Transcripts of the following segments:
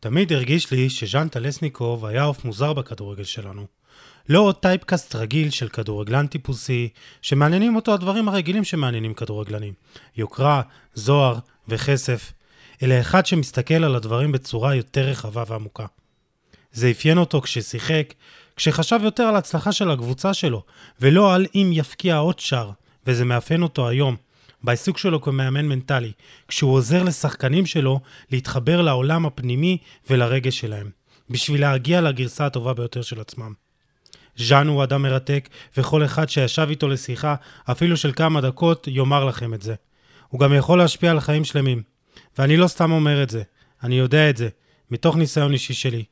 תמיד הרגיש לי שז'אן טלסניקוב היה עוף מוזר בכדורגל שלנו. לא עוד טייפקאסט רגיל של כדורגלן טיפוסי, שמעניינים אותו הדברים הרגילים שמעניינים כדורגלנים. יוקרה, זוהר וכסף, אלא אחד שמסתכל על הדברים בצורה יותר רחבה ועמוקה. זה אפיין אותו כששיחק, כשחשב יותר על הצלחה של הקבוצה שלו, ולא על אם יפקיע עוד שער, וזה מאפיין אותו היום, בעיסוק שלו כמאמן מנטלי, כשהוא עוזר לשחקנים שלו להתחבר לעולם הפנימי ולרגש שלהם, בשביל להגיע לגרסה הטובה ביותר של עצמם. ז'אן הוא אדם מרתק, וכל אחד שישב איתו לשיחה, אפילו של כמה דקות, יאמר לכם את זה. הוא גם יכול להשפיע על חיים שלמים. ואני לא סתם אומר את זה, אני יודע את זה, מתוך ניסיון אישי שלי.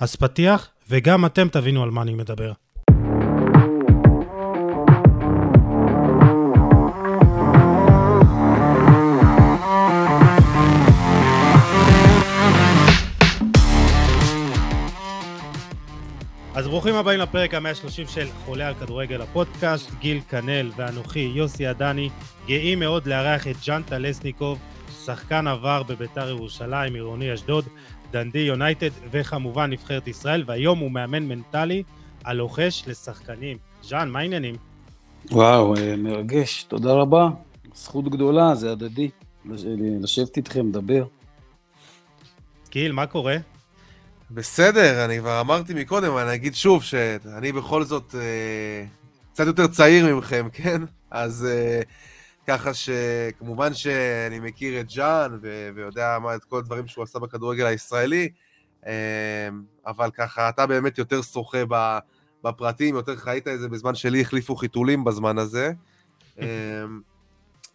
אז פתיח, וגם אתם תבינו על מה אני מדבר. אז ברוכים הבאים לפרק ה-130 של חולה על כדורגל הפודקאסט, גיל כנל ואנוכי יוסי עדני, גאים מאוד לארח את ג'אנטה לסניקוב, שחקן עבר בביתר ירושלים, עירוני אשדוד, דנדי יונייטד וכמובן נבחרת ישראל, והיום הוא מאמן מנטלי הלוחש לשחקנים. ז'אן, מה העניינים? וואו, אה, מרגש, תודה רבה. זכות גדולה, זה הדדי. לשבת איתכם, לדבר. גיל, מה קורה? בסדר, אני כבר אמרתי מקודם, אני אגיד שוב שאני בכל זאת אה, קצת יותר צעיר ממכם, כן? אז אה, ככה שכמובן שאני מכיר את ז'אן ו- ויודע מה, את כל הדברים שהוא עשה בכדורגל הישראלי, אה, אבל ככה, אתה באמת יותר שוחה בפרטים, יותר חיית את זה בזמן שלי החליפו חיתולים בזמן הזה.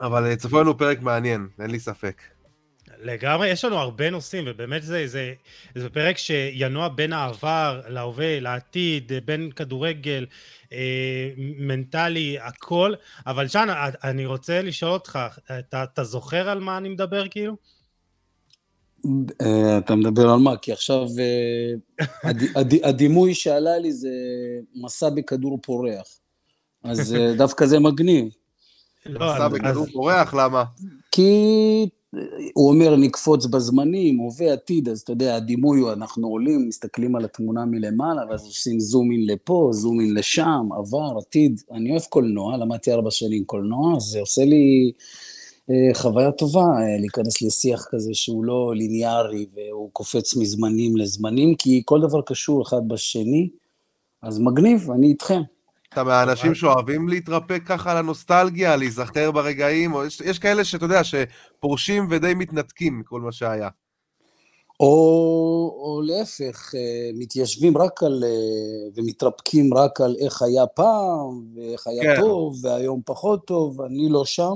אבל צפו לנו פרק מעניין, אין לי ספק. לגמרי, יש לנו הרבה נושאים, ובאמת זה, זה, זה פרק שינוע בין העבר להווה, לעתיד, בין כדורגל, אה, מנטלי, הכל, אבל שאן, אני רוצה לשאול אותך, אתה, אתה זוכר על מה אני מדבר כאילו? אה, אתה מדבר על מה? כי עכשיו אה, הד, הד, הדימוי שעלה לי זה מסע בכדור פורח, אז אה, דווקא זה מגניב. לא, מסע בכדור פורח, למה? כי הוא אומר נקפוץ בזמנים, הווה עתיד, אז אתה יודע, הדימוי הוא, אנחנו עולים, מסתכלים על התמונה מלמעלה, ואז עושים זום אין לפה, זום אין לשם, עבר, עתיד. אני אוהב קולנוע, למדתי ארבע שנים קולנוע, זה עושה לי אה, חוויה טובה אה, להיכנס לשיח כזה שהוא לא ליניארי, והוא קופץ מזמנים לזמנים, כי כל דבר קשור אחד בשני, אז מגניב, אני איתכם. אתה מהאנשים שאוהבים להתרפק ככה על הנוסטלגיה, להיזכר ברגעים, או יש, יש כאלה שאתה יודע, שפורשים ודי מתנתקים מכל מה שהיה. או, או להפך, אה, מתיישבים רק על, אה, ומתרפקים רק על איך היה פעם, ואיך היה כן. טוב, והיום פחות טוב, אני לא שם.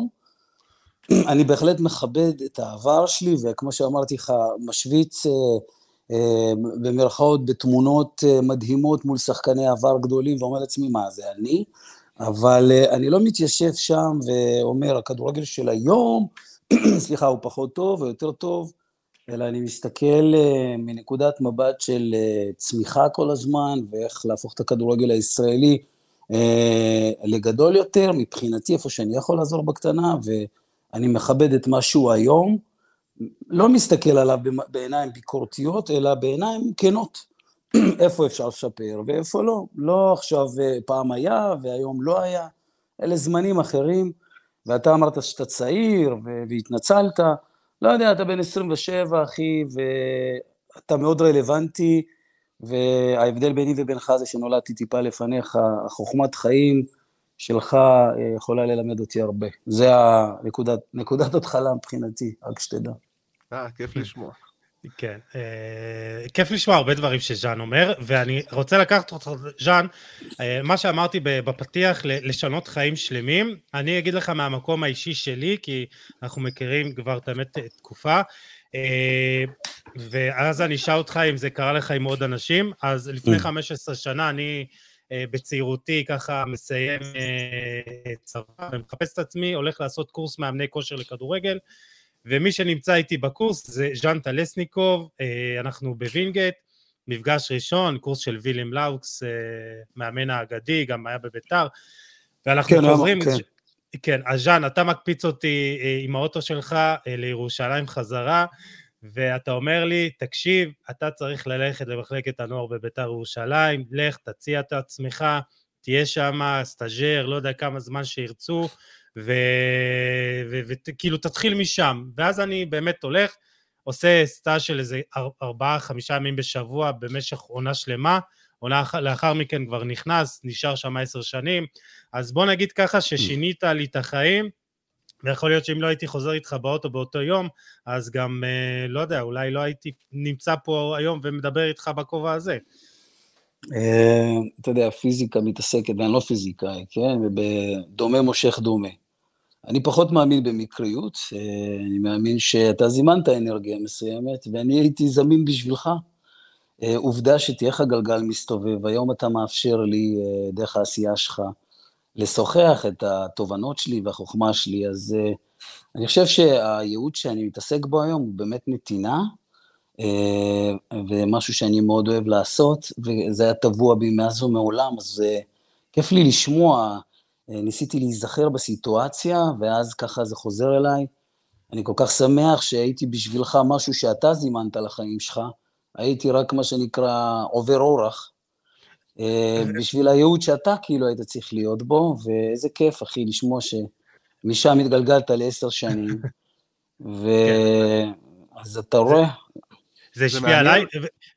אני בהחלט מכבד את העבר שלי, וכמו שאמרתי לך, משוויץ אה, במרכאות בתמונות אה, מדהימות מול שחקני עבר גדולים, ואומר לעצמי, מה, זה אני? אבל אה, אני לא מתיישב שם ואומר, הכדורגל של היום, סליחה, הוא פחות טוב או יותר טוב, אלא אני מסתכל מנקודת מבט של צמיחה כל הזמן, ואיך להפוך את הכדורגל הישראלי לגדול יותר, מבחינתי, איפה שאני יכול לעזור בקטנה, ואני מכבד את מה שהוא היום, לא מסתכל עליו בעיניים ביקורתיות, אלא בעיניים כנות. איפה אפשר לשפר ואיפה לא. לא עכשיו אה, פעם היה והיום לא היה, אלה זמנים אחרים, ואתה אמרת שאתה צעיר והתנצלת, לא יודע, אתה בן 27, אחי, ואתה מאוד רלוונטי, וההבדל ביני ובינך זה שנולדתי טיפה לפניך, החוכמת חיים שלך אה, יכולה ללמד אותי הרבה. זה הנקודת, נקודת התחלה מבחינתי, רק שתדע. אה, כיף לשמוע. כן, אה, כיף לשמוע הרבה דברים שז'אן אומר, ואני רוצה לקחת אותך, ז'אן, אה, מה שאמרתי בפתיח, לשנות חיים שלמים, אני אגיד לך מהמקום האישי שלי, כי אנחנו מכירים כבר את האמת תקופה, אה, ואז אני אשאל אותך אם זה קרה לך עם עוד אנשים, אז לפני 15 שנה אני בצעירותי ככה מסיים צבא ומחפש את עצמי, הולך לעשות קורס מאמני כושר לכדורגל, ומי שנמצא איתי בקורס זה ז'אן טלסניקוב, אה, אנחנו בווינגייט, מפגש ראשון, קורס של וילם לאוקס, אה, מאמן האגדי, גם היה בביתר, ואנחנו כן, חוזרים, כן. כן, אז ז'אן, אתה מקפיץ אותי אה, עם האוטו שלך לירושלים חזרה, ואתה אומר לי, תקשיב, אתה צריך ללכת למחלקת הנוער בביתר ירושלים, לך, תציע את עצמך, תהיה שם סטאז'ר, לא יודע כמה זמן שירצו, וכאילו תתחיל משם. ואז אני באמת הולך, עושה סטאז' של איזה ארבעה, חמישה ימים בשבוע במשך עונה שלמה, עונה לאחר מכן כבר נכנס, נשאר שם עשר שנים, אז בוא נגיד ככה ששינית לי את החיים, ויכול להיות שאם לא הייתי חוזר איתך באוטו באותו יום, אז גם, אה, לא יודע, אולי לא הייתי נמצא פה היום ומדבר איתך בכובע הזה. אה, אתה יודע, פיזיקה מתעסקת, ואני לא פיזיקאי, כן? ודומה מושך דומה. אני פחות מאמין במקריות, אה, אני מאמין שאתה זימנת אנרגיה מסוימת, ואני הייתי זמין בשבילך. עובדה שתהיה לך גלגל מסתובב, היום אתה מאפשר לי, דרך העשייה שלך, לשוחח את התובנות שלי והחוכמה שלי, אז אני חושב שהייעוד שאני מתעסק בו היום הוא באמת נתינה, ומשהו שאני מאוד אוהב לעשות, וזה היה טבוע בי מאז ומעולם, אז uh, כיף לי לשמוע, uh, ניסיתי להיזכר בסיטואציה, ואז ככה זה חוזר אליי. אני כל כך שמח שהייתי בשבילך משהו שאתה זימנת לחיים שלך, הייתי רק מה שנקרא עובר אורח, אה, בשביל הייעוד שאתה כאילו היית צריך להיות בו, ואיזה כיף, אחי, לשמוע שמשם התגלגלת לעשר שנים, ואז אתה רואה. זה השפיע עליי,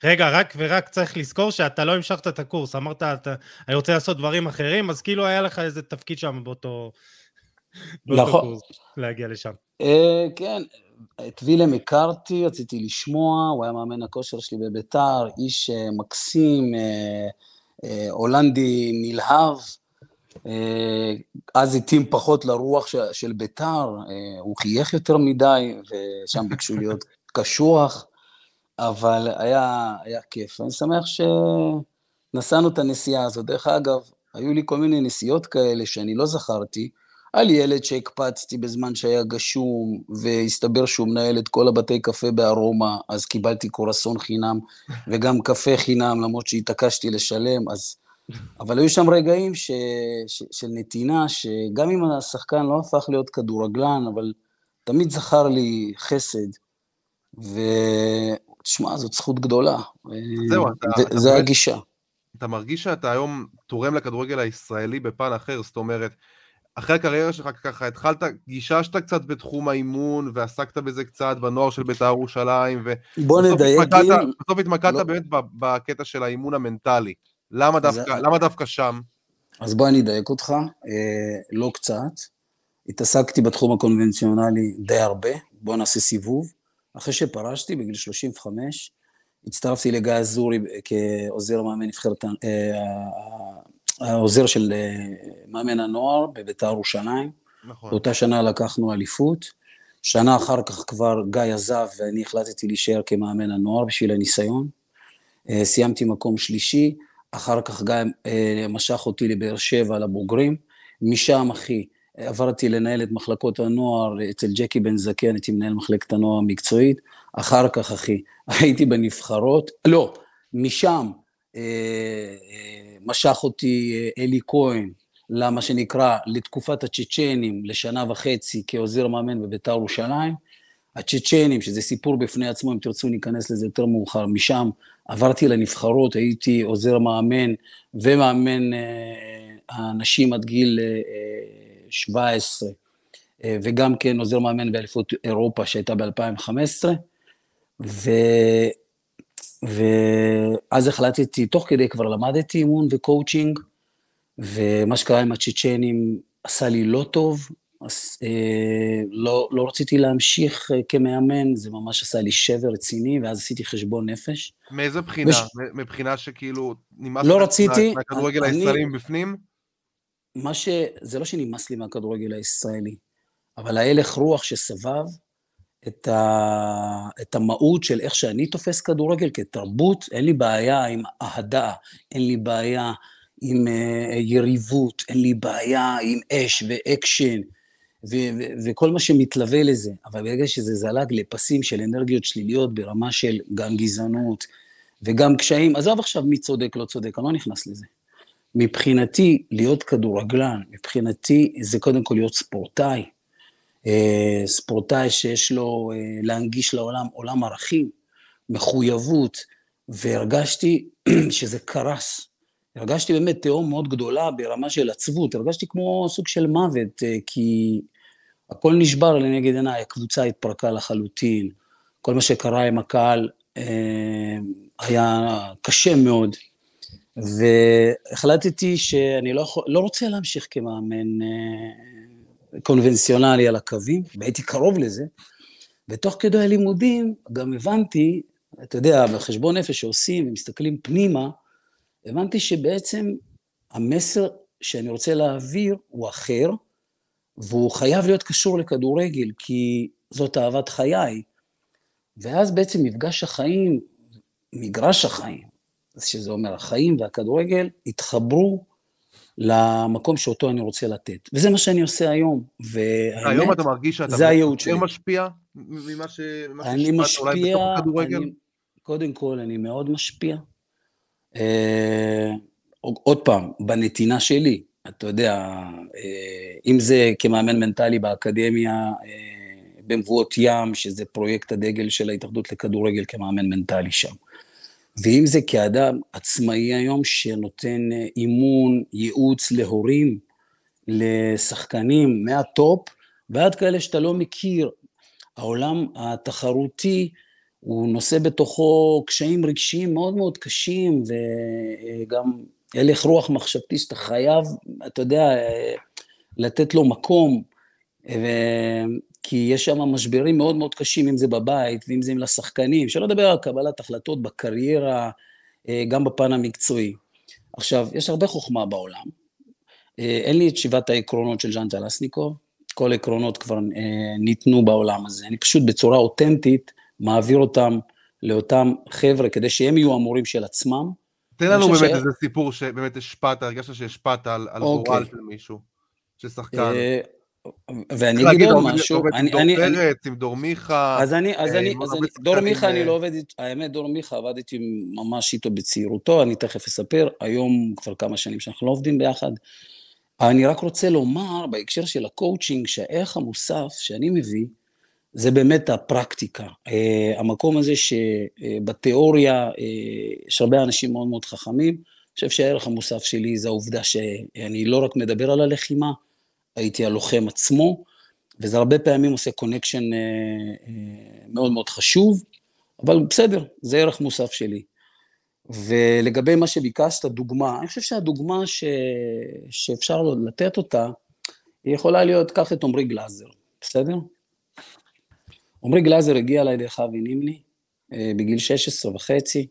רגע, רק ורק צריך לזכור שאתה לא המשכת את הקורס, אמרת, אתה, אני רוצה לעשות דברים אחרים, אז כאילו היה לך איזה תפקיד שם באותו, באותו נכון. קורס, להגיע לשם. אה, כן, את וילם הכרתי, רציתי לשמוע, הוא היה מאמן הכושר שלי בביתר, איש אה, מקסים, אה, הולנדי נלהב, אה, אז התאים פחות לרוח של ביתר, אה, הוא חייך יותר מדי, ושם ביקשו להיות קשוח, אבל היה, היה כיף. אני שמח שנסענו את הנסיעה הזאת. דרך אגב, היו לי כל מיני נסיעות כאלה שאני לא זכרתי, על ילד שהקפצתי בזמן שהיה גשום, והסתבר שהוא מנהל את כל הבתי קפה בארומה, אז קיבלתי קורסון חינם, וגם קפה חינם, למרות שהתעקשתי לשלם, אז... אבל היו שם רגעים ש... ש... של נתינה, שגם אם השחקן לא הפך להיות כדורגלן, אבל תמיד זכר לי חסד. ותשמע, זאת זכות גדולה. זהו, אתה... זה הגישה. אתה מרגיש שאתה היום תורם לכדורגל הישראלי בפן אחר, זאת אומרת, אחרי הקריירה שלך ככה התחלת, גיששת קצת בתחום האימון ועסקת בזה קצת בנוער של בית"ר ירושלים בוא נדייק גיל. בסוף התמקדת לא... באמת בקטע של האימון המנטלי. למה דווקא, זה... למה דווקא שם? אז בוא אני אדייק אותך, אה, לא קצת. התעסקתי בתחום הקונבנציונלי די הרבה, בוא נעשה סיבוב. אחרי שפרשתי בגיל 35, הצטרפתי לגיא אזורי כעוזר מאמן נבחרת אה, העוזר של אה, מאמן הנוער בביתר ירושלים. נכון. באותה שנה לקחנו אליפות. שנה אחר כך כבר גיא עזב ואני החלטתי להישאר כמאמן הנוער בשביל הניסיון. אה, סיימתי מקום שלישי, אחר כך גיא אה, משך אותי לבאר שבע לבוגרים. משם, אחי, עברתי לנהל את מחלקות הנוער אצל ג'קי בן זקן, הייתי מנהל מחלקת הנוער המקצועית. אחר כך, אחי, הייתי בנבחרות, לא, משם משך אותי אה, אלי כהן, למה שנקרא, לתקופת הצ'צ'נים, לשנה וחצי כעוזר מאמן בביתר ירושלים. הצ'צ'נים, שזה סיפור בפני עצמו, אם תרצו ניכנס לזה יותר מאוחר, משם עברתי לנבחרות, הייתי עוזר מאמן ומאמן אה, האנשים עד גיל 17, אה, וגם כן עוזר מאמן באליפות אירופה שהייתה ב-2015, ו... ואז החלטתי, תוך כדי כבר למדתי אימון וקואוצ'ינג, ומה שקרה עם הצ'צ'נים עשה לי לא טוב, אז אה, לא, לא רציתי להמשיך אה, כמאמן, זה ממש עשה לי שבר רציני, ואז עשיתי חשבון נפש. מאיזה בחינה? וש... מבחינה שכאילו נמאס לא רציתי, מהכדורגל אני, הישראלי מבפנים? מה ש... זה לא שנמאס לי מהכדורגל הישראלי, אבל ההלך רוח שסבב, את, ה, את המהות של איך שאני תופס כדורגל כתרבות, אין לי בעיה עם אהדה, אין לי בעיה עם uh, יריבות, אין לי בעיה עם אש ואקשן ו- ו- וכל מה שמתלווה לזה, אבל ברגע שזה זלג לפסים של אנרגיות שליליות ברמה של גם גזענות וגם קשיים, עזוב עכשיו מי צודק, לא צודק, אני לא נכנס לזה. מבחינתי, להיות כדורגלן, מבחינתי זה קודם כל להיות ספורטאי, אה, ספורטאי שיש לו אה, להנגיש לעולם עולם ערכים, מחויבות, והרגשתי שזה קרס. הרגשתי באמת תהום מאוד גדולה ברמה של עצבות, הרגשתי כמו סוג של מוות, אה, כי הכל נשבר לנגד עיניי, הקבוצה התפרקה לחלוטין, כל מה שקרה עם הקהל היה קשה מאוד, והחלטתי שאני לא, יכול, לא רוצה להמשיך כמאמן קונבנציונלי על הקווים, והייתי קרוב לזה, ותוך כדי הלימודים גם הבנתי, אתה יודע, בחשבון נפש שעושים ומסתכלים פנימה, הבנתי שבעצם המסר שאני רוצה להעביר הוא אחר, והוא חייב להיות קשור לכדורגל, כי זאת אהבת חיי. ואז בעצם מפגש החיים, מגרש החיים, שזה אומר החיים והכדורגל, התחברו למקום שאותו אני רוצה לתת. וזה מה שאני עושה היום, והאמת, היום אתה מרגיש שאתה שלי. משפיע ממה ש... אני משפיע, אני, קודם כל, אני מאוד משפיע. אה, עוד פעם, בנתינה שלי, אתה יודע, אה, אם זה כמאמן מנטלי באקדמיה, אה, במבואות ים, שזה פרויקט הדגל של ההתאחדות לכדורגל כמאמן מנטלי שם. ואם זה כאדם עצמאי היום שנותן אה, אימון, ייעוץ להורים, לשחקנים מהטופ, ועד כאלה שאתה לא מכיר. העולם התחרותי הוא נושא בתוכו קשיים רגשיים מאוד מאוד קשים, וגם הלך רוח מחשבתי שאתה חייב, אתה יודע, אה, לתת לו מקום. כי יש שם משברים מאוד מאוד קשים, אם זה בבית ואם זה עם לשחקנים, שלא לדבר על קבלת החלטות בקריירה, אה, גם בפן המקצועי. עכשיו, יש הרבה חוכמה בעולם. אה, אין לי את שבעת העקרונות של ז'אן טלסניקוב, כל העקרונות כבר אה, ניתנו בעולם הזה. אני פשוט בצורה אותנטית מעביר אותם לאותם חבר'ה, כדי שהם יהיו המורים של עצמם. תן לנו באמת ש... איזה סיפור שבאמת השפעת, הרגשת שהשפעת על, על אוקיי. גורל של מישהו, של שחקן. ואני אגיד עוד משהו, אני, אני, דור פרץ, עם דור מיכה. אז אני, אז אני, אז אני, דור מיכה אני לא עובד, האמת דור מיכה עבדתי ממש איתו בצעירותו, אני תכף אספר, היום כבר כמה שנים שאנחנו לא עובדים ביחד. אני רק רוצה לומר בהקשר של הקואוצ'ינג, שהערך המוסף שאני מביא, זה באמת הפרקטיקה. Uh, המקום הזה שבתיאוריה uh, יש הרבה אנשים מאוד מאוד חכמים, אני חושב שהערך המוסף שלי זה העובדה שאני לא רק מדבר על הלחימה, הייתי הלוחם עצמו, וזה הרבה פעמים עושה קונקשן אה, אה, מאוד מאוד חשוב, אבל בסדר, זה ערך מוסף שלי. ולגבי מה שביקשת, דוגמה, אני חושב שהדוגמה ש... שאפשר לתת אותה, היא יכולה להיות, קח את עמרי גלאזר, בסדר? עמרי גלאזר הגיע אליי דרך אבי נימני, אה, בגיל 16 וחצי,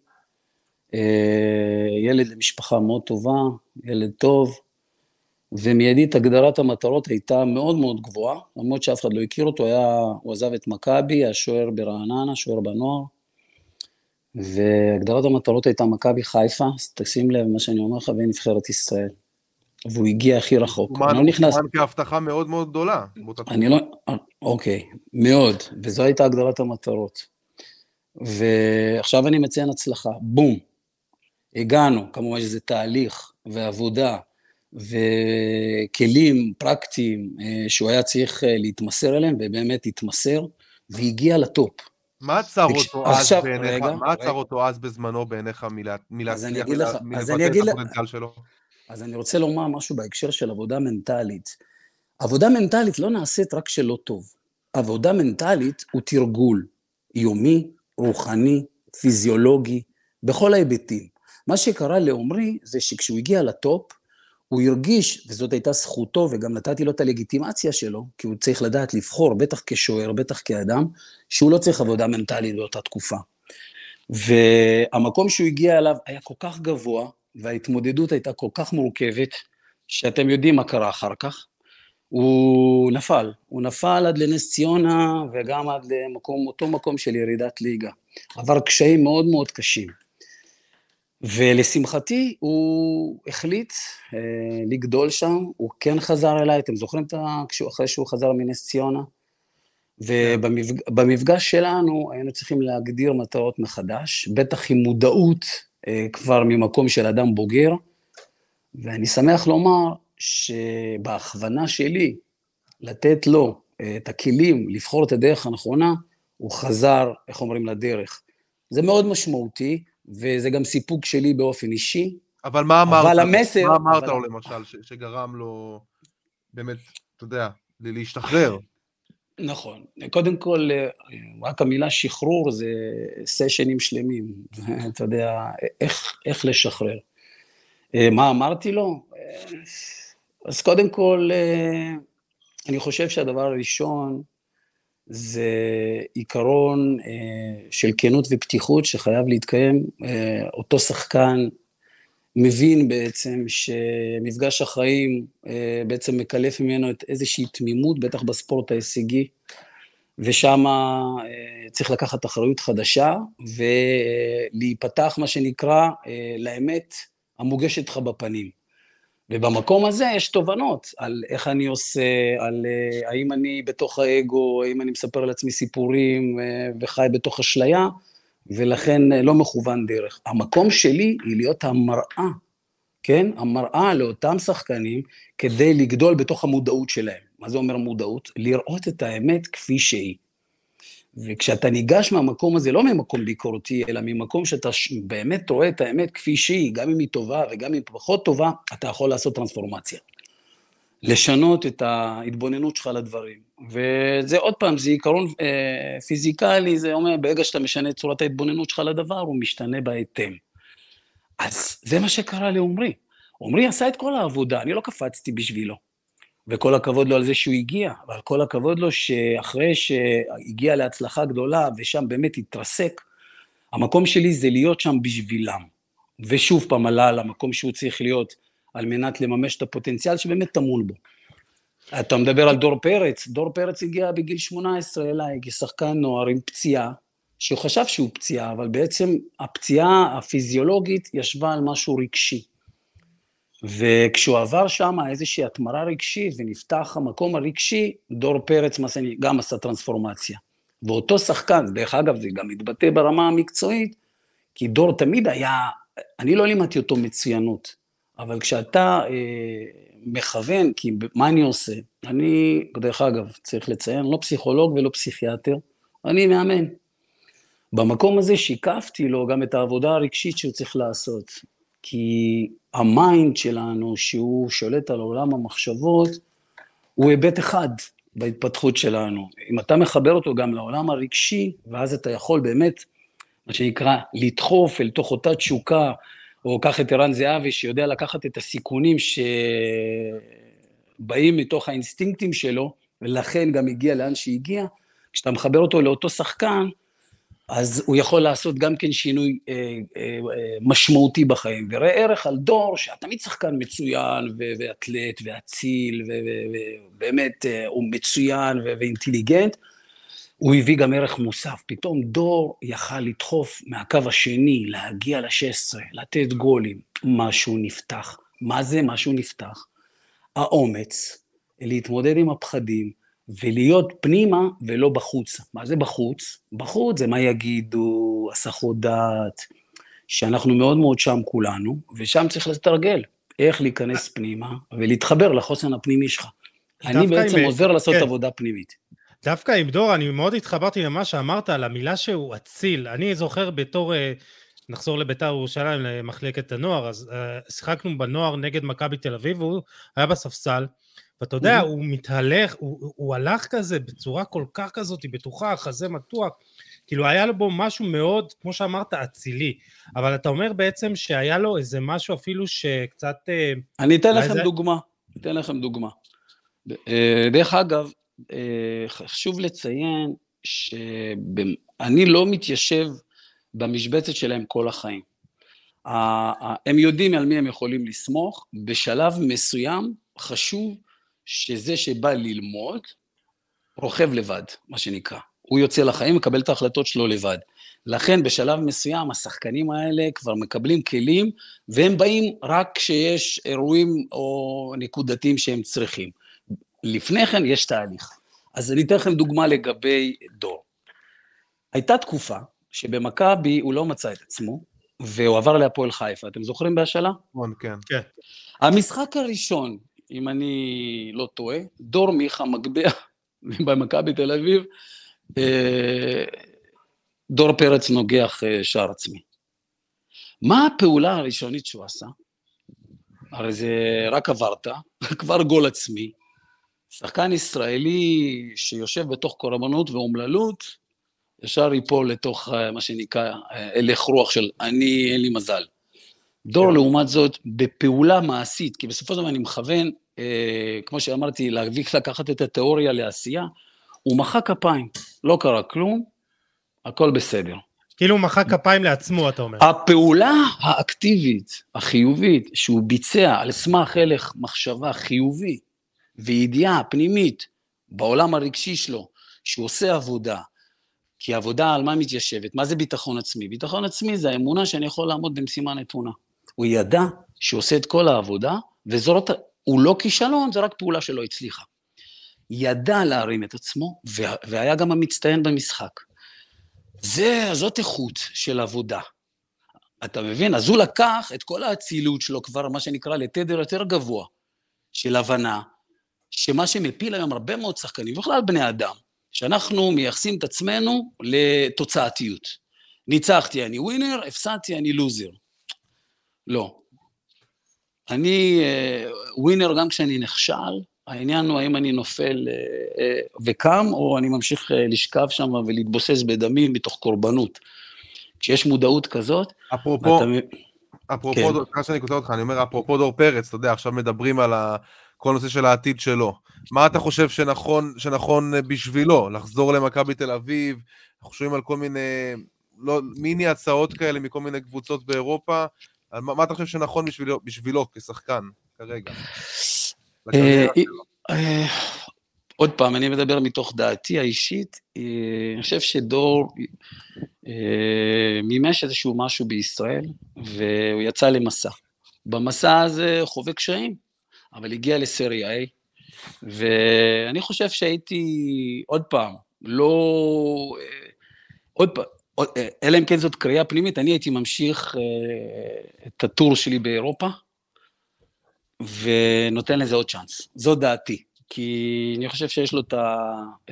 ילד למשפחה מאוד טובה, ילד טוב, ומיידית הגדרת המטרות הייתה מאוד מאוד גבוהה, למרות שאף אחד לא הכיר אותו, היה, הוא עזב את מכבי, השוער ברעננה, שוער בנוער, והגדרת המטרות הייתה מכבי חיפה, אז תשים לב מה שאני אומר לך, ונבחרת ישראל. והוא הגיע הכי רחוק. הוא לא נכנס... כהבטחה מאוד מאוד גדולה. אני לא... אוקיי, מאוד, וזו הייתה הגדרת המטרות. ועכשיו אני מציין הצלחה, בום. הגענו, כמובן שזה תהליך ועבודה, וכלים פרקטיים אה, שהוא היה צריך אה, להתמסר אליהם, ובאמת התמסר, והגיע לטופ. מה עצר אותו אז עכשיו, בעיניך, רגע, מה עצר אותו אז בזמנו בעיניך מלהצליח ולבטא את הפוטנציאל שלו? אז אני רוצה לומר משהו בהקשר של עבודה מנטלית. עבודה מנטלית לא נעשית רק שלא טוב. עבודה מנטלית הוא תרגול יומי, רוחני, פיזיולוגי, בכל ההיבטים. מה שקרה לעומרי זה שכשהוא הגיע לטופ, הוא הרגיש, וזאת הייתה זכותו, וגם נתתי לו את הלגיטימציה שלו, כי הוא צריך לדעת לבחור, בטח כשוער, בטח כאדם, שהוא לא צריך עבודה מנטלית באותה תקופה. והמקום שהוא הגיע אליו היה כל כך גבוה, וההתמודדות הייתה כל כך מורכבת, שאתם יודעים מה קרה אחר כך. הוא נפל, הוא נפל עד לנס ציונה וגם עד למקום, אותו מקום של ירידת ליגה. עבר קשיים מאוד מאוד קשים. ולשמחתי הוא החליט אה, לגדול שם, הוא כן חזר אליי, אתם זוכרים את ה... אחרי שהוא חזר מנס ציונה? ובמפגש שלנו היינו צריכים להגדיר מטרות מחדש, בטח עם מודעות אה, כבר ממקום של אדם בוגר, ואני שמח לומר שבהכוונה שלי לתת לו את הכלים לבחור את הדרך הנכונה, הוא חזר, איך אומרים, לדרך. זה מאוד משמעותי, וזה גם סיפוק שלי באופן אישי. אבל מה אמרת? אבל המסר... מה אמרת אבל... לו למשל, ש- שגרם לו באמת, אתה יודע, להשתחרר? נכון. קודם כל, אה, רק המילה שחרור זה סשנים שלמים. אתה יודע, איך, איך לשחרר. אה, מה אמרתי לו? אה, אז קודם כל, אני חושב שהדבר הראשון זה עיקרון של כנות ופתיחות שחייב להתקיים. אותו שחקן מבין בעצם שמפגש החיים אה, בעצם מקלף ממנו את איזושהי תמימות, בטח בספורט ההישגי, ושם אה, צריך לקחת אחריות חדשה ולהיפתח, מה שנקרא, אה, לאמת המוגשת לך בפנים. ובמקום הזה יש תובנות על איך אני עושה, על האם אני בתוך האגו, האם אני מספר לעצמי סיפורים וחי בתוך אשליה, ולכן אה, לא מכוון דרך. המקום שלי היא להיות המראה, כן? המראה לאותם שחקנים כדי לגדול בתוך המודעות שלהם. מה זה אומר מודעות? לראות את האמת כפי שהיא. וכשאתה ניגש מהמקום הזה, לא ממקום ביקורתי, אלא ממקום שאתה באמת רואה את האמת כפי שהיא, גם אם היא טובה וגם אם היא פחות טובה, אתה יכול לעשות טרנספורמציה. לשנות את ההתבוננות שלך לדברים. וזה עוד פעם, זה עיקרון אה, פיזיקלי, זה אומר, ברגע שאתה משנה את צורת ההתבוננות שלך לדבר, הוא משתנה בהתאם. אז זה מה שקרה לעומרי. עומרי עשה את כל העבודה, אני לא קפצתי בשבילו. וכל הכבוד לו על זה שהוא הגיע, אבל כל הכבוד לו שאחרי שהגיע להצלחה גדולה ושם באמת התרסק, המקום שלי זה להיות שם בשבילם. ושוב פעם עלה למקום שהוא צריך להיות על מנת לממש את הפוטנציאל שבאמת טמון בו. אתה מדבר על דור פרץ, דור פרץ הגיע בגיל 18 אליי כשחקן נוער עם פציעה, שהוא חשב שהוא פציעה, אבל בעצם הפציעה הפיזיולוגית ישבה על משהו רגשי. וכשהוא עבר שם איזושהי התמרה רגשית ונפתח המקום הרגשי, דור פרץ גם עשה טרנספורמציה. ואותו שחקן, דרך אגב זה גם מתבטא ברמה המקצועית, כי דור תמיד היה, אני לא לימדתי אותו מצוינות, אבל כשאתה אה, מכוון, כי מה אני עושה? אני, דרך אגב, צריך לציין, לא פסיכולוג ולא פסיכיאטר, אני מאמן. במקום הזה שיקפתי לו גם את העבודה הרגשית שהוא צריך לעשות. כי ה mind שלנו, שהוא שולט על עולם המחשבות, הוא היבט אחד בהתפתחות שלנו. אם אתה מחבר אותו גם לעולם הרגשי, ואז אתה יכול באמת, מה שנקרא, לדחוף אל תוך אותה תשוקה, או קח את ערן זהבי, שיודע לקחת את הסיכונים שבאים מתוך האינסטינקטים שלו, ולכן גם הגיע לאן שהגיע, כשאתה מחבר אותו לאותו שחקן, אז הוא יכול לעשות גם כן שינוי אה, אה, אה, משמעותי בחיים. וראה ערך על דור, שהיה תמיד שחקן מצוין, ואתלט, ואציל, ובאמת אה, הוא מצוין ואינטליגנט, הוא הביא גם ערך מוסף. פתאום דור יכל לדחוף מהקו השני, להגיע ל-16, לתת גולים. משהו נפתח. מה זה משהו נפתח? האומץ להתמודד עם הפחדים ולהיות פנימה ולא בחוץ. מה זה בחוץ? בחוץ זה מה יגידו, הסחות דעת, שאנחנו מאוד מאוד שם כולנו, ושם צריך לתרגל איך להיכנס פנימה ולהתחבר לחוסן הפנימי שלך. אני בעצם עוזר לעשות כן. עבודה פנימית. דווקא עם דור, אני מאוד התחברתי למה שאמרת על המילה שהוא אציל. אני זוכר בתור, אה, נחזור לביתר ירושלים, למחלקת הנוער, אז uh, שיחקנו בנוער נגד מכבי תל אביב, והוא היה בספסל, ואתה יודע, mm-hmm. הוא מתהלך, הוא, הוא הלך כזה בצורה כל כך כזאת בטוחה, חזה מתוח, כאילו היה לו בו משהו מאוד, כמו שאמרת, אצילי, אבל אתה אומר בעצם שהיה לו איזה משהו אפילו שקצת... אה, אני אתן לכם זה... דוגמה, אתן לכם דוגמה. דרך אגב, אה, חשוב לציין שאני לא מתיישב במשבצת שלהם כל החיים. הם יודעים על מי הם יכולים לסמוך, בשלב מסוים חשוב שזה שבא ללמוד, רוכב לבד, מה שנקרא. הוא יוצא לחיים, מקבל את ההחלטות שלו לבד. לכן בשלב מסוים השחקנים האלה כבר מקבלים כלים, והם באים רק כשיש אירועים או נקודתיים שהם צריכים. לפני כן יש תהליך. אז אני אתן לכם דוגמה לגבי דור. הייתה תקופה שבמכבי הוא לא מצא את עצמו, והוא עבר להפועל חיפה. אתם זוכרים בהשאלה? נכון, כן. כן. המשחק הראשון, אם אני לא טועה, דור מיכה מגביה במכבי תל אביב, אה, דור פרץ נוגח אה, שער עצמי. מה הפעולה הראשונית שהוא עשה? הרי זה רק עברת, כבר גול עצמי. שחקן ישראלי שיושב בתוך קורבנות ואומללות, ישר ייפול לתוך אה, מה שנקרא הלך רוח של אני, אין לי מזל. דור, כן. לעומת זאת, בפעולה מעשית, כי בסופו של דבר אני מכוון, כמו שאמרתי, להביא לקחת את התיאוריה לעשייה, הוא מחא כפיים, לא קרה כלום, הכל בסדר. כאילו הוא מחא כפיים לעצמו, אתה אומר. הפעולה האקטיבית, החיובית, שהוא ביצע על סמך הלך מחשבה חיובי וידיעה פנימית בעולם הרגשי שלו, שהוא עושה עבודה, כי עבודה על מה מתיישבת? מה זה ביטחון עצמי? ביטחון עצמי זה האמונה שאני יכול לעמוד במשימה נתונה. הוא ידע שהוא עושה את כל העבודה, וזאת, הוא לא כישלון, זה רק פעולה שלא הצליחה. ידע להרים את עצמו, והיה גם המצטיין במשחק. זה, זאת איכות של עבודה. אתה מבין? אז הוא לקח את כל האצילות שלו כבר, מה שנקרא, לתדר יותר גבוה של הבנה, שמה שמפיל היום הרבה מאוד שחקנים, בכלל בני אדם, שאנחנו מייחסים את עצמנו לתוצאתיות. ניצחתי, אני ווינר, הפסדתי, אני לוזר. לא. אני ווינר גם כשאני נכשל, העניין הוא האם אני נופל אה, אה, וקם, או אני ממשיך אה, לשכב שם ולהתבוסס בדמים מתוך קורבנות. כשיש מודעות כזאת, אפרופו, אתה... אפרופו, כן. דור, שאני כותב אותך, אני אומר, אפרופו דור פרץ, אתה יודע, עכשיו מדברים על ה... כל הנושא של העתיד שלו. מה אתה חושב שנכון, שנכון בשבילו? לחזור למכבי תל אביב? אנחנו שומעים על כל מיני, לא, מיני הצעות כאלה מכל מיני קבוצות באירופה. מה, מה אתה חושב שנכון בשבילו, בשבילו כשחקן כרגע? אה, אה, עוד פעם, אני מדבר מתוך דעתי האישית, אה, אני חושב שדור מימש איזשהו משהו בישראל, והוא יצא למסע. במסע הזה חווה קשיים, אבל הגיע לסרי A, ואני חושב שהייתי, עוד פעם, לא... עוד פעם, אלא אם כן זאת קריאה פנימית, אני הייתי ממשיך את הטור שלי באירופה, ונותן לזה עוד צ'אנס. זו דעתי. כי אני חושב שיש לו את, ה,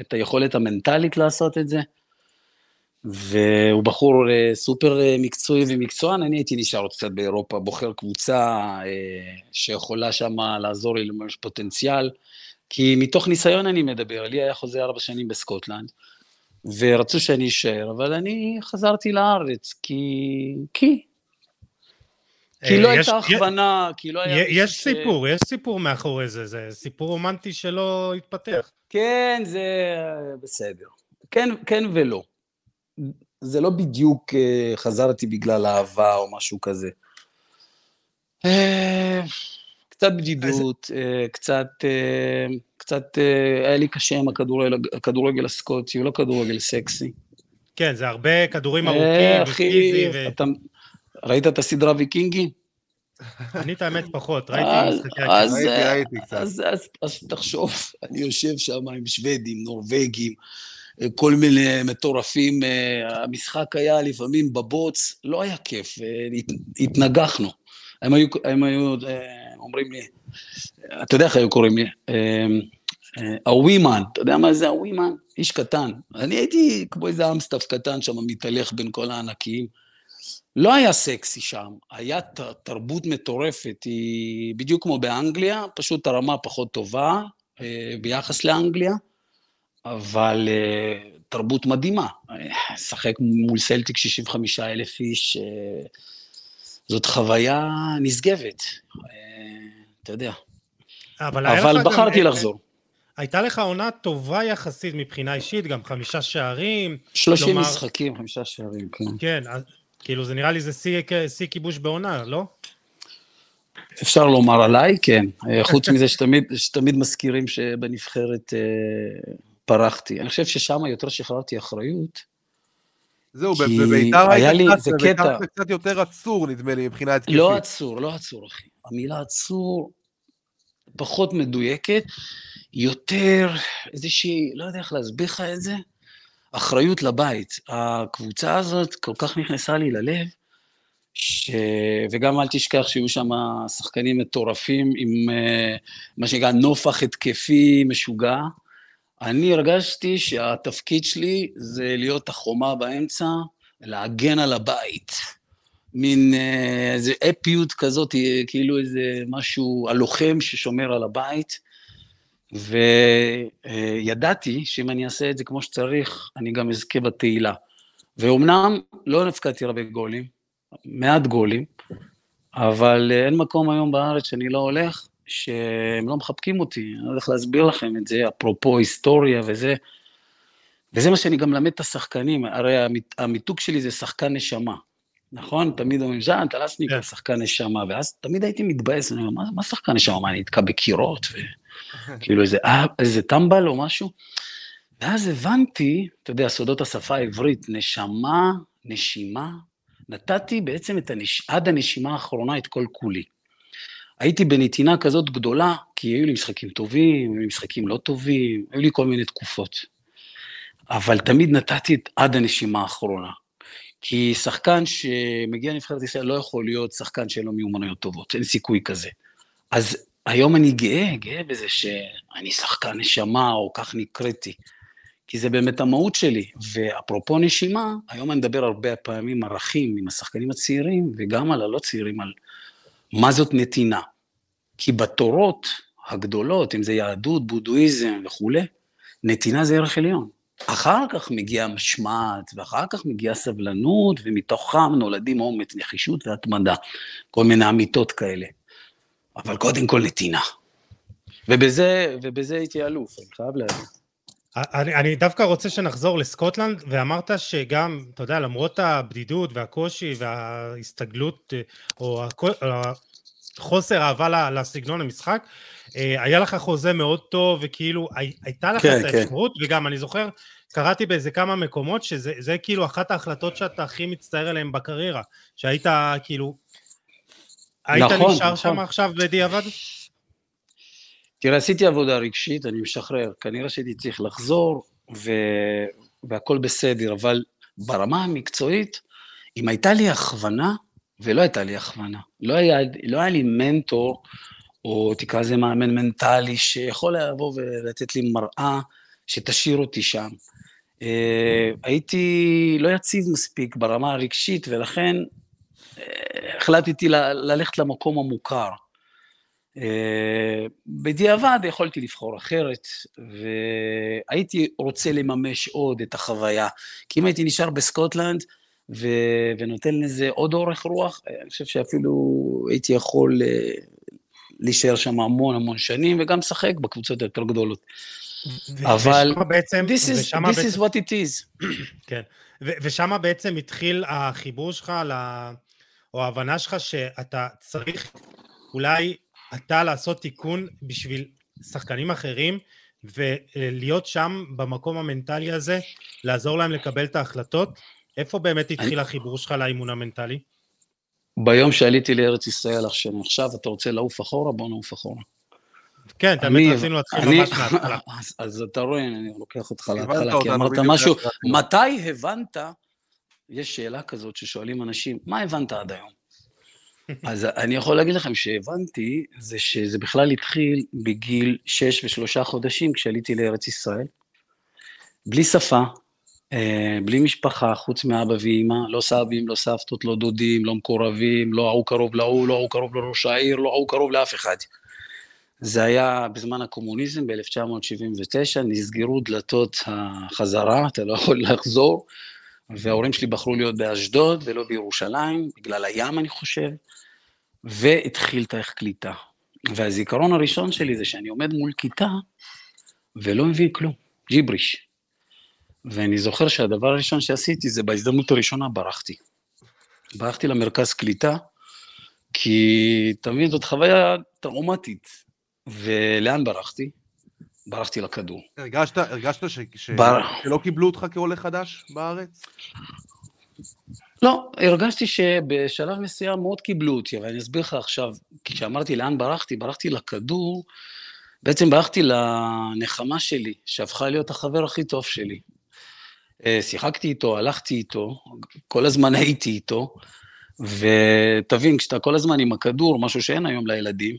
את היכולת המנטלית לעשות את זה, והוא בחור אה, סופר אה, מקצועי ומקצוען, אני הייתי נשאר עוד קצת באירופה, בוחר קבוצה אה, שיכולה שם לעזור לי לממש פוטנציאל, כי מתוך ניסיון אני מדבר, לי היה חוזה ארבע שנים בסקוטלנד, ורצו שאני אשאר, אבל אני חזרתי לארץ, כי... כי, כי לא הייתה הכוונה, כי לא היה... יש סיפור, יש סיפור מאחורי זה, זה סיפור רומנטי שלא התפתח. כן, זה בסדר. כן, כן ולא. זה לא בדיוק אה, חזרתי בגלל אהבה או משהו כזה. אה, קצת בדידות, אה, קצת, קצת היה לי קשה עם הכדורגל, הכדורגל הסקוטי, הוא לא כדורגל סקסי. כן, זה הרבה כדורים ארוכים ופיזי. ו... ראית את הסדרה ויקינגי? אני את האמת פחות, ראיתי משחקי אז, ראיתי, ראיתי קצת. אז, אז, אז תחשוב, אני יושב שם עם שוודים, נורבגים, כל מיני מטורפים, המשחק היה לפעמים בבוץ, לא היה כיף, התנגחנו. הם היו, הם היו אומרים לי, אתה יודע איך היו קוראים לי? הווימן, אתה יודע מה זה הווימן? איש קטן. אני הייתי כמו איזה אמסטף קטן שם, מתהלך בין כל הענקיים. לא היה סקסי שם, היה תרבות מטורפת, היא בדיוק כמו באנגליה, פשוט הרמה פחות טובה אה, ביחס לאנגליה, אבל אה, תרבות מדהימה. לשחק מול סלטיק 65 אלף איש, אה, זאת חוויה נשגבת, אתה יודע. אבל, אבל בחרתי גם... לחזור. הייתה לך עונה טובה יחסית מבחינה אישית, גם חמישה שערים. שלושים כלומר... משחקים, חמישה שערים, כן. כן, כאילו זה נראה לי זה שיא כיבוש בעונה, לא? אפשר לומר עליי, כן. חוץ מזה שתמיד, שתמיד מזכירים שבנבחרת אה, פרחתי. אני חושב ששם יותר שחררתי אחריות. זהו, בביתר היה לי, זה קטע. זה קצת יותר עצור, נדמה לי, מבחינה התקפית. לא עצור, לא עצור, אחי. המילה עצור פחות מדויקת, יותר איזושהי, לא יודע איך להסביר לך את זה, אחריות לבית. הקבוצה הזאת כל כך נכנסה לי ללב, ש... וגם אל תשכח שיהיו שם שחקנים מטורפים עם uh, מה שנקרא נופח התקפי משוגע, אני הרגשתי שהתפקיד שלי זה להיות החומה באמצע, להגן על הבית. מין אה, איזה אפיות כזאת, כאילו איזה משהו, הלוחם ששומר על הבית. וידעתי שאם אני אעשה את זה כמו שצריך, אני גם אזכה בתהילה. ואומנם לא נפקדתי הרבה גולים, מעט גולים, אבל אין מקום היום בארץ שאני לא הולך, שהם לא מחבקים אותי, אני לא הולך להסביר לכם את זה, אפרופו היסטוריה וזה. וזה מה שאני גם מלמד את השחקנים, הרי המיתוג שלי זה שחקן נשמה, נכון? תמיד אומרים, ז'אן, טלסניק, yeah. שחקן נשמה, ואז תמיד הייתי מתבאס, אני אומר, מה, מה שחקן נשמה, מה, אני נתקע בקירות, וכאילו איזה, אה, איזה טמבל או משהו? ואז הבנתי, אתה יודע, סודות השפה העברית, נשמה, נשימה, נתתי בעצם את הנש... עד הנשימה האחרונה את כל כולי. הייתי בנתינה כזאת גדולה, כי היו לי משחקים טובים, היו לי משחקים לא טובים, היו לי כל מיני תקופות. אבל תמיד נתתי את עד הנשימה האחרונה. כי שחקן שמגיע לנבחרת ישראל לא יכול להיות שחקן שאין לו מיומנויות טובות, אין סיכוי כזה. אז היום אני גאה, גאה בזה שאני שחקן נשמה, או כך נקראתי. כי זה באמת המהות שלי. ואפרופו נשימה, היום אני מדבר הרבה פעמים ערכים עם השחקנים הצעירים, וגם על הלא צעירים, על מה זאת נתינה. כי בתורות הגדולות, אם זה יהדות, בודהיזם וכולי, נתינה זה ערך עליון. אחר כך מגיעה משמעת, ואחר כך מגיעה סבלנות, ומתוכם נולדים אומץ, נחישות והתמדה. כל מיני אמיתות כאלה. אבל קודם כל נתינה. ובזה, ובזה הייתי אלוף, אני חייב להגיד. אני, אני דווקא רוצה שנחזור לסקוטלנד, ואמרת שגם, אתה יודע, למרות הבדידות והקושי וההסתגלות, אה, או חוסר אהבה לסגנון המשחק, היה לך חוזה מאוד טוב, וכאילו הייתה לך כן, את כן. האפשרות, כן. וגם אני זוכר, קראתי באיזה כמה מקומות, שזה כאילו אחת ההחלטות שאתה הכי מצטער עליהן בקריירה, שהיית כאילו, היית נכון, נשאר נכון. שם עכשיו בדיעבד? תראה, עשיתי עבודה רגשית, אני משחרר, כנראה שהייתי צריך לחזור, ו... והכל בסדר, אבל ברמה המקצועית, אם הייתה לי הכוונה, ולא הייתה לי הכוונה, לא היה, לא היה לי מנטור, או תקרא לזה מאמן מנטלי, שיכול לבוא ולתת לי מראה שתשאיר אותי שם. אה, הייתי לא יציב מספיק ברמה הרגשית, ולכן אה, החלטתי ללכת למקום המוכר. אה, בדיעבד יכולתי לבחור אחרת, והייתי רוצה לממש עוד את החוויה. כי אם הייתי נשאר בסקוטלנד ו... ונותן לזה עוד אורך רוח, אני חושב שאפילו הייתי יכול להישאר שם המון המון שנים, וגם לשחק בקבוצות היותר גדולות. אבל בעצם, this, is, this בעצם, is what it is. כן, ושם בעצם התחיל החיבור שלך, לה, או ההבנה שלך שאתה צריך אולי אתה לעשות תיקון בשביל שחקנים אחרים, ולהיות שם במקום המנטלי הזה, לעזור להם לקבל את ההחלטות. איפה באמת התחיל החיבור שלך לאימון המנטלי? ביום שעליתי לארץ ישראל עכשיו, אתה רוצה לעוף אחורה? בוא נעוף אחורה. כן, תמיד רצינו להתחיל ממש מההתחלה. אז אתה רואה, אני לוקח אותך להתחלה, כי אמרת משהו, מתי הבנת, יש שאלה כזאת ששואלים אנשים, מה הבנת עד היום? אז אני יכול להגיד לכם שהבנתי, זה שזה בכלל התחיל בגיל שש ושלושה חודשים כשעליתי לארץ ישראל, בלי שפה, בלי משפחה, חוץ מאבא ואימא, לא סבים, לא סבתות, לא דודים, לא מקורבים, לא ההוא קרוב להוא, לא ההוא קרוב לראש העיר, לא ההוא קרוב לאף אחד. זה היה בזמן הקומוניזם, ב-1979, נסגרו דלתות החזרה, אתה לא יכול לחזור, וההורים שלי בחרו להיות באשדוד ולא בירושלים, בגלל הים אני חושב, והתחיל תאריך קליטה. והזיכרון הראשון שלי זה שאני עומד מול כיתה ולא מבין כלום, ג'יבריש. ואני זוכר שהדבר הראשון שעשיתי זה בהזדמנות הראשונה ברחתי. ברחתי למרכז קליטה, כי תמיד זאת חוויה טראומטית. ולאן ברחתי? ברחתי לכדור. הרגשת, הרגשת ש, ש, בר... שלא קיבלו אותך כעולה חדש בארץ? לא, הרגשתי שבשלב מסוים מאוד קיבלו אותי, אבל אני אסביר לך עכשיו, כשאמרתי לאן ברחתי, ברחתי לכדור, בעצם ברחתי לנחמה שלי, שהפכה להיות החבר הכי טוב שלי. אה, שיחקתי איתו, הלכתי איתו, כל הזמן הייתי איתו, ותבין, כשאתה כל הזמן עם הכדור, משהו שאין היום לילדים,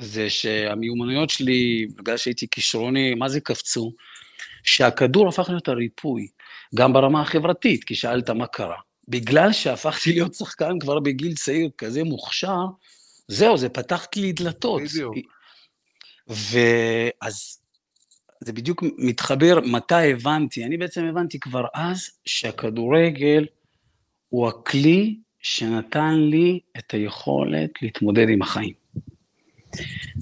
זה שהמיומנויות שלי, בגלל שהייתי כישרוני, מה זה קפצו? שהכדור הפך להיות הריפוי, גם ברמה החברתית, כי שאלת מה קרה. בגלל שהפכתי להיות שחקן כבר בגיל צעיר כזה מוכשר, זהו, זה פתח לי דלתות. בדיוק. ואז זה בדיוק מתחבר מתי הבנתי. אני בעצם הבנתי כבר אז שהכדורגל הוא הכלי שנתן לי את היכולת להתמודד עם החיים.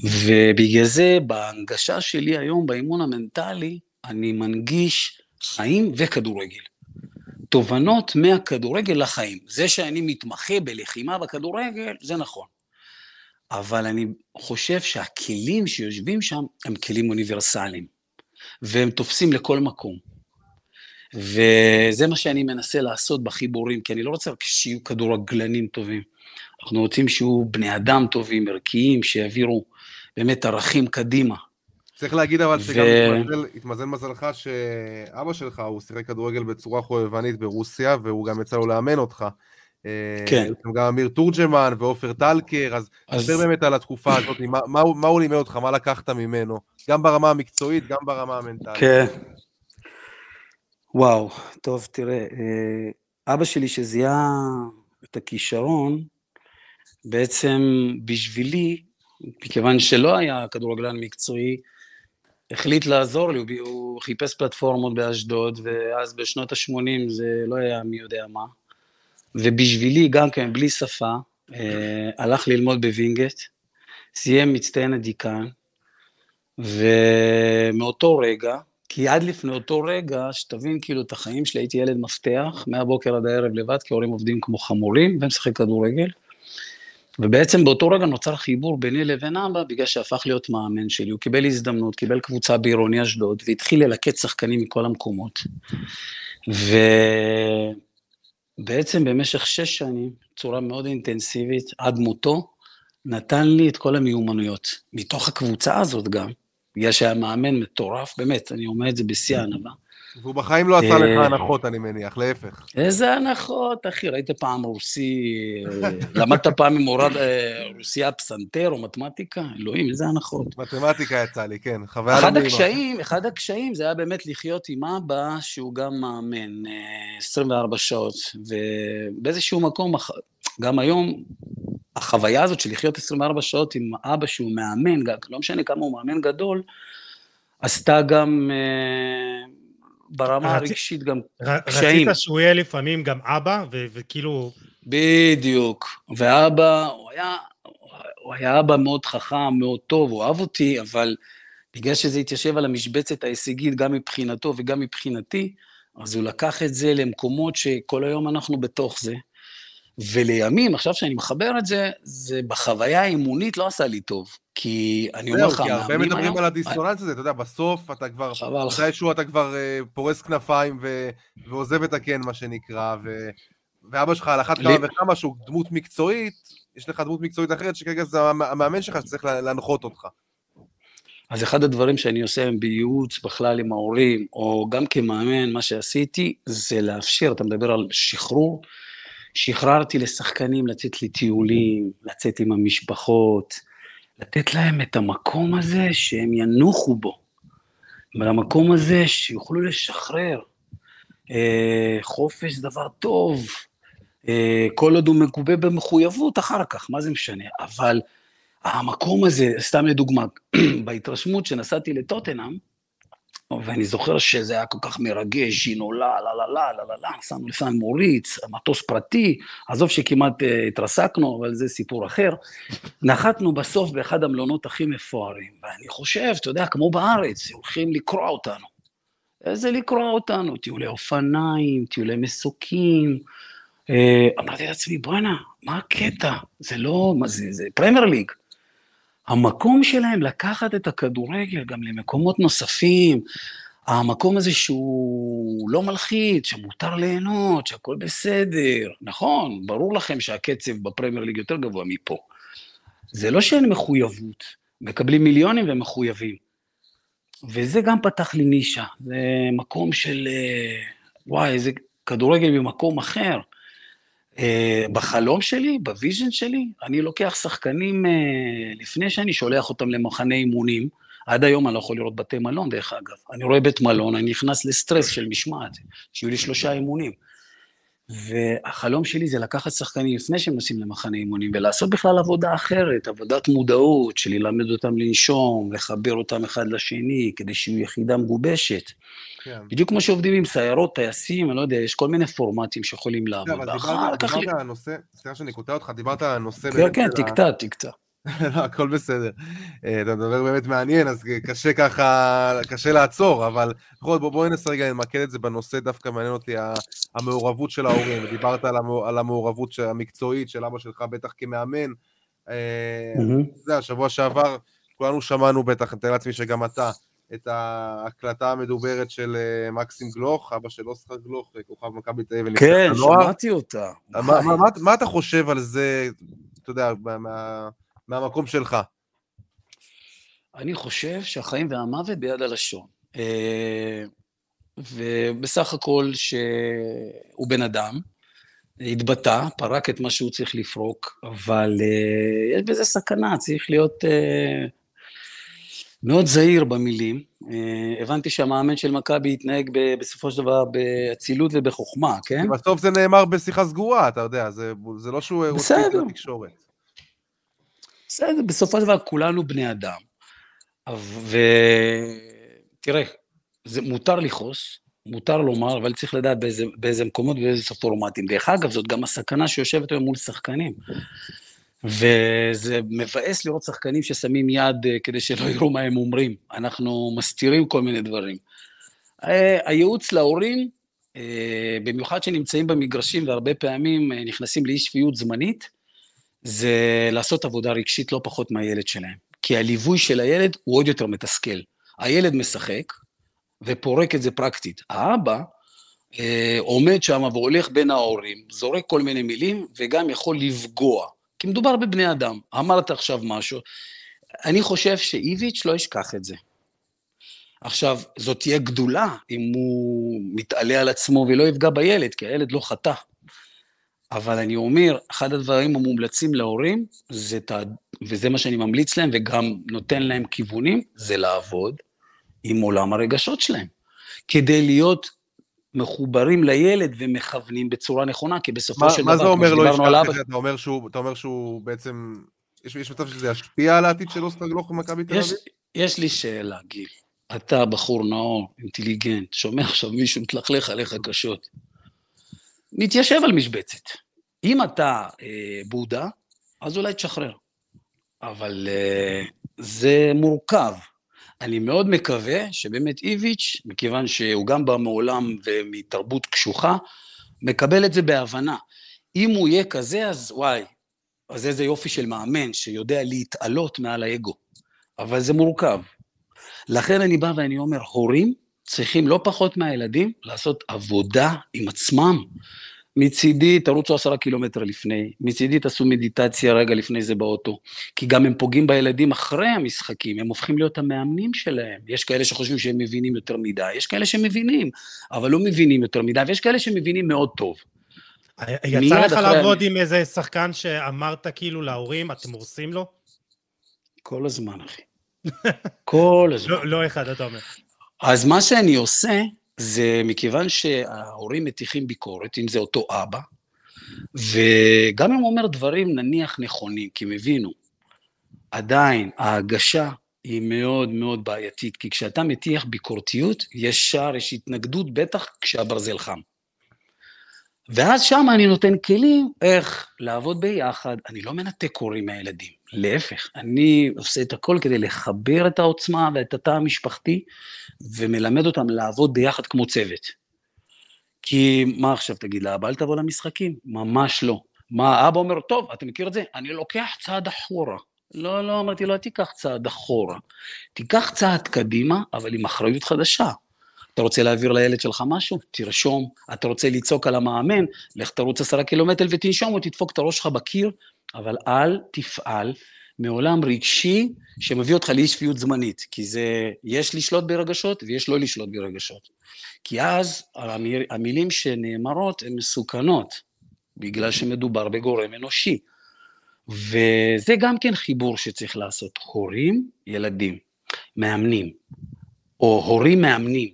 ובגלל זה בהנגשה שלי היום באימון המנטלי, אני מנגיש חיים וכדורגל. תובנות מהכדורגל לחיים. זה שאני מתמחה בלחימה בכדורגל, זה נכון. אבל אני חושב שהכלים שיושבים שם הם כלים אוניברסליים, והם תופסים לכל מקום. וזה מה שאני מנסה לעשות בחיבורים, כי אני לא רוצה רק שיהיו כדורגלנים טובים. אנחנו רוצים שיהיו בני אדם טובים, ערכיים, שיעבירו באמת ערכים קדימה. צריך להגיד אבל שגם ו... התמזל מזלך שאבא שלך, הוא שיחק כדורגל בצורה חובבנית ברוסיה, והוא גם יצא לו לאמן אותך. אה, כן. גם אמיר תורג'מן ועופר טלקר, אז תספר באמת על התקופה הזאת, מה, מה, מה הוא לימד אותך, מה לקחת ממנו, גם ברמה המקצועית, גם ברמה המנטלית. כן. וואו, טוב, תראה, אה, אבא שלי שזיהה את הכישרון, בעצם בשבילי, מכיוון שלא היה כדורגלן מקצועי, החליט לעזור לי, הוא חיפש פלטפורמות באשדוד, ואז בשנות ה-80 זה לא היה מי יודע מה. ובשבילי, גם כן, בלי שפה, אה, הלך ללמוד בווינגייט, סיים מצטיין הדיקן, ומאותו רגע, כי עד לפני אותו רגע, שתבין כאילו את החיים שלי, הייתי ילד מפתח, מהבוקר עד הערב לבד, כי ההורים עובדים כמו חמורים, ומשחק כדורגל. ובעצם באותו רגע נוצר חיבור ביני לבין אבא, בגלל שהפך להיות מאמן שלי. הוא קיבל הזדמנות, קיבל קבוצה בעירוני אשדוד, והתחיל ללקט שחקנים מכל המקומות. ובעצם במשך שש שנים, בצורה מאוד אינטנסיבית, עד מותו, נתן לי את כל המיומנויות. מתוך הקבוצה הזאת גם, בגלל שהיה מאמן מטורף, באמת, אני אומר את זה בשיא הענווה. והוא בחיים לא עשה לך אה, הנחות, אני מניח, להפך. איזה הנחות, אחי? ראית פעם רוסי, אה, למדת פעם עם מורד אה, רוסיה פסנתר או מתמטיקה? אלוהים, איזה הנחות. מתמטיקה יצא לי, כן, חוויה אחד הקשיים, אחד הקשיים זה היה באמת לחיות עם אבא שהוא גם מאמן 24 שעות, ובאיזשהו מקום, גם היום, החוויה הזאת של לחיות 24 שעות עם אבא שהוא מאמן, לא משנה כמה הוא מאמן גדול, עשתה גם... ברמה הרגשית גם קשיים. רצית שהוא יהיה לפעמים גם אבא, וכאילו... בדיוק. ואבא, הוא היה, הוא היה אבא מאוד חכם, מאוד טוב, הוא אהב אותי, אבל בגלל שזה התיישב על המשבצת ההישגית, גם מבחינתו וגם מבחינתי, אז הוא לקח את זה למקומות שכל היום אנחנו בתוך זה. ולימים, עכשיו שאני מחבר את זה, זה בחוויה האימונית לא עשה לי טוב. כי אני אומר לך, כי הרבה מדברים על הדיסוננס הזה, אתה יודע, בסוף אתה כבר, מתישהו אתה כבר אה, פורס כנפיים ועוזב את הקן, מה שנקרא, ואבא שלך על אחת כמה וכמה שהוא דמות מקצועית, יש לך דמות מקצועית אחרת שכרגע זה המאמן שלך שצריך להנחות אותך. אז אחד הדברים שאני עושה בייעוץ בכלל עם ההורים, או גם כמאמן, מה שעשיתי, זה לאפשר, אתה מדבר על שחרור, שחררתי לשחקנים לצאת לטיולים, לצאת עם המשפחות, לתת להם את המקום הזה שהם ינוחו בו, ולמקום הזה שיוכלו לשחרר. אה, חופש דבר טוב, אה, כל עוד הוא מגובה במחויבות אחר כך, מה זה משנה? אבל המקום הזה, סתם לדוגמה, בהתרשמות שנסעתי לטוטנאם, ואני זוכר שזה היה כל כך מרגש, ז'ינולה, לה לה לה לה לה לה, נסענו לסן מוריץ, מטוס פרטי, עזוב שכמעט uh, התרסקנו, אבל זה סיפור אחר. נחתנו בסוף באחד המלונות הכי מפוארים, ואני חושב, אתה יודע, כמו בארץ, הולכים לקרוע אותנו. איזה לקרוע אותנו? טיולי אופניים, טיולי מסוקים. Uh, אמרתי לעצמי, בואנה, מה הקטע? זה לא, מה זה, זה פרמייר ליג. המקום שלהם לקחת את הכדורגל גם למקומות נוספים, המקום הזה שהוא לא מלחיץ, שמותר ליהנות, שהכל בסדר. נכון, ברור לכם שהקצב בפרמייר ליג יותר גבוה מפה. זה לא שאין מחויבות, מקבלים מיליונים ומחויבים. וזה גם פתח לי נישה, זה מקום של, אה, וואי, איזה כדורגל במקום אחר. אה, בחלום שלי, ב vision שלי, אני לוקח שחקנים אה, לפני שאני שולח אותם למחנה אימונים, עד היום אני לא יכול לראות בתי מלון, דרך אגב. אני רואה בית מלון, אני נכנס לסטרס של משמעת, שיהיו לי שלושה אימונים. והחלום שלי זה לקחת שחקנים לפני שהם נוסעים למחנה אימונים, ולעשות בכלל עבודה אחרת, עבודת מודעות, של ללמד אותם לנשום, לחבר אותם אחד לשני, כדי שיהיו יחידה מגובשת. כן. בדיוק כמו שעובדים עם סיירות, טייסים, אני לא יודע, יש כל מיני פורמטים שיכולים לעבוד. אבל דיברת, דיברת על הנושא, סליחה שאני קוטע אותך, דיברת על הנושא... כן, כן, תקטע, תקטע. לא, הכל בסדר. אה, אתה מדבר באמת מעניין, אז קשה ככה, קשה לעצור, אבל בכל זאת בואי ננסה רגע למקד את זה בנושא, דווקא מעניין אותי המעורבות של ההורים. דיברת על המעורבות המקצועית של אבא שלך, בטח כמאמן. אה, אתה יודע, שבוע שעבר כולנו שמענו בטח, אני מתאר לעצמי שגם אתה, את ההקלטה המדוברת של אה, מקסים גלוך, אבא של אוסקר גלוך, כוכב מכבי תל אביב. כן, שמעתי אותה. מה אתה חושב על זה, אתה יודע, מהמקום שלך? אני חושב שהחיים והמוות ביד הלשון. אה, ובסך הכל שהוא בן אדם, התבטא, פרק את מה שהוא צריך לפרוק, אבל uh, יש בזה סכנה, צריך להיות uh, מאוד זהיר במילים. הבנתי שהמאמן של מכבי התנהג ב- בסופו של דבר באצילות ובחוכמה, כן? בסוף זה נאמר בשיחה סגורה, אתה יודע, זה, זה לא שהוא רוצה לתקשורת. בסדר, בסופו של דבר כולנו בני אדם. ותראה, זה מותר לכעוס, מותר לומר, אבל צריך לדעת באיזה, באיזה מקומות ובאיזה פורמטים. דרך אגב, זאת גם הסכנה שיושבת היום מול שחקנים. וזה מבאס לראות שחקנים ששמים יד אה, כדי שלא יראו מה הם אומרים. אנחנו מסתירים כל מיני דברים. אה, הייעוץ להורים, אה, במיוחד שנמצאים במגרשים והרבה פעמים נכנסים לאי שפיות זמנית, זה לעשות עבודה רגשית לא פחות מהילד שלהם. כי הליווי של הילד הוא עוד יותר מתסכל. הילד משחק ופורק את זה פרקטית. האבא אה, עומד שם והולך בין ההורים, זורק כל מיני מילים וגם יכול לפגוע. כי מדובר בבני אדם. אמרת עכשיו משהו. אני חושב שאיביץ' לא ישכח את זה. עכשיו, זאת תהיה גדולה אם הוא מתעלה על עצמו ולא יפגע בילד, כי הילד לא חטא. אבל אני אומר, אחד הדברים המומלצים להורים, זה, וזה מה שאני ממליץ להם וגם נותן להם כיוונים, זה לעבוד עם עולם הרגשות שלהם. כדי להיות מחוברים לילד ומכוונים בצורה נכונה, כי בסופו מה, של דבר, כמו שדיברנו עליו... מה זה אומר לא ישכח את זה? אתה אומר שהוא, אתה אומר שהוא בעצם... יש, יש מצב שזה ישפיע על העתיד של אוסטר גלוך במכבי תל אביב? יש לי שאלה, גיל. אתה בחור נאור, אינטליגנט, שומע עכשיו מישהו מתלכלך עליך קשות. מתיישב על משבצת. אם אתה אה, בודה, אז אולי תשחרר. אבל אה, זה מורכב. אני מאוד מקווה שבאמת איביץ', מכיוון שהוא גם בא מעולם ומתרבות קשוחה, מקבל את זה בהבנה. אם הוא יהיה כזה, אז וואי, אז איזה יופי של מאמן שיודע להתעלות מעל האגו. אבל זה מורכב. לכן אני בא ואני אומר, הורים צריכים לא פחות מהילדים לעשות עבודה עם עצמם, מצידי תרוצו עשרה קילומטר לפני, מצידי תעשו מדיטציה רגע לפני זה באוטו, כי גם הם פוגעים בילדים אחרי המשחקים, הם הופכים להיות המאמנים שלהם. יש כאלה שחושבים שהם מבינים יותר מדי, יש כאלה שמבינים, אבל לא מבינים יותר מדי, ויש כאלה שמבינים מאוד טוב. יצא לך לעבוד עם איזה שחקן שאמרת כאילו להורים, אתם הורסים לו? כל הזמן, אחי. כל הזמן. לא, לא אחד, אתה אומר. אז מה שאני עושה, זה מכיוון שההורים מטיחים ביקורת, אם זה אותו אבא, וגם אם הוא אומר דברים נניח נכונים, כי הם הבינו, עדיין ההגשה היא מאוד מאוד בעייתית, כי כשאתה מטיח ביקורתיות, ישר יש התנגדות, בטח כשהברזל חם. ואז שם אני נותן כלים איך לעבוד ביחד, אני לא מנתק הורים מהילדים, להפך, אני עושה את הכל כדי לחבר את העוצמה ואת התא המשפחתי, ומלמד אותם לעבוד ביחד כמו צוות. כי מה עכשיו תגיד לאבא, אל תבוא למשחקים? ממש לא. מה, האבא אומר, טוב, אתה מכיר את זה? אני לוקח צעד אחורה. לא, לא, אמרתי לו, תיקח צעד אחורה. תיקח צעד קדימה, אבל עם אחריות חדשה. אתה רוצה להעביר לילד שלך משהו? תרשום. אתה רוצה לצעוק על המאמן? לך תרוץ עשרה קילומטר ותנשום או תדפוק את הראש שלך בקיר, אבל אל תפעל מעולם רגשי שמביא אותך לאי שפיות זמנית, כי זה, יש לשלוט ברגשות ויש לא לשלוט ברגשות. כי אז המילים שנאמרות הן מסוכנות, בגלל שמדובר בגורם אנושי. וזה גם כן חיבור שצריך לעשות, הורים, ילדים. מאמנים, או הורים מאמנים,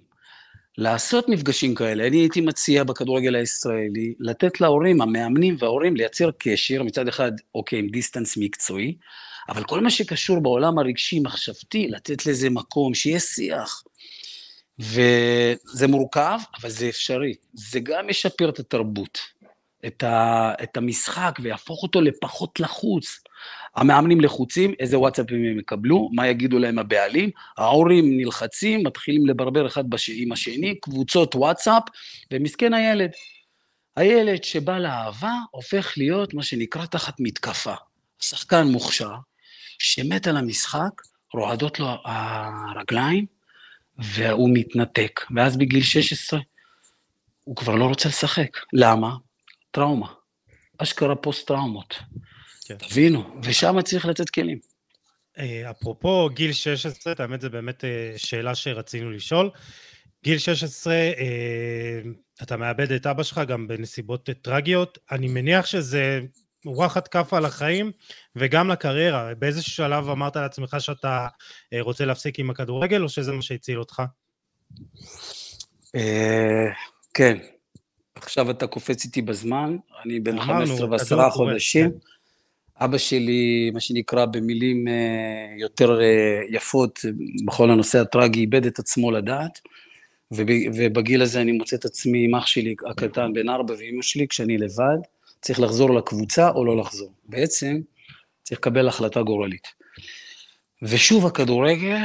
לעשות מפגשים כאלה. אני הייתי מציע בכדורגל הישראלי לתת להורים, המאמנים וההורים, לייצר קשר, מצד אחד, אוקיי, עם דיסטנס מקצועי, אבל כל מה שקשור בעולם הרגשי-מחשבתי, לתת לזה מקום, שיהיה שיח. וזה מורכב, אבל זה אפשרי. זה גם ישפר את התרבות, את, ה, את המשחק, ויהפוך אותו לפחות לחוץ. המאמנים לחוצים, איזה וואטסאפים הם יקבלו, מה יגידו להם הבעלים, ההורים נלחצים, מתחילים לברבר אחד בש... עם השני, קבוצות וואטסאפ, ומסכן הילד. הילד שבא לאהבה הופך להיות מה שנקרא תחת מתקפה. שחקן מוכשר, שמת על המשחק, רועדות לו הרגליים, והוא מתנתק, ואז בגיל 16 הוא כבר לא רוצה לשחק. למה? טראומה. אשכרה פוסט-טראומות. כן. תבינו, ושם צריך לתת כלים. אה, אפרופו גיל 16, האמת זו באמת אה, שאלה שרצינו לשאול. גיל 16, אה, אתה מאבד את אבא שלך גם בנסיבות טרגיות. אני מניח שזה וואחד כאפה על החיים וגם לקריירה. באיזה שלב אמרת לעצמך שאתה רוצה להפסיק עם הכדורגל, או שזה מה שהציל אותך? כן. עכשיו אתה קופץ איתי בזמן, אני בן 15 ועשרה חודשים. כן. אבא שלי, מה שנקרא במילים אה, יותר אה, יפות, בכל הנושא הטרגי, איבד את עצמו לדעת, ובגיל הזה אני מוצא את עצמי עם אח שלי הקטן בן ארבע ואימא שלי, כשאני לבד, צריך לחזור לקבוצה או לא לחזור. בעצם צריך לקבל החלטה גורלית. ושוב הכדורגל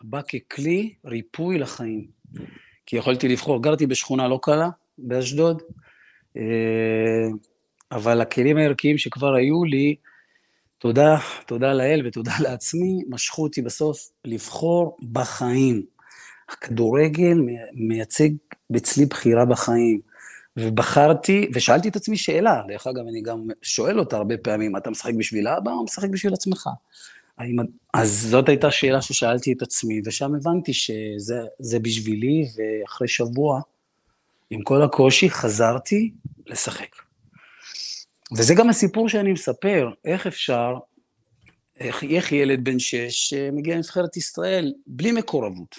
בא ככלי ריפוי לחיים. כי יכולתי לבחור, גרתי בשכונה לא קלה, באשדוד, אה, אבל הכלים הערכיים שכבר היו לי, תודה, תודה לאל ותודה לעצמי, משכו אותי בסוף לבחור בחיים. הכדורגל מייצג אצלי בחירה בחיים. ובחרתי, ושאלתי את עצמי שאלה, דרך אגב, אני גם שואל אותה הרבה פעמים, אתה משחק בשביל האבא או משחק בשביל עצמך? האם... אז זאת הייתה שאלה ששאלתי את עצמי, ושם הבנתי שזה בשבילי, ואחרי שבוע, עם כל הקושי, חזרתי לשחק. וזה גם הסיפור שאני מספר, איך אפשר, איך, איך ילד בן שש מגיע לנבחרת ישראל בלי מקורבות.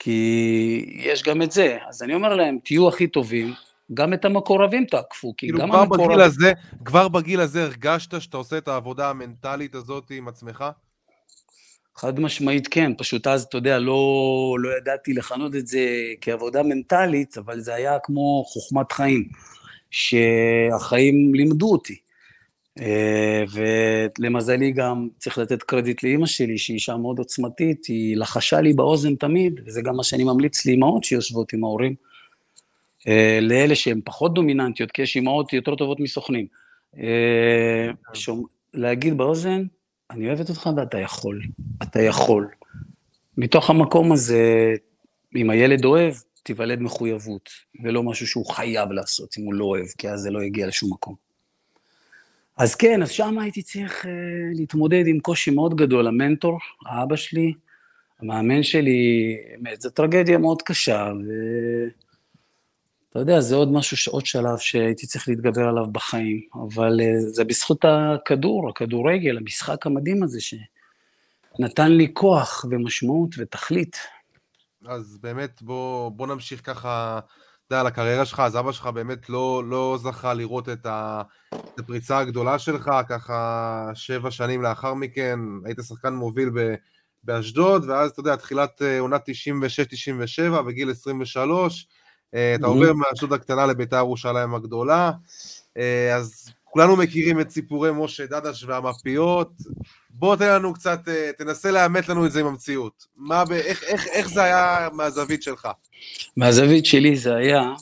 כי יש גם את זה. אז אני אומר להם, תהיו הכי טובים, גם את המקורבים תעקפו, כי כאילו גם כבר המקורבים... בגיל הזה, כבר בגיל הזה הרגשת שאתה עושה את העבודה המנטלית הזאת עם עצמך? חד משמעית כן, פשוט אז, אתה יודע, לא, לא ידעתי לכנות את זה כעבודה מנטלית, אבל זה היה כמו חוכמת חיים. שהחיים לימדו אותי. אה, ולמזלי גם צריך לתת קרדיט לאימא שלי, שהיא אישה מאוד עוצמתית, היא לחשה לי באוזן תמיד, וזה גם מה שאני ממליץ לאימהות שיושבות עם ההורים, אה, לאלה שהן פחות דומיננטיות, כי יש אימהות יותר טובות מסוכנים. אה, שום, להגיד באוזן, אני אוהבת אותך ואתה יכול, אתה יכול. מתוך המקום הזה, אם הילד אוהב, תיוולד מחויבות, ולא משהו שהוא חייב לעשות אם הוא לא אוהב, כי אז זה לא יגיע לשום מקום. אז כן, אז שם הייתי צריך uh, להתמודד עם קושי מאוד גדול. המנטור, האבא שלי, המאמן שלי, באמת, זו טרגדיה מאוד קשה, ואתה יודע, זה עוד משהו, עוד שלב שהייתי צריך להתגבר עליו בחיים, אבל uh, זה בזכות הכדור, הכדורגל, המשחק המדהים הזה, שנתן לי כוח ומשמעות ותכלית. אז באמת בוא, בוא נמשיך ככה, אתה יודע, על הקריירה שלך, אז אבא שלך באמת לא, לא זכה לראות את, ה, את הפריצה הגדולה שלך, ככה שבע שנים לאחר מכן, היית שחקן מוביל ב, באשדוד, ואז אתה יודע, תחילת אה, עונת 96-97, בגיל 23, אה, אתה עובר מאשדוד הקטנה לביתר ירושלים הגדולה, אה, אז כולנו מכירים את סיפורי משה דדש והמפיות. בוא תן לנו קצת, אה, תנסה לאמת לנו את זה עם המציאות. מה, איך, איך, איך זה היה מהזווית שלך? מהזווית שלי זה היה...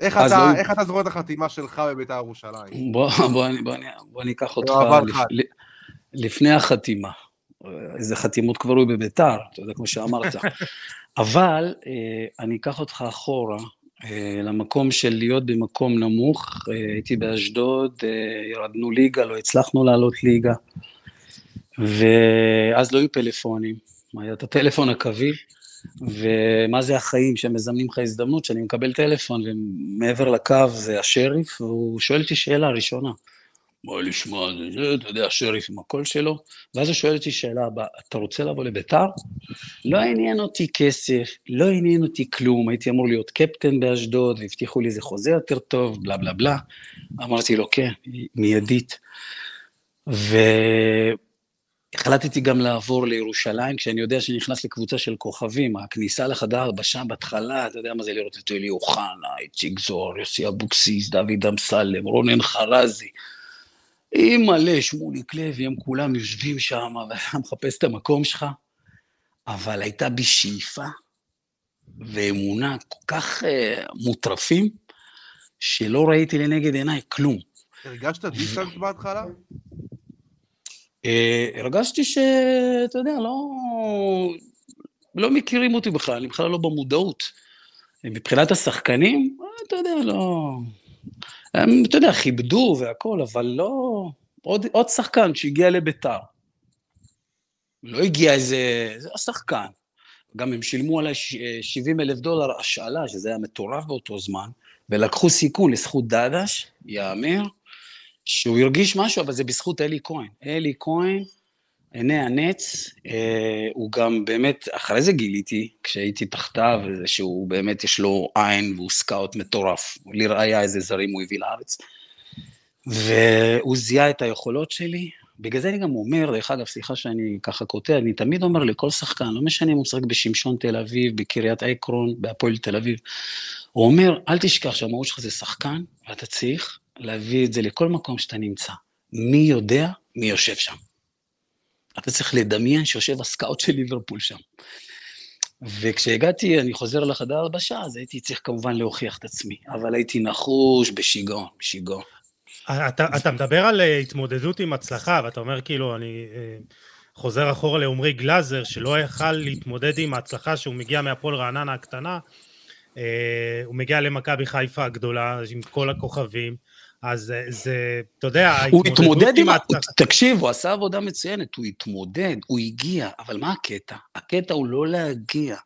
איך אתה, לא... איך אתה זוכר את החתימה שלך בבית"ר ירושלים? בוא, בוא, בוא, בוא, בוא ניקח אותך לפ, לפני החתימה. איזה חתימות כבר היו בביתר, אתה יודע, כמו שאמרת. אבל אה, אני אקח אותך אחורה, למקום של להיות במקום נמוך, אה, הייתי באשדוד, אה, ירדנו ליגה, לא הצלחנו לעלות ליגה, ואז לא היו פלאפונים, היה את הטלפון הקווי, ומה זה החיים שמזמנים לך הזדמנות, שאני מקבל טלפון ומעבר לקו זה השריף, והוא שואל אותי שאלה ראשונה, בוא לשמוע, אתה יודע, שריף עם הקול שלו, ואז הוא שואל אותי שאלה הבאה, אתה רוצה לבוא לביתר? לא עניין אותי כסף, לא עניין אותי כלום, הייתי אמור להיות קפטן באשדוד, והבטיחו לי איזה חוזה יותר טוב, בלה בלה בלה. אמרתי לו, כן, מיידית. והחלטתי גם לעבור לירושלים, כשאני יודע שאני נכנס לקבוצה של כוכבים, הכניסה לחדר הלבשה בהתחלה, אתה יודע מה זה לראות את אלי אוחנה, איציק זוהר, יוסי אבוקסיס, דוד אמסלם, רונן חרזי. עם מלא, שמוליק לוי, הם כולם יושבים שם, ואתה מחפש את המקום שלך, אבל הייתה בי שאיפה ואמונה כל כך uh, מוטרפים, שלא ראיתי לנגד עיניי כלום. הרגשת דיסטנס בהתחלה? Uh, הרגשתי שאתה יודע, לא, לא מכירים אותי בכלל, אני בכלל לא במודעות. מבחינת השחקנים, אתה יודע, לא... הם, אתה יודע, כיבדו והכול, אבל לא... עוד, עוד שחקן שהגיע לביתר. לא הגיע איזה... זה השחקן. גם הם שילמו עליי 70 אלף דולר השאלה, שזה היה מטורף באותו זמן, ולקחו סיכון לזכות דדש, יאמר, שהוא הרגיש משהו, אבל זה בזכות אלי כהן. אלי כהן, עיני הנץ, אה, הוא גם באמת, אחרי זה גיליתי, כשהייתי תחתיו, שהוא באמת יש לו עין והוא סקאוט מטורף. לראיה איזה זרים הוא הביא לארץ. והוא זיהה את היכולות שלי, בגלל זה אני גם אומר, דרך אגב, סליחה שאני ככה קוטע, אני תמיד אומר לכל שחקן, לא משנה אם הוא משחק בשמשון תל אביב, בקריית עקרון, בהפועל תל אביב, הוא אומר, אל תשכח שהמהות שלך זה שחקן, ואתה צריך להביא את זה לכל מקום שאתה נמצא. מי יודע מי יושב שם. אתה צריך לדמיין שיושב הסקאוט של ליברפול שם. וכשהגעתי, אני חוזר לחדר הלבשה, אז הייתי צריך כמובן להוכיח את עצמי, אבל הייתי נחוש בשיגעון, בשיגעון. אתה, אתה מדבר על אה, התמודדות עם הצלחה, ואתה אומר כאילו, אני אה, חוזר אחורה לעומרי גלאזר, שלא יכל להתמודד עם ההצלחה שהוא מגיע מהפועל רעננה הקטנה, אה, הוא מגיע למכבי חיפה הגדולה, עם כל הכוכבים, אז זה, אתה יודע, הוא התמודד עם... תקשיב, הוא עשה עבודה מצוינת, הוא התמודד, הוא הגיע, אבל מה הקטע? הקטע הוא לא להגיע.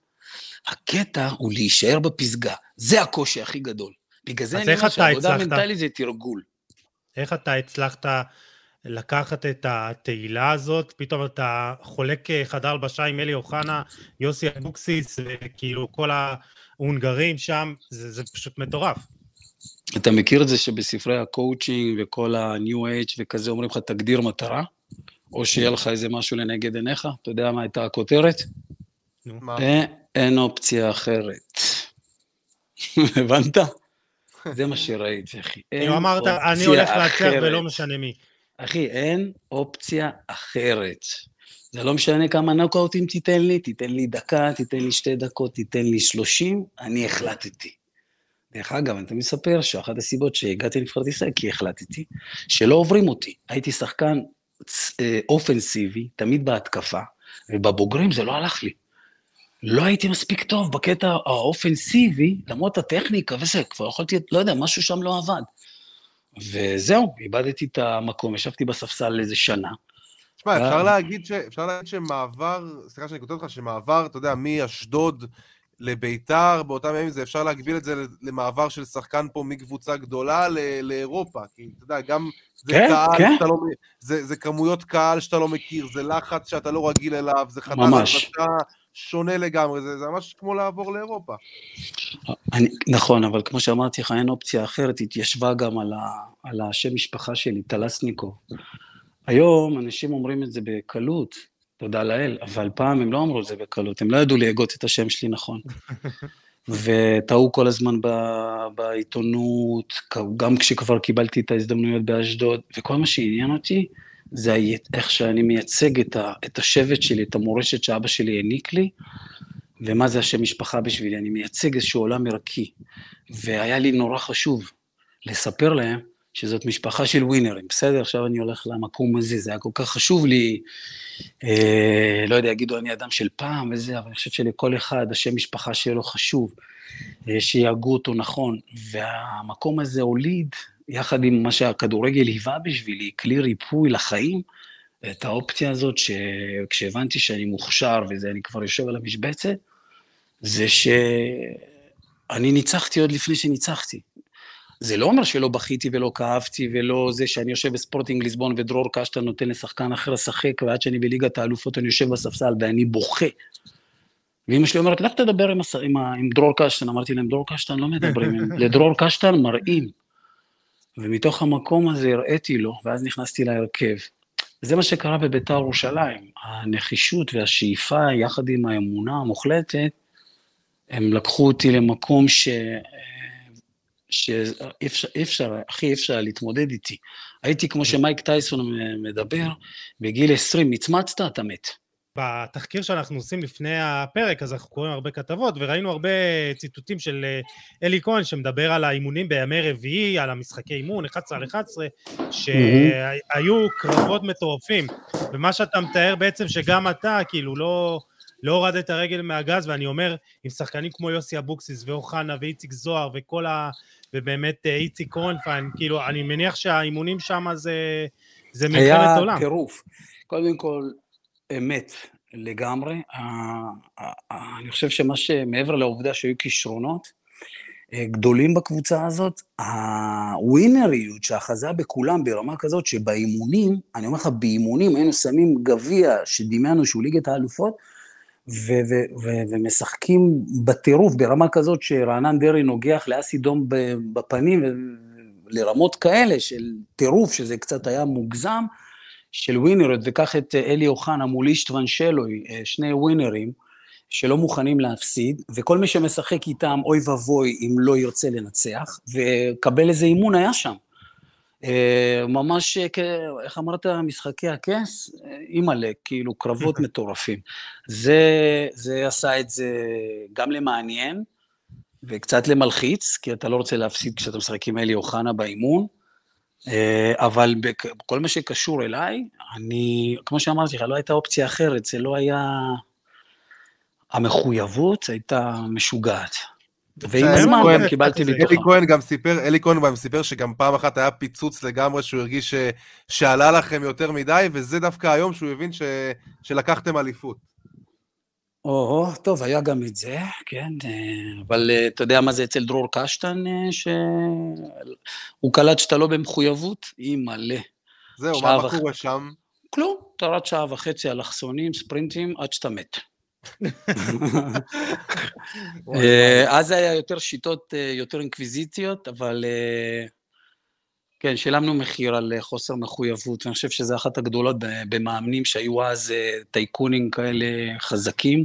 הקטע הוא להישאר בפסגה, זה הקושי הכי גדול. בגלל זה אני אומר שהעבודה המנטלית זה תרגול. איך אתה הצלחת לקחת את התהילה הזאת, פתאום אתה חולק חדר הלבשה עם אלי אוחנה, יוסי אבוקסיס, כאילו כל ההונגרים שם, זה, זה פשוט מטורף. אתה מכיר את זה שבספרי הקואוצ'ינג וכל ה-new age וכזה אומרים לך תגדיר מטרה? או שיהיה לך איזה משהו לנגד עיניך? אתה יודע מה הייתה הכותרת? מה? אה, אין אופציה אחרת. הבנת? זה מה שראיתי, אחי. כאילו אמרת, אני הולך לעצר ולא משנה מי. אחי, אין אופציה אחרת. זה לא משנה כמה נוקאוטים תיתן לי, תיתן לי דקה, תיתן לי שתי דקות, תיתן לי שלושים, אני החלטתי. דרך אגב, אני תמיד מספר שאחת הסיבות שהגעתי לנבחרת ישראל, כי החלטתי שלא עוברים אותי. הייתי שחקן אה, אופנסיבי, תמיד בהתקפה, ובבוגרים זה לא הלך לי. לא הייתי מספיק טוב בקטע האופנסיבי, למרות הטכניקה וזה, כבר יכולתי, לא יודע, משהו שם לא עבד. וזהו, איבדתי את המקום, ישבתי בספסל איזה שנה. תשמע, אפשר להגיד, ש... אפשר להגיד שמעבר, סליחה שאני כותב לך, שמעבר, אתה יודע, מאשדוד לביתר, באותם ימים, זה אפשר להגביל את זה למעבר של שחקן פה מקבוצה גדולה ל- לאירופה. כי אתה יודע, גם זה כן, קהל כן. שאתה לא... זה, זה כמויות קהל שאתה לא מכיר, זה לחץ שאתה לא רגיל אליו, זה חדר ממש. שונה לגמרי, זה, זה ממש כמו לעבור לאירופה. אני, נכון, אבל כמו שאמרתי לך, אין אופציה אחרת, התיישבה גם על, ה, על השם משפחה שלי, טלסניקו. היום אנשים אומרים את זה בקלות, תודה לאל, אבל פעם הם לא אמרו את זה בקלות, הם לא ידעו להגות את השם שלי נכון. וטעו כל הזמן ב, בעיתונות, גם כשכבר קיבלתי את ההזדמנויות באשדוד, וכל מה שעניין אותי זה איך שאני מייצג את, ה, את השבט שלי, את המורשת שאבא שלי העניק לי, ומה זה השם משפחה בשבילי, אני מייצג איזשהו עולם ערכי. והיה לי נורא חשוב לספר להם שזאת משפחה של ווינרים, בסדר? עכשיו אני הולך למקום הזה, זה היה כל כך חשוב לי, אה, לא יודע, יגידו אני אדם של פעם וזה, אבל אני חושב שלכל אחד השם משפחה שלו חשוב, אה, שיהגו אותו נכון, והמקום הזה הוליד, יחד עם מה שהכדורגל היווה בשבילי, כלי ריפוי לחיים, את האופציה הזאת, שכשהבנתי שאני מוכשר וזה, אני כבר יושב על המשבצת, זה שאני ניצחתי עוד לפני שניצחתי. זה לא אומר שלא בכיתי ולא כאבתי ולא זה שאני יושב בספורטינג ליסבון ודרור קשטה נותן לשחקן אחר לשחק, ועד שאני בליגת האלופות אני יושב בספסל ואני בוכה. ואמא שלי אומרת, לך תדבר עם, הס... עם, ה... עם דרור קשטן. אמרתי להם, דרור קשטן לא מדברים, לדרור קשטן מראים. ומתוך המקום הזה הראיתי לו, ואז נכנסתי להרכב. וזה מה שקרה בביתר ירושלים. הנחישות והשאיפה, יחד עם האמונה המוחלטת, הם לקחו אותי למקום ש... שאי אפשר, הכי אפשר להתמודד איתי. הייתי, כמו שמייק טייסון מדבר, בגיל 20, מצמצת, אתה מת. בתחקיר שאנחנו עושים לפני הפרק, אז אנחנו קוראים הרבה כתבות, וראינו הרבה ציטוטים של אה, אלי כהן, שמדבר על האימונים בימי רביעי, על המשחקי אימון, 11 על 11, שהיו קרבות מטורפים. ומה שאתה מתאר בעצם, שגם אתה, כאילו, לא... לא הורדת הרגל מהגז, ואני אומר, עם שחקנים כמו יוסי אבוקסיס ואוחנה ואיציק זוהר וכל ה... ובאמת אה, איציק קורנפיין, כאילו, אני מניח שהאימונים שם זה, זה מלחמת עולם. היה טירוף. קודם כל, אמת לגמרי. אני חושב שמה שמעבר לעובדה שהיו כישרונות אה, גדולים בקבוצה הזאת, הווינריות שאחזה בכולם ברמה כזאת שבאימונים, אני אומר לך, באימונים היינו שמים גביע שדמיינו שהוא ליגת האלופות, ו- ו- ו- ומשחקים בטירוף ברמה כזאת שרענן דרעי נוגח לאסי דום בפנים לרמות כאלה של טירוף, שזה קצת היה מוגזם, של ווינריות, וקח את אלי אוחנה מול אישטוון שלוי, אה, שני ווינרים, שלא מוכנים להפסיד, וכל מי שמשחק איתם, אוי ואבוי אם לא ירצה לנצח, וקבל איזה אימון היה שם. אה, ממש, אה, איך אמרת, משחקי הכס? אימא'לה, כאילו קרבות מטורפים. זה, זה עשה את זה גם למעניין, וקצת למלחיץ, כי אתה לא רוצה להפסיד כשאתה משחק עם אלי אוחנה באימון, אה, אבל בכל מה שקשור אליי, אני, כמו שאמרתי לך, לא הייתה אופציה אחרת, זה לא היה... המחויבות הייתה משוגעת. ועם הזמן גם קיבלתי בתוכה. אלי כהן גם סיפר, אלי כהן גם סיפר שגם פעם אחת היה פיצוץ לגמרי, שהוא הרגיש שעלה לכם יותר מדי, וזה דווקא היום שהוא הבין ש, שלקחתם אליפות. או, טוב, היה גם את זה, כן, אה, אבל אה, אתה יודע מה זה אצל דרור קשטן, אה, שהוא קלט שאתה לא במחויבות? היא מלא. זהו, מה קורה שם? כלום, אתה רץ שעה וחצי אלכסונים, ספרינטים, עד שאתה מת. אז היה יותר שיטות יותר אינקוויזיציות, אבל כן, שילמנו מחיר על חוסר מחויבות, ואני חושב שזו אחת הגדולות במאמנים שהיו אז טייקונים כאלה חזקים,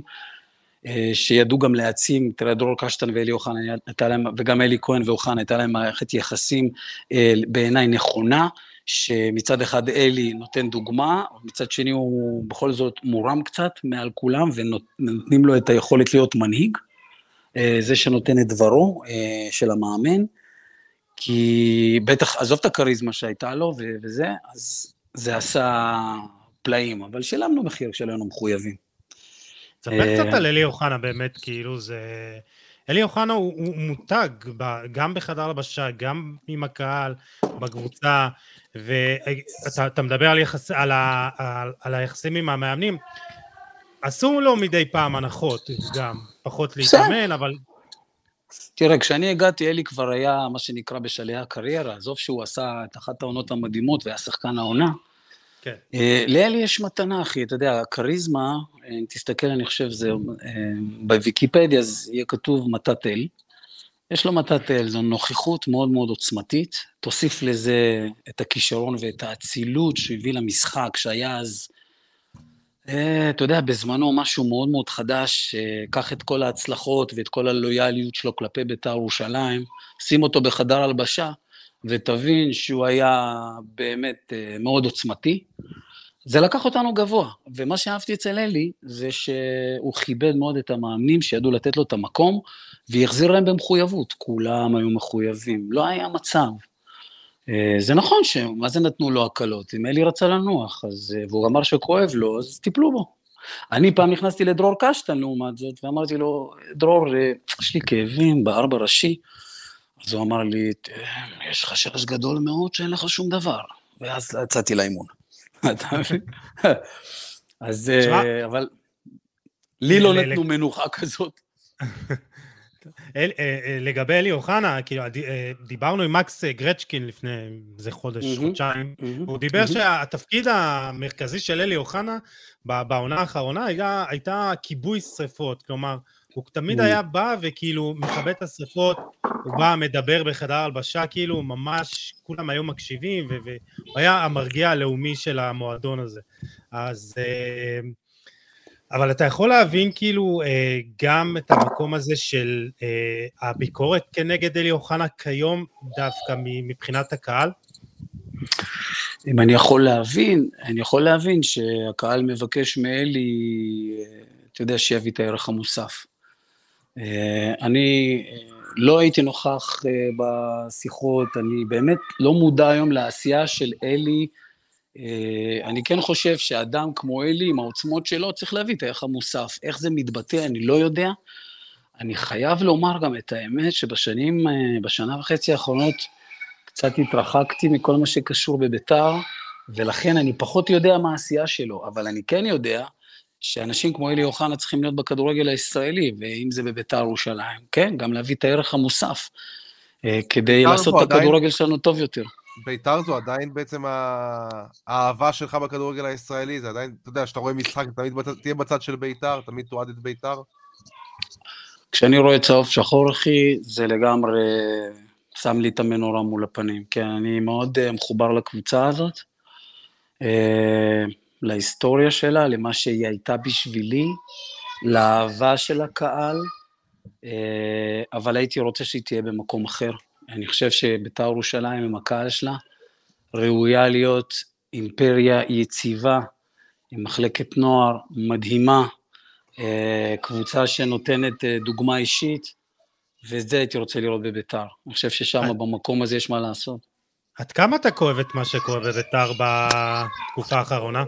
שידעו גם להעצים, תראה, דרור קשטן ואלי אוחנה, וגם אלי כהן ואוחנה, הייתה להם מערכת יחסים בעיניי נכונה, שמצד אחד אלי נותן דוגמה, מצד שני הוא בכל זאת מורם קצת מעל כולם, ונותנים לו את היכולת להיות מנהיג, זה שנותן את דברו של המאמן. כי בטח, עזוב את הכריזמה שהייתה לו וזה, אז זה עשה פלאים, אבל שילמנו מחיר כשהיינו מחויבים. ספר קצת על אלי אוחנה באמת, כאילו זה... אלי אוחנה הוא, הוא מותג גם בחדר לבשה, גם עם הקהל, בקבוצה, ואתה מדבר על, יחס, על, ה, על, על היחסים עם המאמנים. עשו לו מדי פעם הנחות גם, פחות להתאמן, אבל תראה, כשאני הגעתי, אלי כבר היה מה שנקרא בשלהי הקריירה, עזוב שהוא עשה את אחת העונות המדהימות והיה שחקן העונה. כן. אה, לאלי יש מתנה, אחי, אתה יודע, הכריזמה, אה, אם תסתכל, אני חושב, זה, אה, בוויקיפדיה אז יהיה כתוב מתת אל. יש לו מתת אל, זו נוכחות מאוד מאוד עוצמתית. תוסיף לזה את הכישרון ואת האצילות שהוא הביא למשחק, שהיה אז אה, אתה יודע, בזמנו משהו מאוד מאוד חדש, קח את כל ההצלחות ואת כל הלויאליות שלו כלפי בית"ר ירושלים, שים אותו בחדר הלבשה, ותבין שהוא היה באמת אה, מאוד עוצמתי. זה לקח אותנו גבוה, ומה שאהבתי אצל אלי, זה שהוא כיבד מאוד את המאמנים שידעו לתת לו את המקום, והחזיר להם במחויבות. כולם היו מחויבים, לא היה מצב אה, זה נכון שמה זה נתנו לו הקלות? אם אלי רצה לנוח, אז, אה, והוא אמר שכואב לו, אז טיפלו בו. אני פעם נכנסתי לדרור קשטן לעומת זאת, ואמרתי לו, דרור, אה, יש לי כאבים בארבע ראשי. אז הוא אמר לי, יש לך חשש גדול מאוד שאין לך שום דבר. ואז יצאתי לאימון. אז, אבל לי לא נתנו מנוחה כזאת. אה, אה, לגבי אלי אוחנה, כאילו, דיברנו עם מקס גרצ'קין לפני איזה חודש, חודשיים, הוא דיבר. שהתפקיד המרכזי של אלי אוחנה בעונה האחרונה הייתה כיבוי שרפות, כלומר, הוא תמיד היה בא וכאילו מכבה את השרפות, הוא בא, מדבר בחדר הלבשה, כאילו ממש כולם היו מקשיבים, והוא היה המרגיע הלאומי של המועדון הזה. אז... אה, אבל אתה יכול להבין כאילו אה, גם את המקום הזה של אה, הביקורת כנגד אלי אוחנה כיום דווקא מבחינת הקהל? אם אני יכול להבין, אני יכול להבין שהקהל מבקש מאלי, אתה יודע, שיביא את הערך המוסף. אה, אני אה, לא הייתי נוכח אה, בשיחות, אני באמת לא מודע היום לעשייה של אלי. אני כן חושב שאדם כמו אלי, עם העוצמות שלו, צריך להביא את הערך המוסף. איך זה מתבטא, אני לא יודע. אני חייב לומר גם את האמת, שבשנים, בשנה וחצי האחרונות, קצת התרחקתי מכל מה שקשור בביתר, ולכן אני פחות יודע מה העשייה שלו, אבל אני כן יודע שאנשים כמו אלי אוחנה צריכים להיות בכדורגל הישראלי, ואם זה בביתר ירושלים, כן, גם להביא את הערך המוסף, אה, כדי לעשות את הכדורגל עדיין, שלנו טוב יותר. ביתר זו עדיין בעצם האהבה שלך בכדורגל הישראלי, זה עדיין, אתה יודע, כשאתה רואה משחק, תמיד בצד, תהיה בצד של ביתר, תמיד תועד את ביתר. כשאני רואה צהוב שחור, אחי, זה לגמרי שם לי את המנורה מול הפנים. כן, אני מאוד אה, מחובר לקבוצה הזאת. להיסטוריה שלה, למה שהיא הייתה בשבילי, לאהבה של הקהל, אה, אבל הייתי רוצה שהיא תהיה במקום אחר. אני חושב שבית"ר ירושלים עם הקהל שלה ראויה להיות אימפריה יציבה, עם מחלקת נוער מדהימה, אה, קבוצה שנותנת אה, דוגמה אישית, ואת זה הייתי רוצה לראות בביתר. אני חושב ששם, במקום הזה, יש מה לעשות. עד כמה אתה כואב את מה שקורה בביתר בתקופה האחרונה?